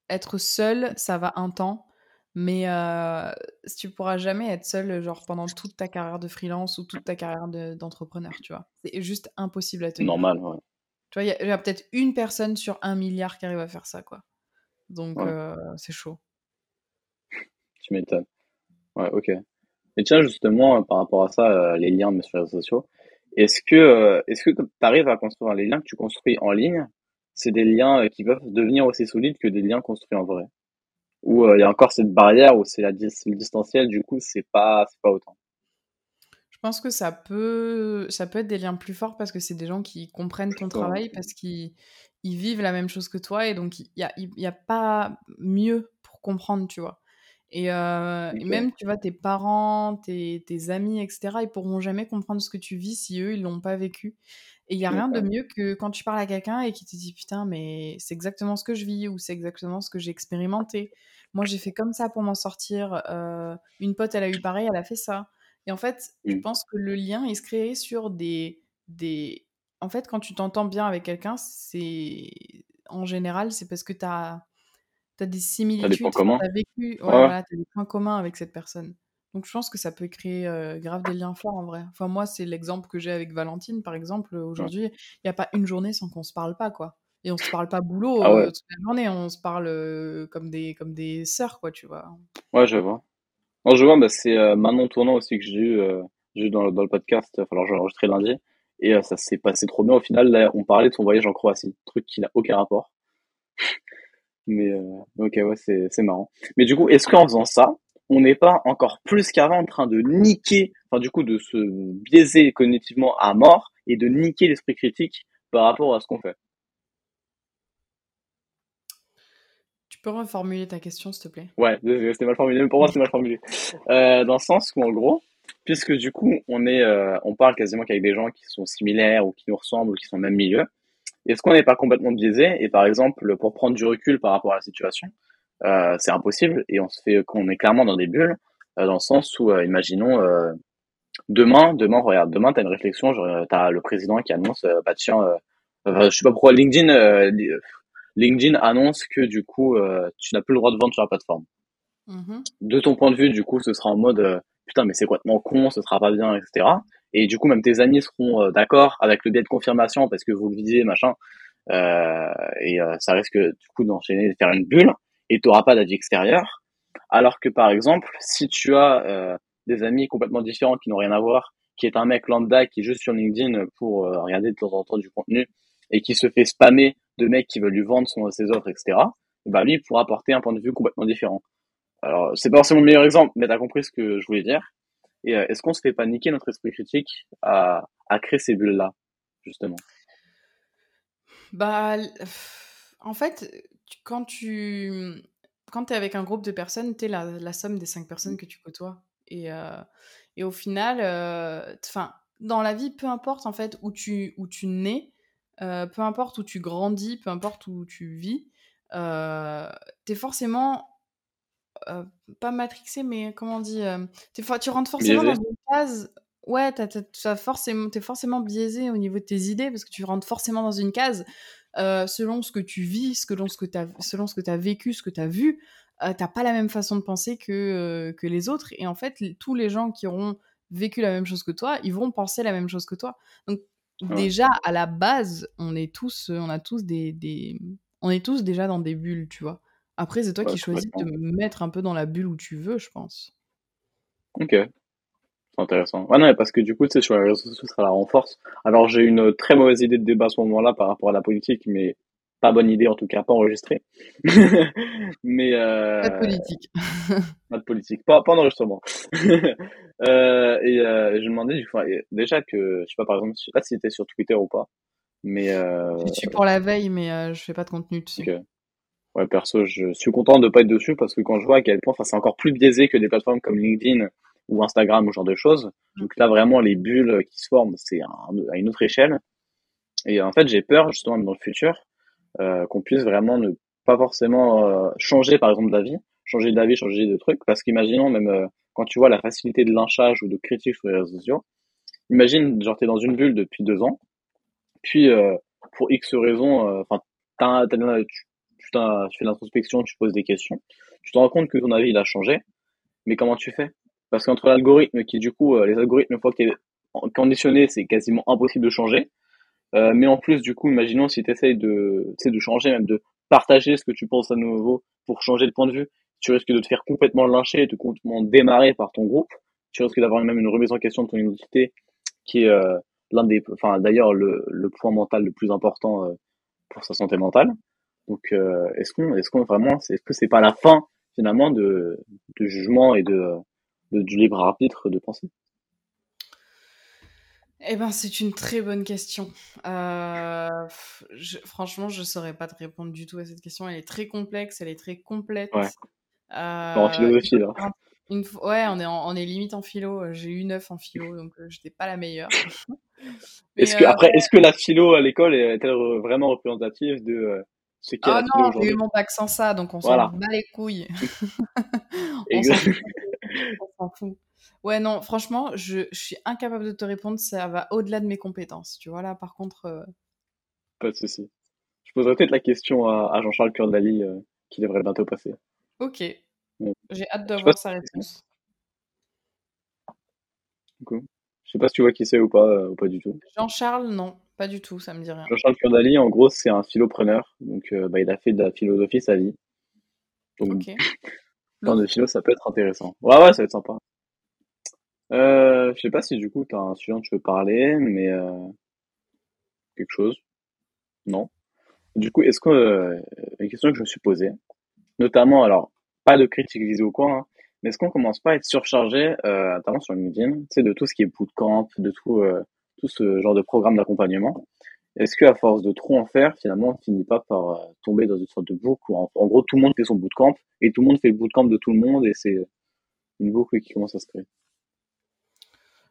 Être seul, ça va un temps, mais heu, s tu pourras jamais être seul, genre pendant toute ta carrière de freelance ou toute ta carrière de d'entrepreneur, tu vois? C'est juste impossible à tenir. Normal, ouais. Tu vois, il y a peut-être une personne sur un milliard qui arrive à faire ça, quoi. Donc Ouais, heu, c'est chaud. Tu m'étonnes. Ouais, ok. Et tiens, justement, euh, par rapport à ça, euh, les liens les réseaux sociaux, est-ce que euh, est-ce que tu arrives à construire les liens que tu construis en ligne, c'est des liens qui peuvent devenir aussi solides que des liens construits en vrai? Ou il y a encore cette barrière où c'est la le distanciel, du coup, c'est pas c'est pas autant? Je pense que ça peut ça peut être des liens plus forts parce que c'est des gens qui comprennent ton travail, parce qu'ils ils vivent la même chose que toi et donc il y a y a pas mieux pour comprendre, tu vois? Et ok, même, tu vois, tes parents, tes tes amis et cetera, ils pourront jamais comprendre ce que tu vis si eux, ils l'ont pas vécu et il y a rien de mieux que quand tu parles à quelqu'un et qui te dit: «Putain, mais c'est exactement ce que je vis» ou «C'est exactement ce que j'ai expérimenté. Moi, j'ai fait comme ça pour m'en sortir, heu, une pote, elle a eu pareil, elle a fait ça». Et en fait, je Hmm, pense que le lien, il se crée sur des des en fait, quand tu t'entends bien avec quelqu'un, c'est en général, c'est parce que tu as tu as des similitudes, enfin, tu as vécu ouais, voilà, tu as des points communs avec cette personne. Donc je pense que ça peut créer, grave des liens forts en vrai. Enfin moi, c'est l'exemple que j'ai avec Valentine, par exemple, aujourd'hui, il y a pas une journée sans qu'on se parle pas, quoi. et on se parle pas boulot Ah ouais. toute la journée, on se parle comme des comme des sœurs quoi, tu vois. Ouais, je vois. Non, je vois, bah, c'est Manon Tournant aussi que j'ai eu, j'ai eu dans, le, dans le podcast, alors j'ai enregistré lundi, et ça s'est passé trop bien. Au final, là, on parlait de son voyage en Croatie, truc qui n'a aucun rapport. Mais ok, ouais, c'est marrant. Mais du coup, est-ce qu'en faisant ça, on n'est pas encore plus qu'avant en train de niquer, enfin du coup de se biaiser cognitivement à mort et de niquer l'esprit critique par rapport à ce qu'on fait? Tu peux reformuler ta question, s'il te plaît Ouais, c'était mal formulé. Pour moi, c'était mal formulé. Euh, dans le sens où, en gros, puisque du coup, on est, euh, on parle quasiment qu'avec des gens qui sont similaires ou qui nous ressemblent ou qui sont au même milieu, est-ce qu'on n'est pas complètement biaisé Et par exemple, pour prendre du recul par rapport à la situation, euh, c'est impossible et on se fait qu'on est clairement dans des bulles, euh, dans le sens où, euh, imaginons, demain, demain, regarde, demain, tu as une réflexion, tu as le président qui annonce, bah tiens, je sais pas pourquoi LinkedIn, LinkedIn annonce que du coup, tu n'as plus le droit de vendre sur la plateforme. Mmh de ton point de vue, du coup, ce sera en mode putain, mais c'est complètement con, ce sera pas bien, etc. Et du coup, même tes amis seront d'accord avec le biais de confirmation parce que vous le disiez, machin. Euh, et ça risque du coup d'enchaîner, de faire une bulle et tu n'auras pas d'avis extérieur. Alors que par exemple, si tu as des amis complètement différents qui n'ont rien à voir, qui est un mec lambda qui est juste sur LinkedIn pour regarder de temps en temps du contenu et qui se fait spammer de mecs qui veulent lui vendre son, ses offres, etc., et bah lui, il pourra apporter un point de vue complètement différent. Alors, c'est pas forcément le meilleur exemple, mais t'as compris ce que je voulais dire. Et euh, est-ce qu'on se fait pas niquer notre esprit critique à, à créer ces bulles-là, justement? Bah, en fait, quand tu quand es avec un groupe de personnes, tu es la, la, somme des cinq personnes que tu côtoies. Et, euh, et au final, euh, enfin, dans la vie, peu importe en fait où tu, où tu nais, euh, peu importe où tu grandis, peu importe où tu vis, euh, t'es forcément euh, pas matrixé, mais comment on dit Tu rentres forcément dans une case. Ouais, t'es forcément, es forcément biaisé au niveau de tes idées parce que tu rentres forcément dans une case selon ce que tu vis, selon ce que tu as, selon ce que as vécu, ce que tu as vu. t'as pas la même façon de penser que, que les autres. Et en fait, tous les gens qui auront vécu la même chose que toi, ils vont penser la même chose que toi. Donc, déjà à la base, on est tous, on a tous des, des, on est tous déjà dans des bulles, tu vois. Après, c'est toi qui choisis de mettre un peu dans la bulle où tu veux, je pense. Ok, c'est intéressant. Ouais, non, parce que du coup, tu sais, sur les réseaux sociaux, ça la renforce. Alors, j'ai une très mauvaise idée de débat à ce moment-là par rapport à la politique, mais pas bonne idée, en tout cas, pas enregistrée. mais euh... Pas de politique. pas de politique, pas, pas d'enregistrement. euh, et euh, je me demandais du coup, déjà que, je sais pas, par exemple, je sais pas si c'était sur Twitter ou pas, mais... Euh... Je suis pour la veille, mais euh, je fais pas de contenu dessus. Ouais, perso, je suis content de pas être dessus parce que quand je vois à quel point, c'est encore plus biaisé que des plateformes comme LinkedIn ou Instagram ou ce genre de choses. Donc là, vraiment, les bulles qui se forment, c'est à une autre échelle. Et en fait, j'ai peur, justement, dans le futur, euh, qu'on puisse vraiment ne pas forcément euh, changer, par exemple, d'avis, changer d'avis, changer de trucs, parce qu'imaginons même euh, quand tu vois la facilité de lynchage ou de critique sur les réseaux sociaux, imagine, genre, t'es dans une bulle depuis deux ans, puis euh, pour X raisons, enfin, tu, tu, tu fais l'introspection, tu poses des questions, tu te rends compte que ton avis il a changé, mais comment tu fais? Parce qu'entre l'algorithme qui du coup, les algorithmes une fois que es conditionné, c'est quasiment impossible de changer. Euh, mais en plus, du coup, imaginons si tu essayes de, changer, même de partager ce que tu penses à nouveau pour changer de point de vue, tu risques de te faire complètement lyncher, de complètement démarrer par ton groupe. Tu risques d'avoir même une remise en question de ton identité, qui est euh, l'un des, enfin d'ailleurs le, point mental le plus important euh, pour sa santé mentale. Donc, euh, est-ce qu'on, est-ce qu'on vraiment, est-ce que c'est pas la fin finalement de, de jugement et de, de du libre arbitre de penser? Eh ben, c'est une très bonne question. Euh, franchement, je ne saurais pas te répondre du tout à cette question. Elle est très complexe, elle est très complète. Ouais. Euh, en philosophie, là. Une, ouais, on est, on est limite en philo. J'ai eu 9 en philo, donc je n'étais pas la meilleure. est-ce que, après, est-ce que la philo à l'école est-elle vraiment représentative de ce qu'est Ah non, j'ai eu mon bac sans ça, donc on s'en bat les couilles. on s'en fout. Ouais, non, franchement, je, je, suis incapable de te répondre. Ça va au-delà de mes compétences. Tu vois, là, par contre. Euh Pas de souci. Je poserai peut-être la question à, à Jean-Charles Curdali, euh, qui devrait bientôt passer. Ok. J'ai hâte de voir sa réponse. Du coup, je sais pas si tu vois qui c'est ou pas, euh, ou pas du tout. Jean-Charles, non. Pas du tout, ça me dit rien. Jean-Charles en gros, c'est un philopreneur. Donc, euh, bah, il a fait de la philosophie sa vie. Donc, Ok. plein de philo, ça peut être intéressant. Ouais, ouais, ça va être sympa. Euh, je sais pas si du coup, tu as un sujet dont tu veux parler, mais euh, quelque chose. Non. Du coup, est-ce que, une question que je me suis posée, notamment, alors, pas de critique visée au coin, hein, mais est-ce qu'on commence pas à être surchargé, notamment sur LinkedIn, tu sais, de tout ce qui est bootcamp, de tout, tout ce genre de programme d'accompagnement? Est-ce que à force de trop en faire, finalement, on finit pas par euh, tomber dans une sorte de boucle où, en, en gros, tout le monde fait son bootcamp et tout le monde fait le bootcamp de tout le monde et c'est une boucle qui commence à se créer?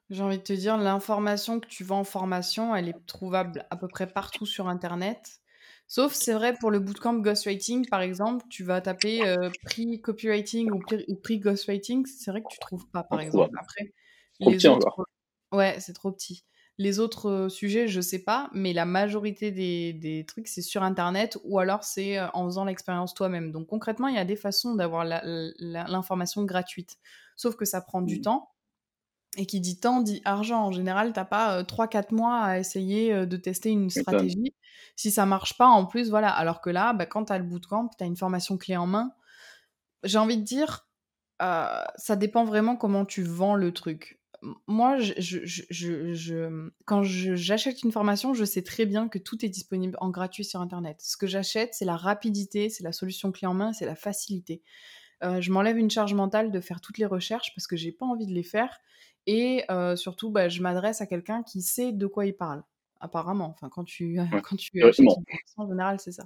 J'ai envie de te dire, l'information que tu vends en formation, elle est trouvable à peu près partout sur Internet. Sauf, c'est vrai, pour le bootcamp ghostwriting, par exemple, tu vas taper euh, prix copywriting ou prix, ghostwriting, c'est vrai que tu trouves pas, par exemple. Après, les autres, encore. ouais, c'est trop petit. Les autres euh, sujets, je sais pas, mais la majorité des, des trucs, c'est sur Internet ou alors c'est euh, en faisant l'expérience toi-même. Donc concrètement, il y a des façons d'avoir l'information gratuite. Sauf que ça prend du Mm. temps. Et qui dit temps dit argent. En général, t'as pas 3-4 mois à essayer euh, de tester une stratégie. Si ça marche pas, en plus, voilà. Alors que là, bah, quand t'as le bootcamp, t'as une formation clé en main. J'ai envie de dire, euh, ça dépend vraiment comment tu vends le truc. Moi, je, je- je- je- je- quand j'achète une formation, je sais très bien que tout est disponible en gratuit sur Internet. Ce que j'achète, c'est la rapidité, c'est la solution clé en main, c'est la facilité. Euh, je m'enlève une charge mentale de faire toutes les recherches parce que j'ai pas envie de les faire. Et euh, surtout, bah, je m'adresse à quelqu'un qui sait de quoi il parle. Apparemment, enfin, quand tu, Ouais. quand tu achètes une formation, en général, c'est ça.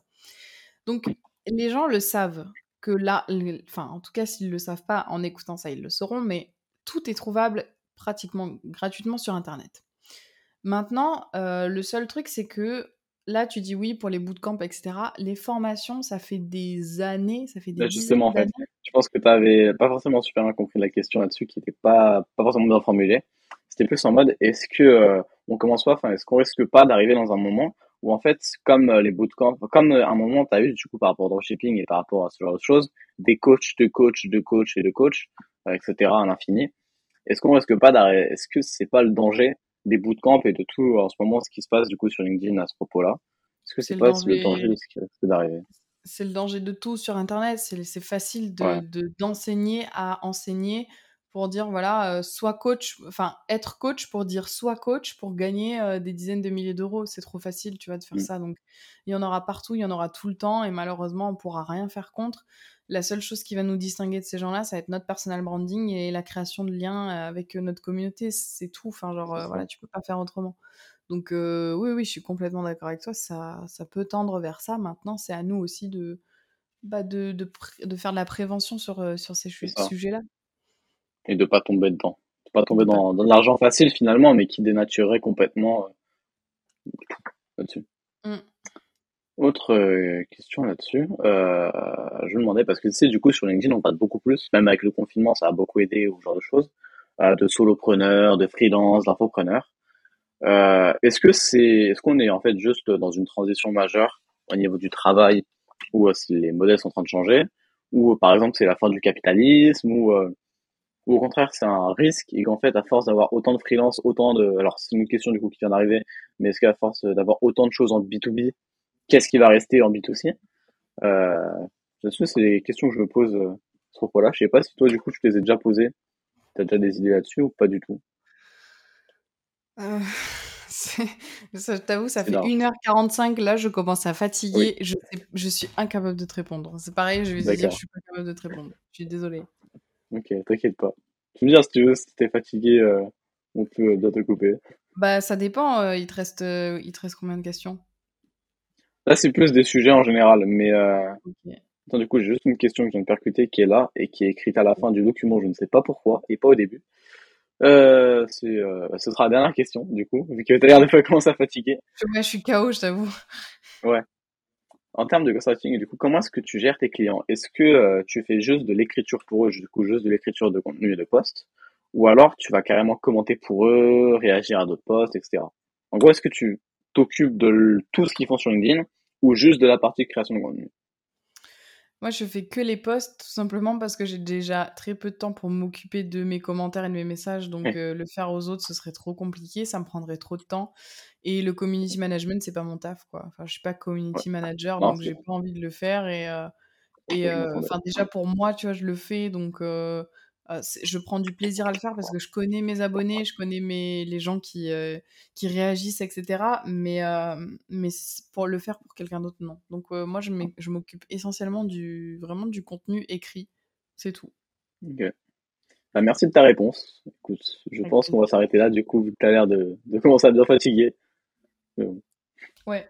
Donc, les gens le savent que là, le- enfin, en tout cas, s'ils le savent pas, en écoutant ça, ils le sauront, mais tout est trouvable pratiquement gratuitement sur Internet. Maintenant, euh, le seul truc, c'est que là, tu dis oui pour les bootcamps, etc. Les formations, ça fait des années, ça fait des Bah, justement, en fait, je pense que tu avais pas forcément super bien compris la question là-dessus, qui était pas, pas forcément bien formulée. C'était plus en mode, est-ce que euh, on commence pas, enfin, est-ce qu'on risque pas d'arriver dans un moment où en fait, comme euh, les bootcamps, comme euh, un moment, tu as eu du coup par rapport au dropshipping et par rapport à ce genre de choses, des coachs, de coachs, de coachs et de coachs, etc. à l'infini. Est-ce qu'on risque pas d'arriver, est-ce que c'est pas le danger des bootcamps et de tout en ce moment ce qui se passe du coup sur LinkedIn à ce propos-là? Est-ce que C'est le pas le danger de ce qui risque d'arriver? c'est le danger de tout sur Internet. C'est facile de, Ouais. de- d'enseigner à enseigner pour dire voilà, euh, sois coach, enfin être coach pour dire sois coach pour gagner euh, des dizaines de milliers d'euros. C'est trop facile, tu vois, de faire Mm. ça. Donc il y en aura partout, il y en aura tout le temps et malheureusement on pourra rien faire contre. La seule chose qui va nous distinguer de ces gens-là, ça va être notre personal branding et la création de liens euh, avec notre communauté. C'est tout. Enfin, genre, euh, voilà, tu peux pas faire autrement. Donc, oui, oui, je suis complètement d'accord avec toi. Ça, ça peut tendre vers ça. Maintenant, c'est à nous aussi de, bah, de, de, pré- de faire de la prévention sur, sur ces sujets-là. Et de pas tomber dedans. De pas tomber dans, dans de l'argent facile finalement, mais qui dénaturerait complètement euh, là-dessus. Mm. Autre euh, question là-dessus, euh, je me demandais parce que tu sais du coup sur LinkedIn on parle beaucoup plus, même avec le confinement ça a beaucoup aidé ou ce genre de choses, euh, de solopreneurs, de freelance, d'infopreneurs. Est-ce que c'est, est-ce qu'on est en fait juste dans une transition majeure au niveau du travail où si les modèles sont en train de changer, ou par exemple c'est la fin du capitalisme, ou ou au contraire c'est un risque et qu'en fait à force d'avoir autant de freelance, autant de alors c'est une question du coup qui vient d'arriver, mais est-ce qu'à force d'avoir autant de choses en B2B, qu'est-ce qui va rester en B2C euh, là-dessus, c'est des questions que je me pose euh, à ce propos-là. Je sais pas si toi du coup tu les as déjà posées, t'as déjà des idées là-dessus ou pas du tout? Euh, je t'avoue, ça fait large. 1h45. Là, je commence à Oui, fatiguer. Je, je suis incapable de te répondre. C'est pareil, je vais te dire, je suis pas capable de te répondre. Je suis désolée. Ok, t'inquiète pas. Tu me dire si tu veux, si t'es fatigué, euh, on peut bien te couper. Bah, ça dépend. euh, il te reste, euh, il te reste combien de questions? Là, c'est plus des sujets en général, mais euh, Ok. attends, du coup, j'ai juste une question que je viens de percuter qui est là et qui est écrite à la fin du document, je ne sais pas pourquoi, et pas au début. Euh, c'est, euh, ce sera la dernière question, du coup, vu que t'as l'air des fois commencer à fatiguer. Ouais, je suis KO, je t'avoue. Ouais. En termes de ghostwriting, du coup, comment est-ce que tu gères tes clients? Est-ce que euh, tu fais juste de l'écriture pour eux, du coup, juste de l'écriture de contenu et de posts, ou alors tu vas carrément commenter pour eux, réagir à d'autres posts, etc. En gros, est-ce que tu t'occupes de tout ce qu'ils font sur LinkedIn ou juste de la partie création de contenu? Moi, je fais que les posts, tout simplement parce que j'ai déjà très peu de temps pour m'occuper de mes commentaires et de mes messages. Donc, euh, le faire aux autres, ce serait trop compliqué, ça me prendrait trop de temps. Et le community management, c'est pas mon taf, quoi. Enfin, je suis pas community manager, donc j'ai pas envie de le faire. Et, euh, et euh, enfin, déjà pour moi, tu vois, je le fais, donc euh, je prends du plaisir à le faire parce que je connais mes abonnés, je connais mes, les gens qui, euh, qui réagissent, etc. Mais, euh, mais pour le faire pour quelqu'un d'autre, non. Donc moi, je m'occupe essentiellement du, vraiment du contenu écrit. C'est tout. Bah, merci de ta réponse. Écoute, je pense qu'on va s'arrêter là. Du coup, vu que tu as l'air de, de, commencer à bien fatiguer. Ouais.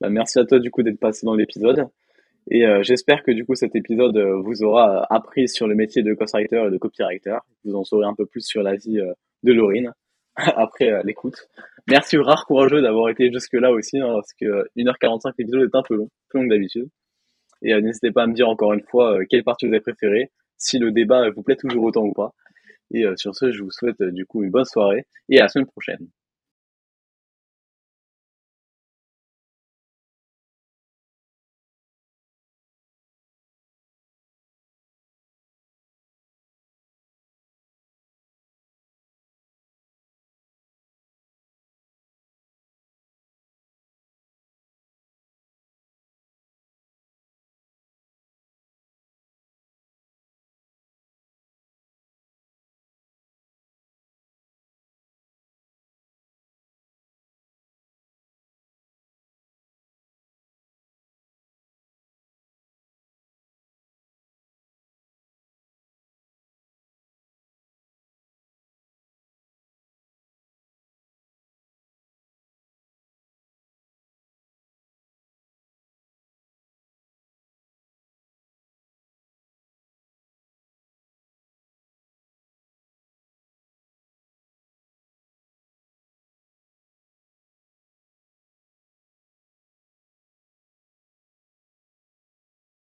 Bah, merci à toi, du coup, d'être passé dans l'épisode. Et euh, j'espère que du coup cet épisode euh, vous aura appris sur le métier de ghostwriter et de copywriter. Vous en saurez un peu plus sur la vie euh, de Laurine après l'écoute. Merci rare courageux d'avoir été jusque là aussi, hein, parce que 1h45 l'épisode est un peu long, plus long que d'habitude. Et n'hésitez pas à me dire encore une fois quelle partie vous avez préférée, si le débat vous plaît toujours autant ou pas. Et sur ce, je vous souhaite du coup une bonne soirée et à la semaine prochaine.